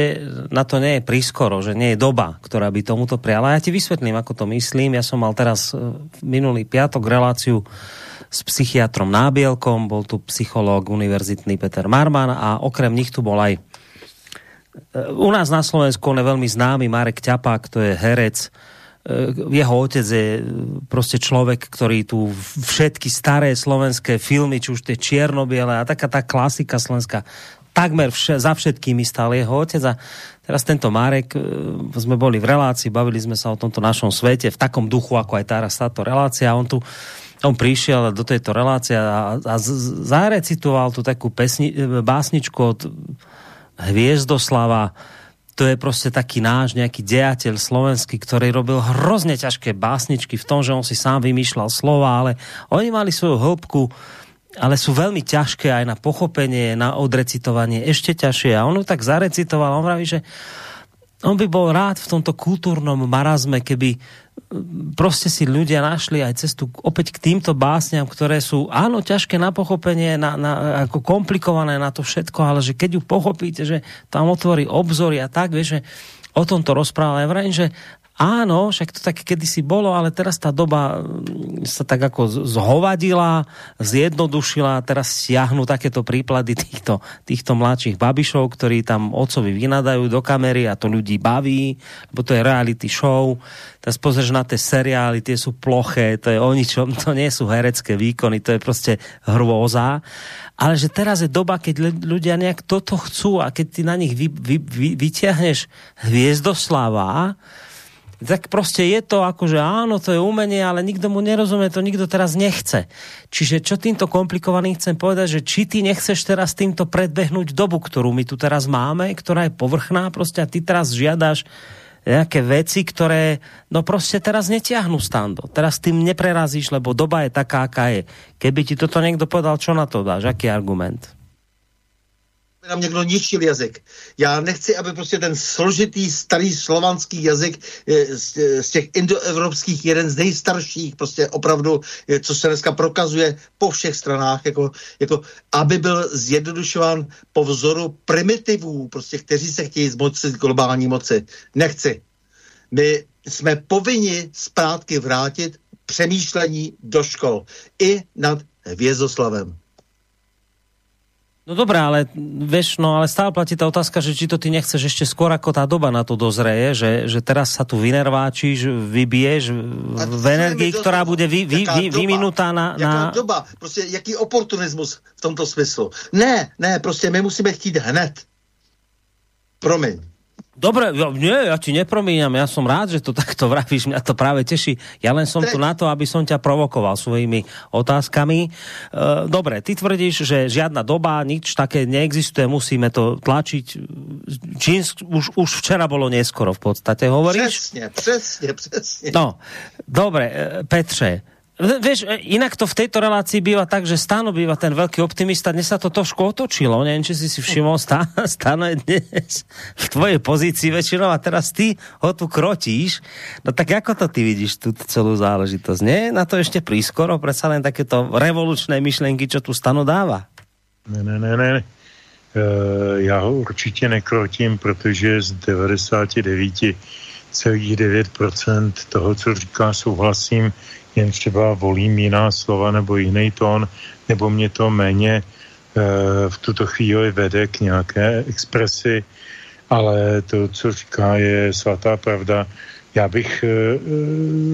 na to nie je prískoro, že nie je doba, ktorá by tomuto priala. Ja ti vysvetlím, ako to myslím. Ja som mal teraz e, minulý piatok reláciu s psychiatrom Nábielkom, bol tu psychológ univerzitný Peter Marman a okrem nich tu bol aj u nás na Slovensku on je veľmi známy Marek Ťapák, to je herec, jeho otec je prostě člověk, který tu všetky staré slovenské filmy, či už tie čiernobiele a taká tá klasika slovenská, takmer vše, za všetkými stál jeho otec. A teraz tento Marek, sme boli v relácii, bavili sme sa o tomto našom svete v takom duchu, ako aj teraz táto relácia. A on tu on prišiel do tejto relácie a, a zarecitoval tu takú pesni, básničku od Hviezdoslava, to je prostě taký náš nějaký dejateľ slovenský, ktorý robil hrozně ťažké básničky v tom, že on si sám vymýšľal slova, ale oni mali svoju hĺbku, ale sú veľmi ťažké aj na pochopenie, na odrecitovanie, ešte ťažšie. A on tak zarecitoval, on vraví, že on by bol rád v tomto kultúrnom marazme, keby prostě si ľudia našli aj cestu opäť k týmto básňam, ktoré sú áno ťažké na pochopenie, na, na, ako komplikované na to všetko, ale že keď ju pochopíte, že tam otvorí obzory a tak, vieš, že o tomto rozpráva. Ja vrajím, že Áno, však to tak kedysi bolo, ale teraz tá doba mm, sa tak ako zhovadila, zjednodušila, teraz stiahnu takéto príklady týchto, týchto mladších babišov, ktorí tam otcovi vynadajú do kamery a to ľudí baví, lebo to je reality show. Teraz pozrieš na tie seriály, tie sú ploché, to je o ničom, (laughs) to nie sú herecké výkony, to je prostě hrôza. Ale že teraz je doba, keď ľudia nejak toto chcú a keď ty na nich vy, vy, vy, vyťahneš hviezdoslava, tak prostě je to ako, že áno, to je umenie, ale nikdo mu nerozumie, to nikdo teraz nechce. Čiže čo týmto komplikovaným chcem povedať, že či ty nechceš teraz týmto predbehnúť dobu, ktorú my tu teraz máme, ktorá je povrchná prostě a ty teraz žiadaš nejaké veci, ktoré no prostě teraz netiahnu stando. Teraz tým neprerazíš, lebo doba je taká, aká je. Keby ti toto někdo povedal, čo na to dáš? Aký argument? Nám někdo ničil jazyk. Já nechci, aby prostě ten složitý starý slovanský jazyk z, z těch indoevropských jeden z nejstarších, prostě opravdu, co se dneska prokazuje po všech stranách, jako, jako aby byl zjednodušován po vzoru primitivů, prostě, kteří se chtějí zmoci globální moci. Nechci. My jsme povinni zpátky vrátit přemýšlení do škol i nad Vězoslavem. No dobré, ale vieš, no ale stále platí tá otázka, že či to ty nechceš ešte skôr ako tá doba na to dozreje, že, že teraz sa tu vynerváčíš, vybiješ v energii, ktorá bude vy, vy, vy, vyminutá na, na... Jaká doba? Prostě jaký oportunismus v tomto smyslu? Ne, ne, prostě my musíme chtít hned. Promiň. Dobre, nie, ja ti nepromíňam, ja som rád, že to takto vravíš, mňa to práve teší. Ja len som tu na to, aby som ťa provokoval svojimi otázkami. E, dobre, ty tvrdíš, že žiadna doba, nič také neexistuje, musíme to tlačiť. Čím už, už včera bolo neskoro v podstate, hovoríš? Přesně, přesně, přesně. No, dobre, e, Petře, Vieš, e, inak to v tejto relácii býva tak, že Stano býva ten veľký optimista. Dnes sa to trošku otočilo. Neviem, či si si všimol, Stano (laughs) je dnes v tvojej pozícii väčšinou a teraz ty ho tu krotíš. No tak ako to ty vidíš, tú celú záležitosť? Nie? Na to ešte prískoro? Predsa len takéto revolučné myšlenky, čo tu Stano dáva? Ne, ne, ne, ne. Uh, já ho určitě nekrotím, protože z 99,9% toho, co říká, souhlasím jen třeba volím jiná slova nebo jiný tón, nebo mě to méně e, v tuto chvíli vede k nějaké expresi, ale to, co říká, je svatá pravda. Já bych e,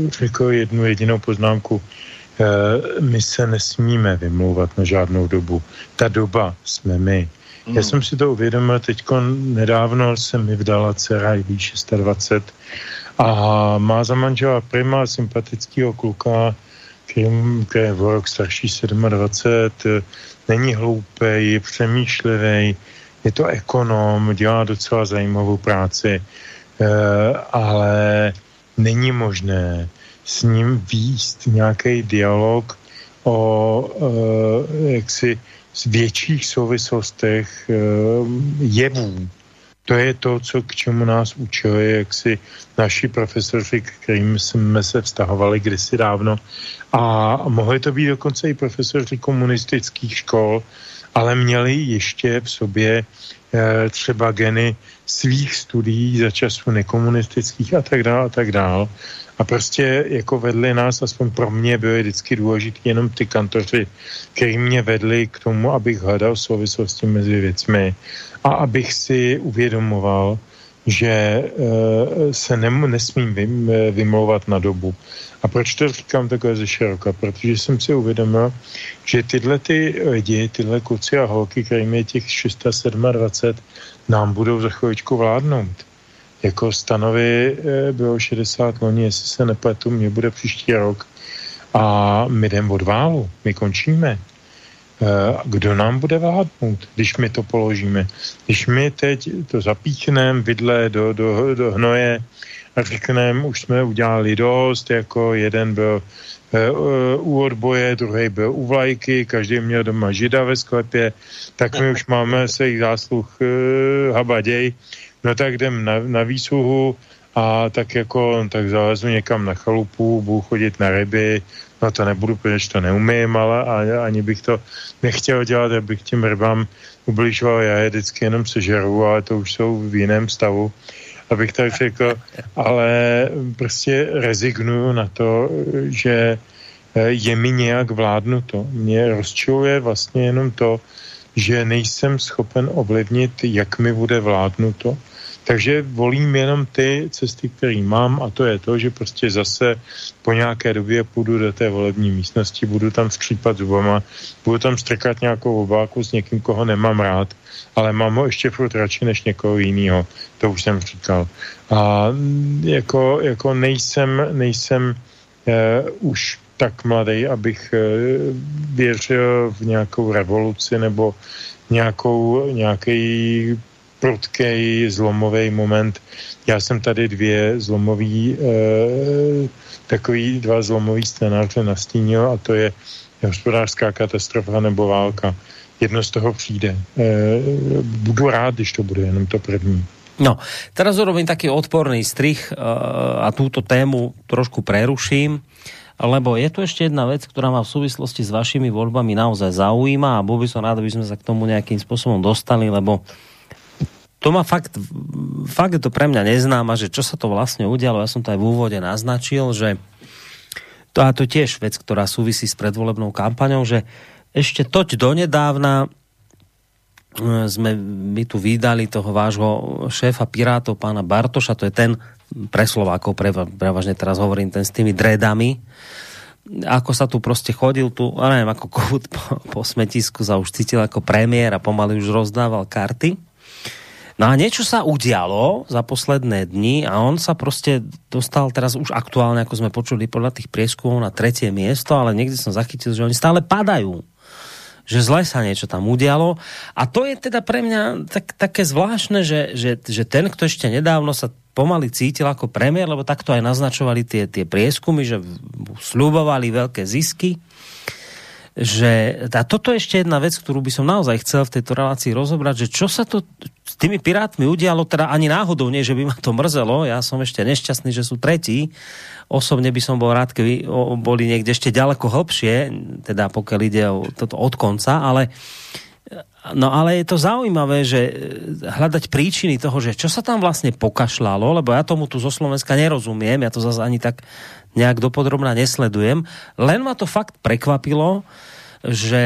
řekl jednu jedinou poznámku. E, my se nesmíme vymlouvat na žádnou dobu. Ta doba jsme my. Mm. Já jsem si to uvědomil, teď nedávno jsem mi vdala dcera, i 26, a má za manžela prima sympatického kluka, který, je v rok starší 27, není hloupý, je přemýšlivý, je to ekonom, dělá docela zajímavou práci, eh, ale není možné s ním výst nějaký dialog o eh, jaksi větších souvislostech eh, jevů to je to, co k čemu nás učili, jak si naši profesoři, k kterým jsme se vztahovali kdysi dávno. A mohli to být dokonce i profesoři komunistických škol, ale měli ještě v sobě e, třeba geny svých studií za času nekomunistických a tak dále a tak dále. A prostě jako vedli nás, aspoň pro mě byly vždycky důležitý jenom ty kantoři, který mě vedli k tomu, abych hledal souvislosti mezi věcmi a abych si uvědomoval, že e, se nem, nesmím vym, vymlouvat na dobu. A proč to říkám takhle ze široka? Protože jsem si uvědomil, že tyhle ty lidi, tyhle kluci a holky, kterým je těch 627, nám budou za chvíličku vládnout. Jako stanovy eh, bylo 60 loni, jestli se nepletu, mě bude příští rok. A my jdem od válu, my končíme. Eh, kdo nám bude vládnout, když my to položíme? Když my teď to zapíchneme vidle do, do, do hnoje a řekneme, už jsme udělali dost, jako jeden byl eh, u odboje, druhý byl u vlajky, každý měl doma žida ve sklepě, tak my už máme se jich zásluh habaděj no tak jdem na, na výsluhu a tak jako, tak zalezu někam na chalupu, budu chodit na ryby, no to nebudu, protože to neumím, ale ani bych to nechtěl dělat, abych těm rybám ubližoval, já je vždycky jenom sežeru, ale to už jsou v jiném stavu, abych tak řekl, (laughs) ale prostě rezignuju na to, že je mi nějak vládnuto. Mě rozčiluje vlastně jenom to, že nejsem schopen ovlivnit, jak mi bude vládnuto. Takže volím jenom ty cesty, které mám a to je to, že prostě zase po nějaké době půjdu do té volební místnosti, budu tam skřípat zubama, budu tam strkat nějakou obáku s někým, koho nemám rád, ale mám ho ještě furt radši než někoho jiného. To už jsem říkal. A jako, jako nejsem, nejsem eh, už tak mladý, abych eh, věřil v nějakou revoluci nebo nějakou, nějaký prudký zlomový moment. Já jsem tady dvě zlomový, eh, takový dva zlomový scénáře nastínil a to je hospodářská katastrofa nebo válka. Jedno z toho přijde. Eh, budu rád, když to bude jenom to první. No, teraz urobím taký odporný strich a túto tému trošku preruším lebo je tu ešte jedna vec, ktorá ma v súvislosti s vašimi voľbami naozaj zaujíma a bol by som rád, aby sme sa k tomu nejakým spôsobom dostali, lebo to ma fakt, fakt je to pre mňa neznáma, že čo sa to vlastne udialo, ja som to aj v úvode naznačil, že to a to tiež vec, ktorá súvisí s predvolebnou kampaňou, že ešte toť donedávna e, sme my tu vydali toho vášho šéfa Pirátov, pána Bartoša, to je ten pre Slovákov, pre, prevažne teraz hovorím, ten s tými dredami, ako sa tu prostě chodil tu, a neviem, ako kohut po, po smetisku sa už cítil ako premiér a pomaly už rozdával karty. No a niečo sa udialo za posledné dni a on sa prostě dostal teraz už aktuálne, ako sme počuli podľa tých prieskumov na tretie miesto, ale niekde som zachytil, že oni stále padajú že zle sa niečo tam udialo. A to je teda pre mňa tak, také zvláštne, že, že, že ten, kto ešte nedávno sa pomaly cítil ako premiér, lebo takto aj naznačovali tie, tie prieskumy, že slubovali veľké zisky, že a toto je ešte jedna vec, ktorú by som naozaj chcel v tejto relácii rozobrať, že čo sa to s tými pirátmi udialo, teda ani náhodou nie, že by ma to mrzelo, ja som ešte nešťastný, že sú tretí, osobne by som bol rád, keby boli niekde ešte ďaleko hlbšie, teda pokiaľ ide o toto od konca, ale uh, No ale je to zaujímavé, že e, hľadať príčiny toho, že čo sa tam vlastne pokašľalo, lebo ja tomu tu zo Slovenska nerozumiem, ja to zase ani tak nejak dopodrobná nesledujem, len ma to fakt prekvapilo, že,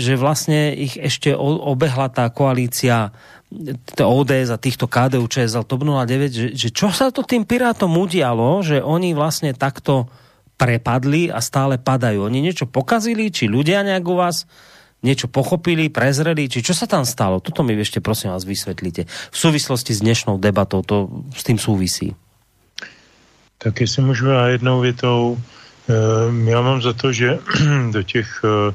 že vlastne ich ešte obehla tá koalícia ODS a týchto KDU, ČSL, TOP 09, že, že čo sa to tým Pirátom udialo, že oni vlastne takto prepadli a stále padajú. Oni niečo pokazili, či ľudia nejak u vás niečo pochopili, prezreli, či čo sa tam stalo? Toto mi ešte prosím vás vysvetlíte. V súvislosti s dnešnou debatou to s tým súvisí. Tak jestli můžu já jednou větou, e, já mám za to, že (clears throat) do těch e,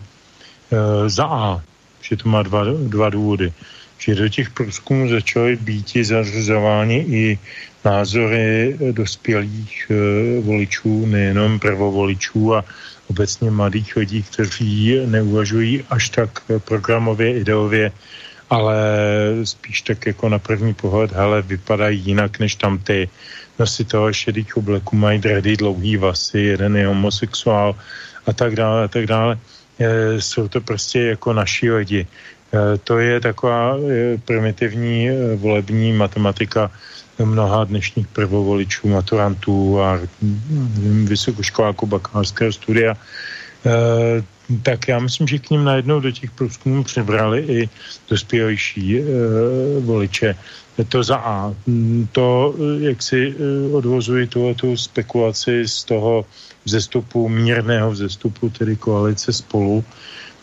za A, že to má dva, dva důvody, že do těch průzkumů začaly být zařazovány i názory dospělých e, voličů, nejenom prvovoličů a obecně mladých lidí, kteří neuvažují až tak programově, ideově, ale spíš tak jako na první pohled, hele, vypadají jinak než tam ty nositelé šedých obleků, mají dredy, dlouhý vasy, jeden je homosexuál a tak dále a tak dále. Jsou to prostě jako naši lidi. To je taková primitivní volební matematika mnoha dnešních prvovoličů, maturantů a vysokoškoláků bakalářského studia tak já myslím, že k ním najednou do těch průzkumů přebrali i dospělejší e, voliče. To za A. To, jak si odvozuji tu spekulaci z toho vzestupu, mírného vzestupu, tedy koalice spolu,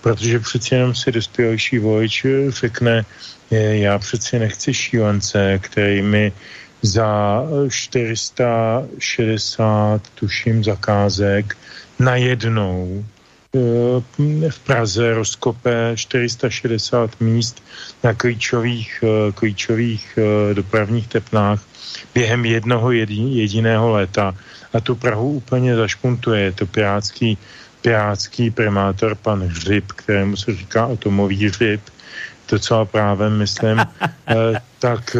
protože přeci jenom si dospělejší volič řekne, já přeci nechci šílence, který mi za 460, tuším, zakázek najednou v Praze rozkope 460 míst na klíčových, eh, klíčových eh, dopravních tepnách během jednoho jediného léta a tu Prahu úplně zašpuntuje. Je to pirátský, pirátský primátor pan Hřib, kterému se říká atomový hřib, docela právem, myslím, (laughs) eh, tak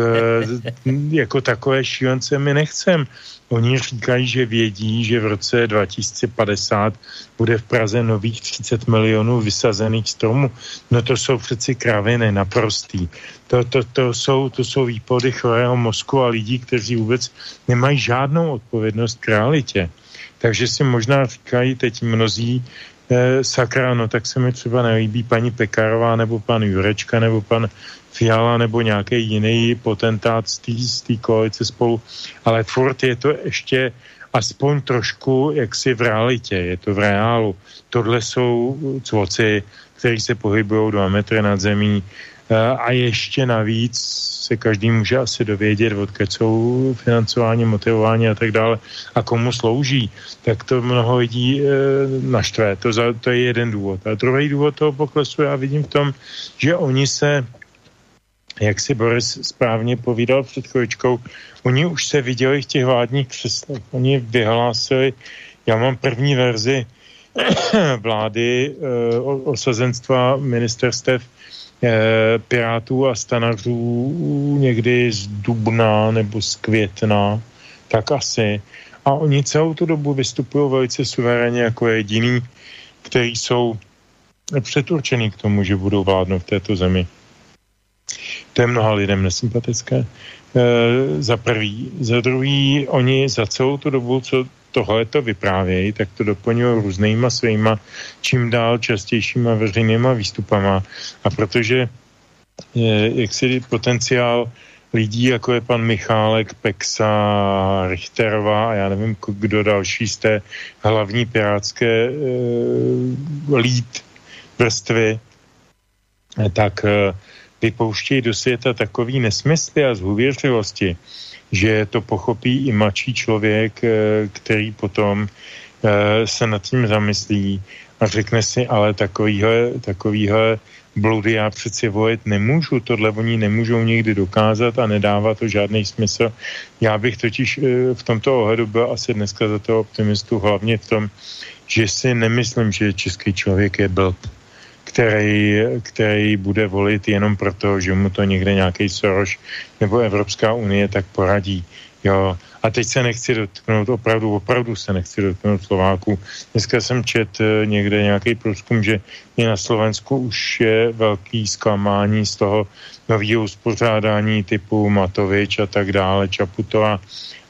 jako takové šílence my nechcem. Oni říkají, že vědí, že v roce 2050 bude v Praze nových 30 milionů vysazených stromů. No to jsou přeci kraviny naprostý. To, to, to, jsou, to jsou výpody chorého mozku a lidí, kteří vůbec nemají žádnou odpovědnost k realitě. Takže si možná říkají teď mnozí, eh, sakra, no tak se mi třeba nelíbí paní Pekarová nebo pan Jurečka nebo pan Fiala nebo nějaký jiný potentát z té koalice spolu, ale furt je to ještě aspoň trošku jaksi v realitě, je to v reálu. Tohle jsou cvoci, kteří se pohybují dva metry nad zemí eh, a ještě navíc se každý může asi dovědět, odkud jsou financování, motivování a tak dále a komu slouží, tak to mnoho lidí e, naštve. To, za, to je jeden důvod. A druhý důvod toho poklesu já vidím v tom, že oni se jak si Boris správně povídal před chvíličkou, oni už se viděli v těch vládních křeslech. Oni vyhlásili, já mám první verzi (coughs) vlády e, osazenstva ministerstev Pirátů a stanařů někdy z Dubna nebo z Května, tak asi. A oni celou tu dobu vystupují velice suverénně jako jediný, kteří jsou předurčený k tomu, že budou vládnout v této zemi. To je mnoha lidem nesympatické. E, za prvý. Za druhý, oni za celou tu dobu, co tohle to vyprávějí, tak to doplňují různýma svýma čím dál častějšíma veřejnýma výstupama. A protože je, jak si potenciál lidí, jako je pan Michálek, Pexa, Richterová a já nevím, kdo další z té hlavní pirátské e, lít vrstvy, tak e, vypouštějí do světa takový nesmysly a zhůvěřivosti, že to pochopí i mladší člověk, eh, který potom eh, se nad tím zamyslí a řekne si, ale takovýhle, takovýhle bludy já přeci volit nemůžu, tohle oni nemůžou nikdy dokázat a nedává to žádný smysl. Já bych totiž eh, v tomto ohledu byl asi dneska za toho optimistu hlavně v tom, že si nemyslím, že český člověk je blb který, který bude volit jenom proto, že mu to někde nějaký Soros nebo Evropská unie tak poradí. Jo. A teď se nechci dotknout, opravdu, opravdu se nechci dotknout Slováků. Dneska jsem čet eh, někde nějaký průzkum, že i na Slovensku už je velký zklamání z toho nového uspořádání typu Matovič a tak dále, Čaputová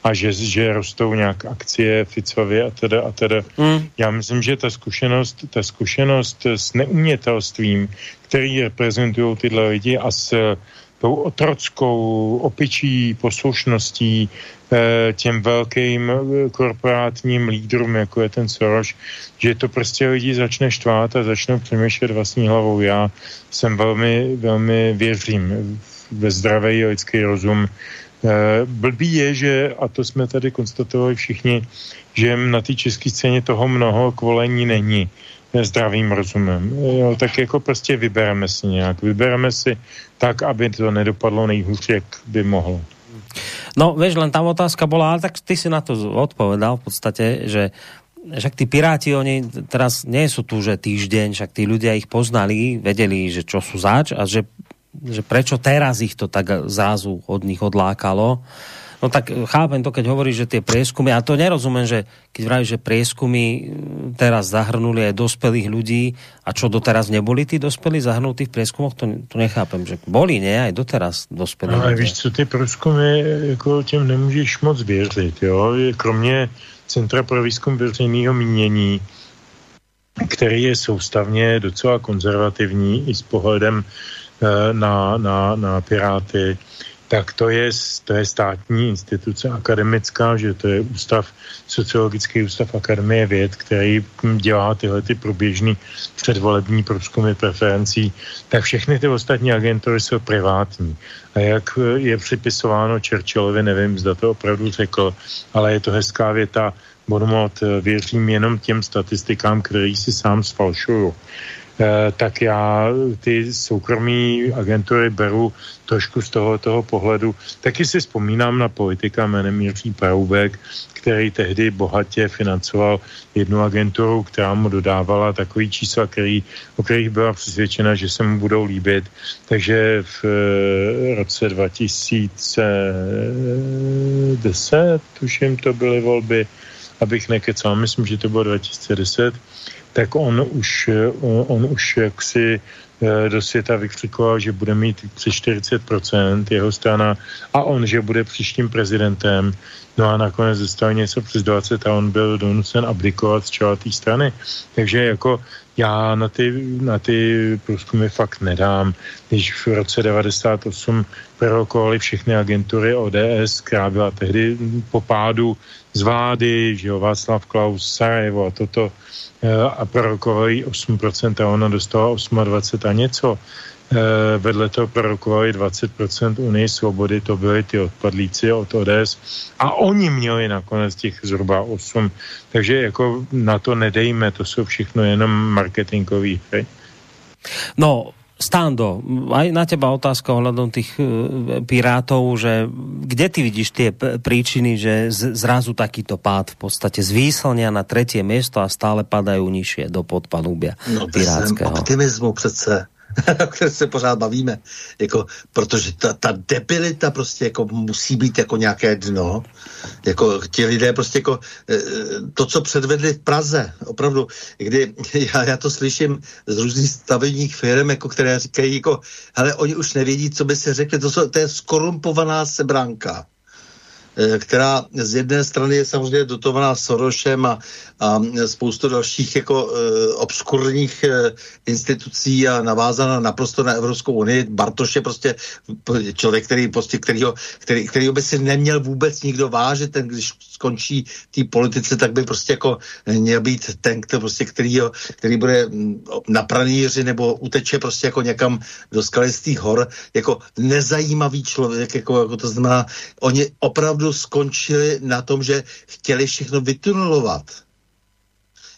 a že, že rostou nějak akcie Ficovi a teda a teda. Mm. Já myslím, že ta zkušenost, ta zkušenost s neumětelstvím, který reprezentují tyhle lidi a s tou otrockou opičí poslušností eh, těm velkým eh, korporátním lídrům, jako je ten Soros, že to prostě lidi začne štvát a začnou přemýšlet vlastní hlavou. Já jsem velmi, velmi věřím ve zdravý lidský rozum, Eh, blbý je, že, a to jsme tady konstatovali všichni, že na té české scéně toho mnoho kvolení není zdravým rozumem. Jo, tak jako prostě vybereme si nějak. Vybereme si tak, aby to nedopadlo nejhůř, jak by mohlo. No, vieš, len tam otázka bola, ale tak ty si na to odpovedal v podstate, že však tí piráti, oni teraz nie sú tu, že týždeň, však tí ľudia ich poznali, vedeli, že čo sú zač a že že prečo teraz ich to tak zrazu od nich odlákalo. No tak chápem to, keď hovorí, že tie prieskumy, a to nerozumiem, že keď vraví, že prieskumy mm, teraz zahrnuli aj dospelých ľudí, a čo doteraz neboli tí dospelí zahrnutí v prieskumoch, to, to nechápem, že boli, ne, aj doteraz dospelí. No, ale víš co, ty průzkumy, jako těm nemůžeš moc věřit, jo, kromě Centra pro výzkum veřejného mínění, který je soustavně docela konzervativní i s pohledem eh, na, na, na Piráty, tak to je, to je státní instituce akademická, že to je ústav, sociologický ústav Akademie věd, který dělá tyhle ty průběžný předvolební průzkumy preferencí, tak všechny ty ostatní agentury jsou privátní. A jak je připisováno Churchillovi, nevím, zda to opravdu řekl, ale je to hezká věta, Bonmot, věřím jenom těm statistikám, který si sám sfalšuju. Eh, tak já ty soukromí agentury beru trošku z toho, toho pohledu. Taky si vzpomínám na politika jménem Jiří Paroubek, který tehdy bohatě financoval jednu agenturu, která mu dodávala takový čísla, který, o kterých byla přesvědčena, že se mu budou líbit. Takže v e, roce 2010, tuším, to byly volby, abych nekecal, myslím, že to bylo 2010, tak on už, on už jaksi eh, do světa vykřikoval, že bude mít přes 40% jeho strana a on, že bude příštím prezidentem. No a nakonec dostal něco přes 20 a on byl donucen abdikovat z čela té strany. Takže jako já na ty, na ty průzkumy fakt nedám. Když v roce 98 prorokovali všechny agentury ODS, která byla tehdy po pádu z vlády, že jo, Václav Klaus, Sarajevo a toto, Eh, a prorokovali 8% a ona dostala 28 a něco. Eh, vedle toho prorokovali 20% Unii svobody, to byly ty odpadlíci od ODS a oni měli nakonec těch zhruba 8. Takže jako na to nedejme, to jsou všechno jenom marketingový hry. No, Stando, aj na teba otázka ohľadom tých e, pirátov, že kde ty vidíš tie príčiny, že zrazu takýto pád v podstate zvýslnia na tretie miesto a stále padajú nižšie do podpanúbia no, pirátskeho? optimismu přece. (laughs) o které se pořád bavíme. Jako, protože ta, ta debilita prostě jako musí být jako nějaké dno. Jako ti lidé prostě jako e, to, co předvedli v Praze, opravdu, kdy (laughs) já, já to slyším z různých stavebních firm, jako které říkají, jako, hele, oni už nevědí, co by se řekli, to, jsou, to je skorumpovaná sebranka. Eh, která z jedné strany je samozřejmě dotovaná Sorošem a, a spoustu dalších jako uh, obskurních uh, institucí a navázaná naprosto na Evropskou unii. Bartoš je prostě člověk, který, prostě, kterýho, který, kterýho by si neměl vůbec nikdo vážit, ten, když skončí té politice, tak by prostě jako měl být ten, který, prostě, který, který bude mm, na praníři nebo uteče prostě jako někam do skalistých hor, jako nezajímavý člověk, jako, jako to znamená, oni opravdu skončili na tom, že chtěli všechno vytunulovat.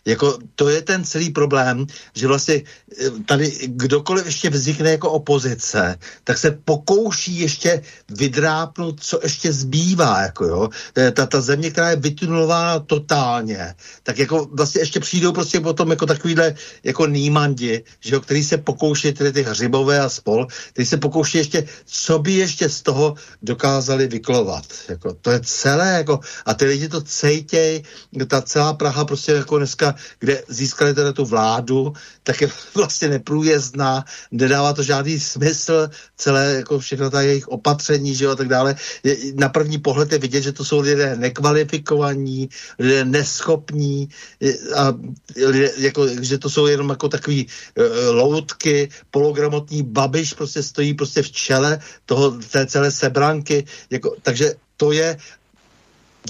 Jako to je ten celý problém, že vlastně eh, tady kdokoliv ještě vznikne jako opozice, tak se pokouší ještě vydrápnout, co ještě zbývá, jako jo. Eh, ta, ta země, která je vytunulována totálně, tak jako vlastně ještě přijdou prostě potom jako takovýhle jako nýmandi, že jo, který se pokouší, tedy ty hřibové a spol, který se pokouší ještě, co by ještě z toho dokázali vyklovat. Jako, to je celé, jako, a ty lidi to cejtěj, ta celá Praha prostě jako dneska kde získali teda tu vládu, tak je (laughs) vlastně neprůjezdná, nedává to žádný smysl, celé jako všechno ta jejich opatření, že a tak dále. Je, na první pohled je vidět, že to jsou lidé nekvalifikovaní, lidé neschopní, a lidé, jako, že to jsou jenom jako takový uh, loutky, pologramotní babiš prostě stojí prostě v čele toho, té celé sebranky, jako, takže to je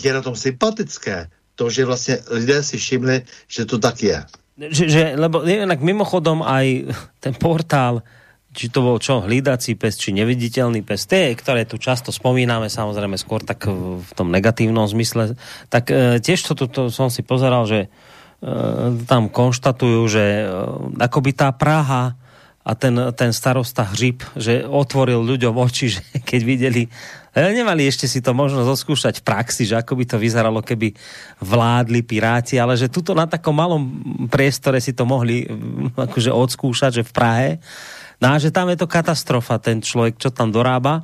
je na tom sympatické, to, že vlastně lidé si všimli, že to tak je. Že, že, lebo jinak mimochodom aj ten portál, či to bol čo, hlídací pes, či neviditeľný pes, tie, ktoré tu často spomíname, samozrejme skôr tak v tom negatívnom zmysle, tak e, tiež to, to, to som si pozeral, že e, tam konštatujú, že e, akoby tá Praha a ten, ten starosta Hřib, že otvoril ľuďom oči, že keď videli Nemali ešte si to možno zoskúšať v praxi, že ako by to vyzeralo, keby vládli piráti, ale že tuto na takom malom priestore si to mohli mm, akože odskúšať, že v Prahe No a že tam je to katastrofa, ten človek, čo tam dorába.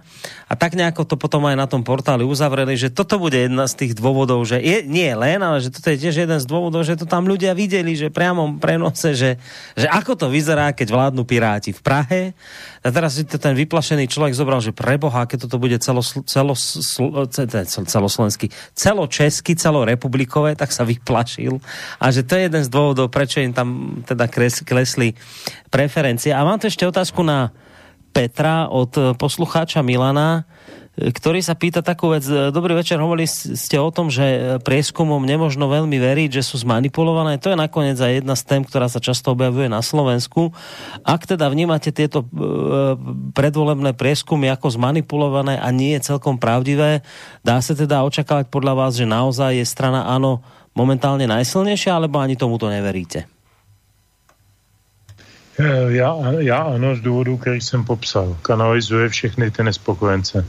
A tak nejako to potom aj na tom portáli uzavreli, že toto bude jedna z tých dôvodov, že je, nie len, ale že toto je tiež jeden z dôvodov, že to tam ľudia videli, že priamom prenose, že, že ako to vyzerá, keď vládnu piráti v Prahe. A teraz si to ten vyplašený človek zobral, že preboha, keď toto bude celo, celo, celo, celoslovenský, celočesky, celorepublikové, tak sa vyplašil. A že to je jeden z dôvodov, prečo im tam teda kres, klesli preferencie. A mám tu ešte otázku na Petra od poslucháča Milana, ktorý sa pýta takú vec. Dobrý večer, hovorili ste o tom, že prieskumom nemožno veľmi veriť, že sú zmanipulované. To je nakoniec aj jedna z tém, ktorá sa často objavuje na Slovensku. Ak teda vnímate tieto predvolebné prieskumy ako zmanipulované a nie je celkom pravdivé, dá sa teda očakávať podľa vás, že naozaj je strana áno momentálne najsilnejšia, alebo ani tomuto neveríte? Eh, já, já ano, z důvodu, který jsem popsal. Kanalizuje všechny ty nespokojence.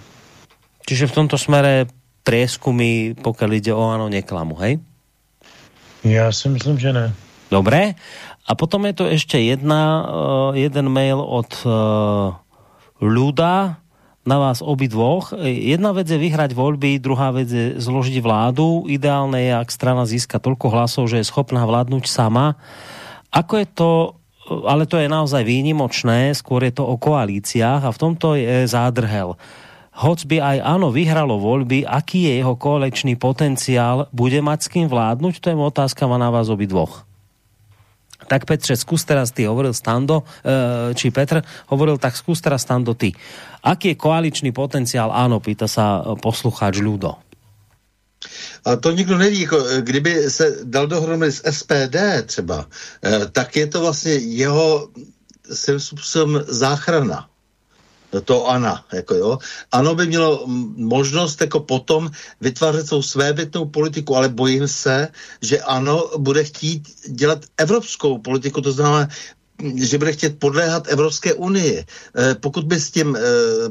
Čiže v tomto smere prieskumy, pokiaľ ide o áno, neklamu, hej? Já si myslím, že ne. Dobré. A potom je to ešte jedna, uh, jeden mail od uh, Luda na vás obidvoch. Jedna vec je vyhrať voľby, druhá vec je zložiť vládu. Ideálne je, ak strana získa toľko hlasov, že je schopná vládnuť sama. Ako je to ale to je naozaj výnimočné, skôr je to o koalíciách a v tomto je zádrhel. Hoc by aj áno vyhralo voľby, aký je jeho koaličný potenciál, bude mať s kým vládnuť, to je otázka na vás obidvoch. Tak Petře, skús teraz ty, hovoril Stando, e, či Petr hovoril, tak skús teraz Stando ty. Aký je koaličný potenciál, áno, pýta sa poslucháč Ľudo. A to nikdo neví, jako, eh, kdyby se dal dohromady s SPD třeba, eh, tak je to vlastně jeho svým způsobem záchrana to ANA. Jako jo. Ano by mělo možnost jako potom vytvářet svou svébytnou politiku, ale bojím se, že ano bude chtít dělat evropskou politiku, to znamená že bude chtět podléhat Evropské unii. Eh, pokud by, s tím, eh,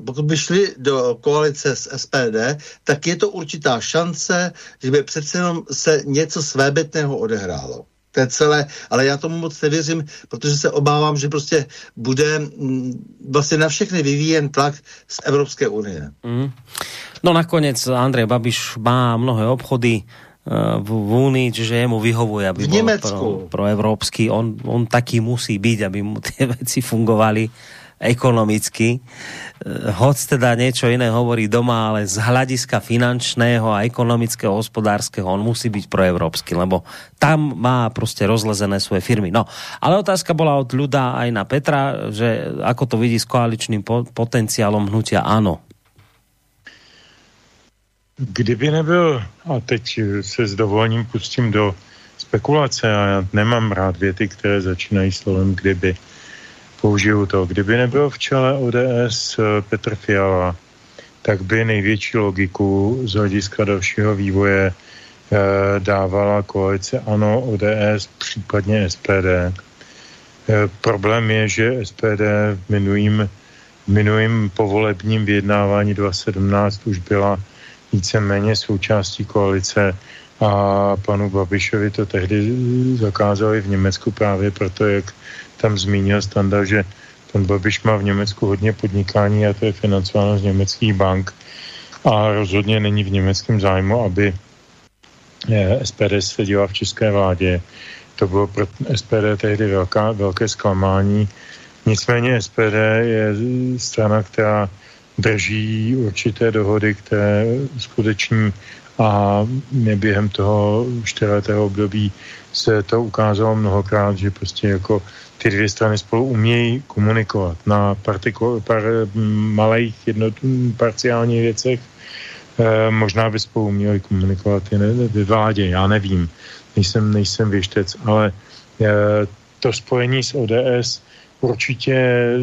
pokud by šli do koalice s SPD, tak je to určitá šance, že by přece jenom se něco svébytného odehrálo. To je celé, ale já tomu moc nevěřím, protože se obávám, že prostě bude mm, vlastně na všechny vyvíjen tlak z Evropské unie. Mm. No nakonec Andrej Babiš má mnohé obchody, v, v Únii, čiže jemu vyhovuje, aby v bol pro, pro evropský. On, on taký musí byť, aby mu (laughs) tie veci fungovali ekonomicky. Eh, hoc teda niečo iné hovorí doma, ale z hľadiska finančného a ekonomického, hospodárskeho on musí byť proevropský, lebo tam má prostě rozlezené svoje firmy. No, ale otázka bola od ľuda aj na Petra, že ako to vidí s koaličným potenciálom hnutia áno. Kdyby nebyl, a teď se s dovolením pustím do spekulace, a já nemám rád věty, které začínají slovem kdyby, použiju to. Kdyby nebyl v čele ODS eh, Petr Fiala, tak by největší logiku z hlediska dalšího vývoje eh, dávala koalice ANO, ODS, případně SPD. Eh, problém je, že SPD v minulým, minulým povolebním vyjednávání 2017 už byla víceméně součástí koalice a panu Babišovi to tehdy zakázali v Německu právě proto, jak tam zmínil standard, že pan Babiš má v Německu hodně podnikání a to je financováno z německých bank a rozhodně není v německém zájmu, aby eh, SPD seděla v české vládě. To bylo pro SPD tehdy velká, velké zklamání. Nicméně SPD je strana, která drží určité dohody, které skuteční a během toho čtyřletého období se to ukázalo mnohokrát, že prostě jako ty dvě strany spolu umějí komunikovat na partiku, par, malých jednot, parciálních věcech. E, možná by spolu uměli komunikovat i ve vládě, já nevím, nejsem, nejsem věštec, ale e, to spojení s ODS určitě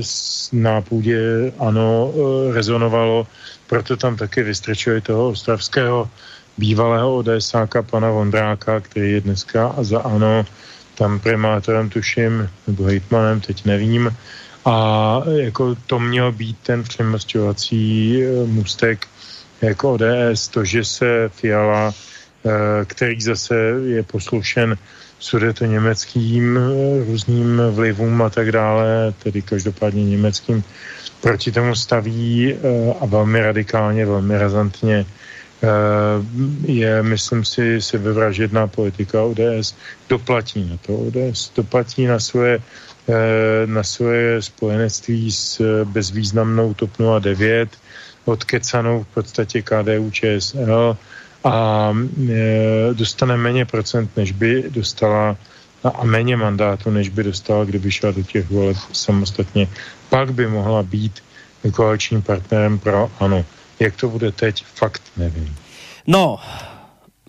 na půdě ano e, rezonovalo, proto tam taky vystrčili toho ostravského bývalého ODSáka pana Vondráka, který je dneska a za ano tam primátorem tuším, nebo hejtmanem, teď nevím. A jako to měl být ten přemostěvací e, můstek jako ODS, to, že se Fiala, e, který zase je poslušen sudeto německým různým vlivům a tak dále, tedy každopádně německým, proti tomu staví a velmi radikálně, velmi razantně je, myslím si, sebevražedná politika ODS. Doplatí na to ODS, doplatí na svoje, na svoje spojenectví s bezvýznamnou TOP 09, odkecanou v podstatě KDU ČSL a e, dostane méně procent, než by dostala a méně mandátu, než by dostala, kdyby šla do těch voleb samostatně. Pak by mohla být koaličním partnerem pro ANO. Jak to bude teď, fakt nevím. No,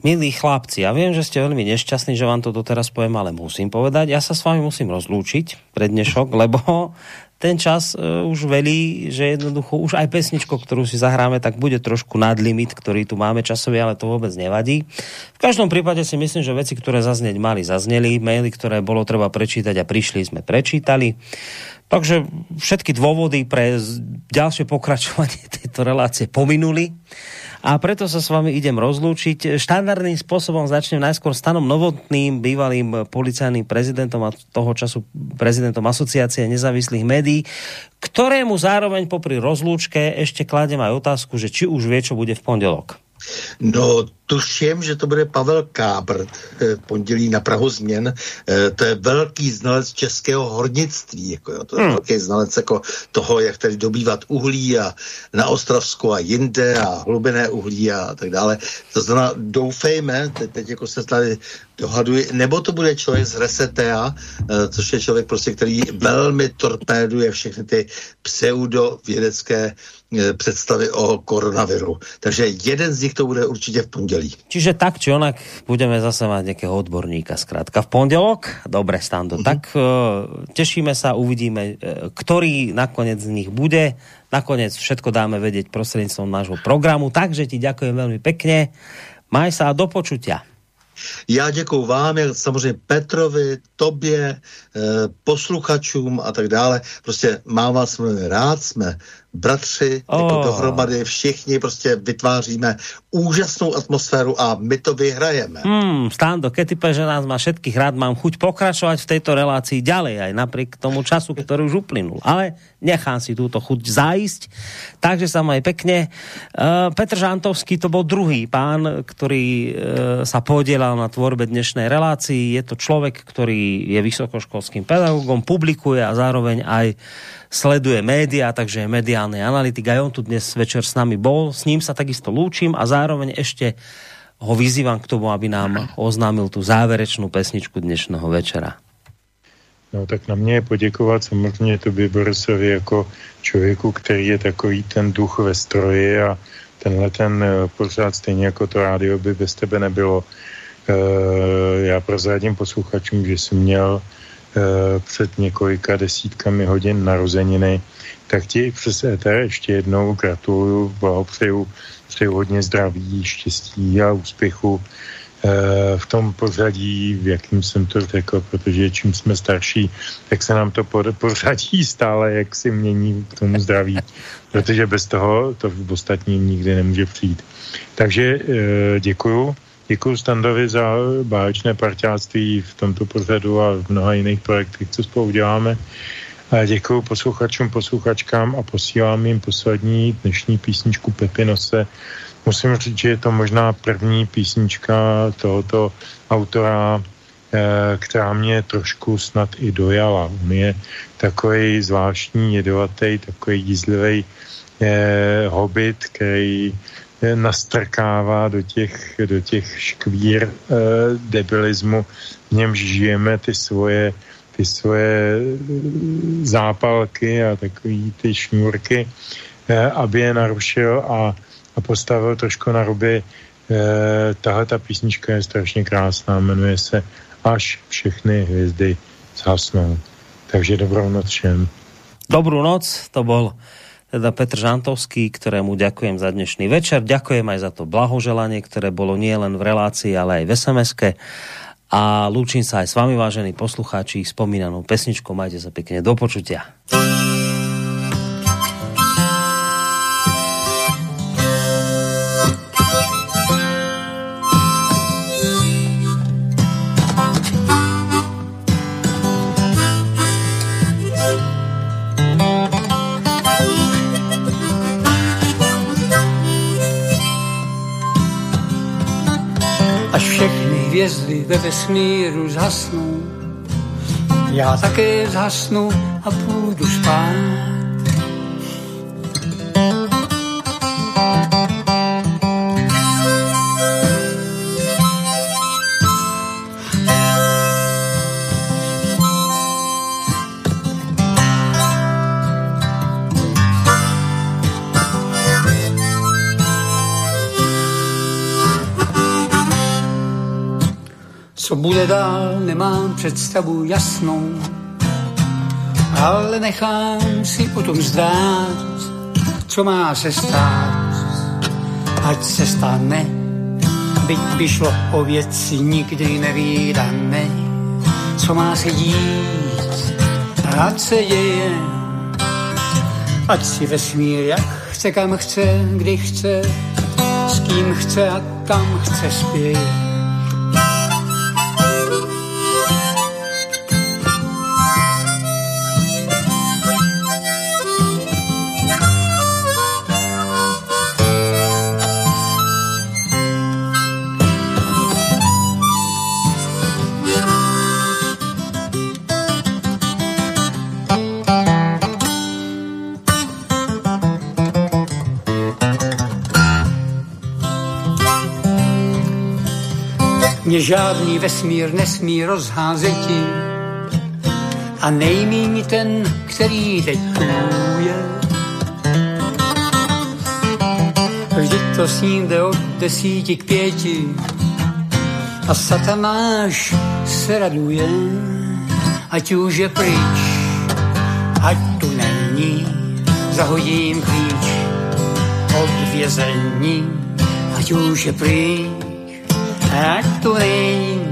milí chlapci, ja viem, že ste veľmi nešťastní, že vám to doteraz poviem, ale musím povedať, ja sa s vami musím rozlúčiť pre dnešok, (laughs) lebo ten čas uh, už velí, že jednoducho už aj pesničko, ktorú si zahráme, tak bude trošku nad limit, ktorý tu máme časový, ale to vôbec nevadí. V každom prípade si myslím, že veci, ktoré zaznieť mali, zazneli. Maily, ktoré bolo treba prečítať a prišli, sme prečítali. Takže všetky dôvody pre ďalšie pokračovanie (laughs) tejto relácie pominuli a preto sa s vami idem rozlúčiť. Štandardným spôsobom začnem najskôr stanom Novotným, bývalým policajným prezidentom a toho času prezidentom asociácie nezávislých médií, ktorému zároveň popri rozlúčke ešte kladem aj otázku, že či už vie, čo bude v pondelok. No, tuším, že to bude Pavel Kábr v pondělí na Prahu změn. Eh, to je velký znalec českého hornictví. Jako jo, to je hmm. velký znalec jako toho, jak tady dobývat uhlí a na Ostravsku a jinde a hlubiné uhlí a tak dále. To znamená, doufejme, teď, teď jako se tady dohaduji, nebo to bude člověk z Resetea, eh, což je člověk prostě, který velmi torpéduje všechny ty pseudovědecké eh, představy o koronaviru. Takže jeden z nich to bude určitě v pondělí. Čiže tak či onak budeme zase mať nějakého odborníka zkrátka v pondělok. Dobre, Stando. Mm-hmm. Tak uh, tešíme sa, uvidíme, uh, ktorý nakoniec z nich bude. Nakoniec všetko dáme vedieť prostredníctvom nášho programu. Takže ti ďakujem veľmi pekne. Maj sa a do počutia. Já děkuji vám, jak samozřejmě Petrovi, tobě, posluchačům a tak dále. Prostě mám vás velmi rád, jsme bratři, oh. jako dohromady všichni prostě vytváříme úžasnou atmosféru a my to vyhrajeme. Hmm, Stando, keď ty že nás má všetkých rád, mám chuť pokračovať v tejto relácii ďalej, aj napriek tomu času, ktorý už uplynul. Ale nechám si túto chuť zájsť, takže sa maj pekne. Uh, Petr Žantovský to bol druhý pán, ktorý uh, sa podielal na tvorbe dnešnej relácii. Je to človek, ktorý je vysokoškolským pedagogom, publikuje a zároveň aj sleduje média, takže je mediálny analytik. Aj on tu dnes večer s nami bol. S ním sa takisto lúčim a zároveň ešte ho vyzývam k tomu, aby nám oznámil tu záverečnou pesničku dnešného večera. No tak na mě je poděkovat samozřejmě tobě Borisovi jako člověku, který je takový ten duch ve stroji a tenhle ten eh, pořád stejně jako to rádio by bez tebe nebylo. E, já prozradím posluchačům, že jsem měl před několika desítkami hodin narozeniny, tak ti přes ETR ještě jednou gratuluju, blahopřeju, přeju hodně zdraví, štěstí a úspěchu eh, v tom pořadí, v jakým jsem to řekl, protože čím jsme starší, tak se nám to pořadí stále, jak si mění k tomu zdraví, (laughs) protože bez toho to v ostatním nikdy nemůže přijít. Takže eh, děkuju Děkuji Standovi za báječné parťáctví v tomto pořadu a v mnoha jiných projektech, co spolu děláme. A děkuji posluchačům, posluchačkám a posílám jim poslední dnešní písničku Pepinose. Musím říct, že je to možná první písnička tohoto autora, eh, která mě trošku snad i dojala. On je takový zvláštní, jedovatý, takový jízlivý eh, hobit, který nastrkává do těch, do těch škvír e, debilismu, v němž žijeme ty svoje, ty svoje zápalky a takový ty šňůrky, e, aby je narušil a, a postavil trošku na ruby. E, tahle ta písnička je strašně krásná, jmenuje se Až všechny hvězdy zhasnou. Takže dobrou noc všem. Dobrou noc, to byl teda Petr Žantovský, ktorému ďakujem za dnešný večer. Ďakujem aj za to blahoželanie, ktoré bolo nie len v relácii, ale aj v sms -ke. A lúčim sa aj s vami, vážení poslucháči, spomínanou pesničkou. Majte sa pekne do počutia. Hvězdy ve vesmíru zhasnou. Já také zhasnu a půjdu spát. Bude dál, nemám představu jasnou, ale nechám si o tom zdát, co má se stát, ať se stane, byť by šlo o věci nikdy nevýdané, co má se dít, ať se děje, ať si vesmír jak chce, kam chce, kdy chce, s kým chce a kam chce spět. Žádný vesmír nesmí rozházeti a nejmíň ten, který teď je. Vždyť to s ním jde od desíti k pěti. A satanáš se raduje, ať už je pryč, ať tu není, zahodím klíč od vězení, ať už je pryč ať tu není,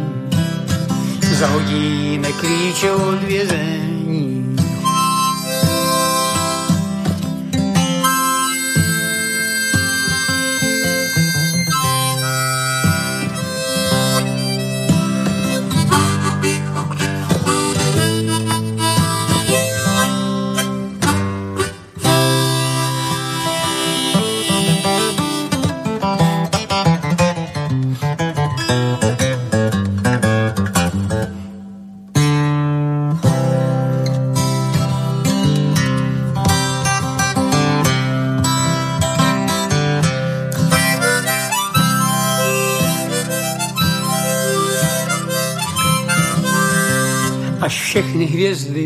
zahodíme klíče od vězení.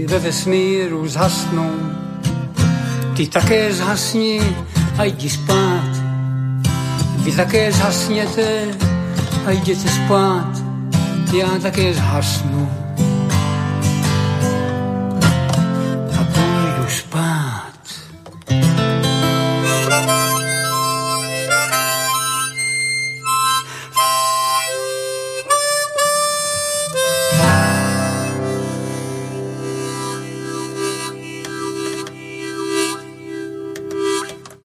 Ve vesmíru zhasnou. Ty také zhasni a jdi spát. Vy také zhasněte a jděte spát. Já také zhasnu.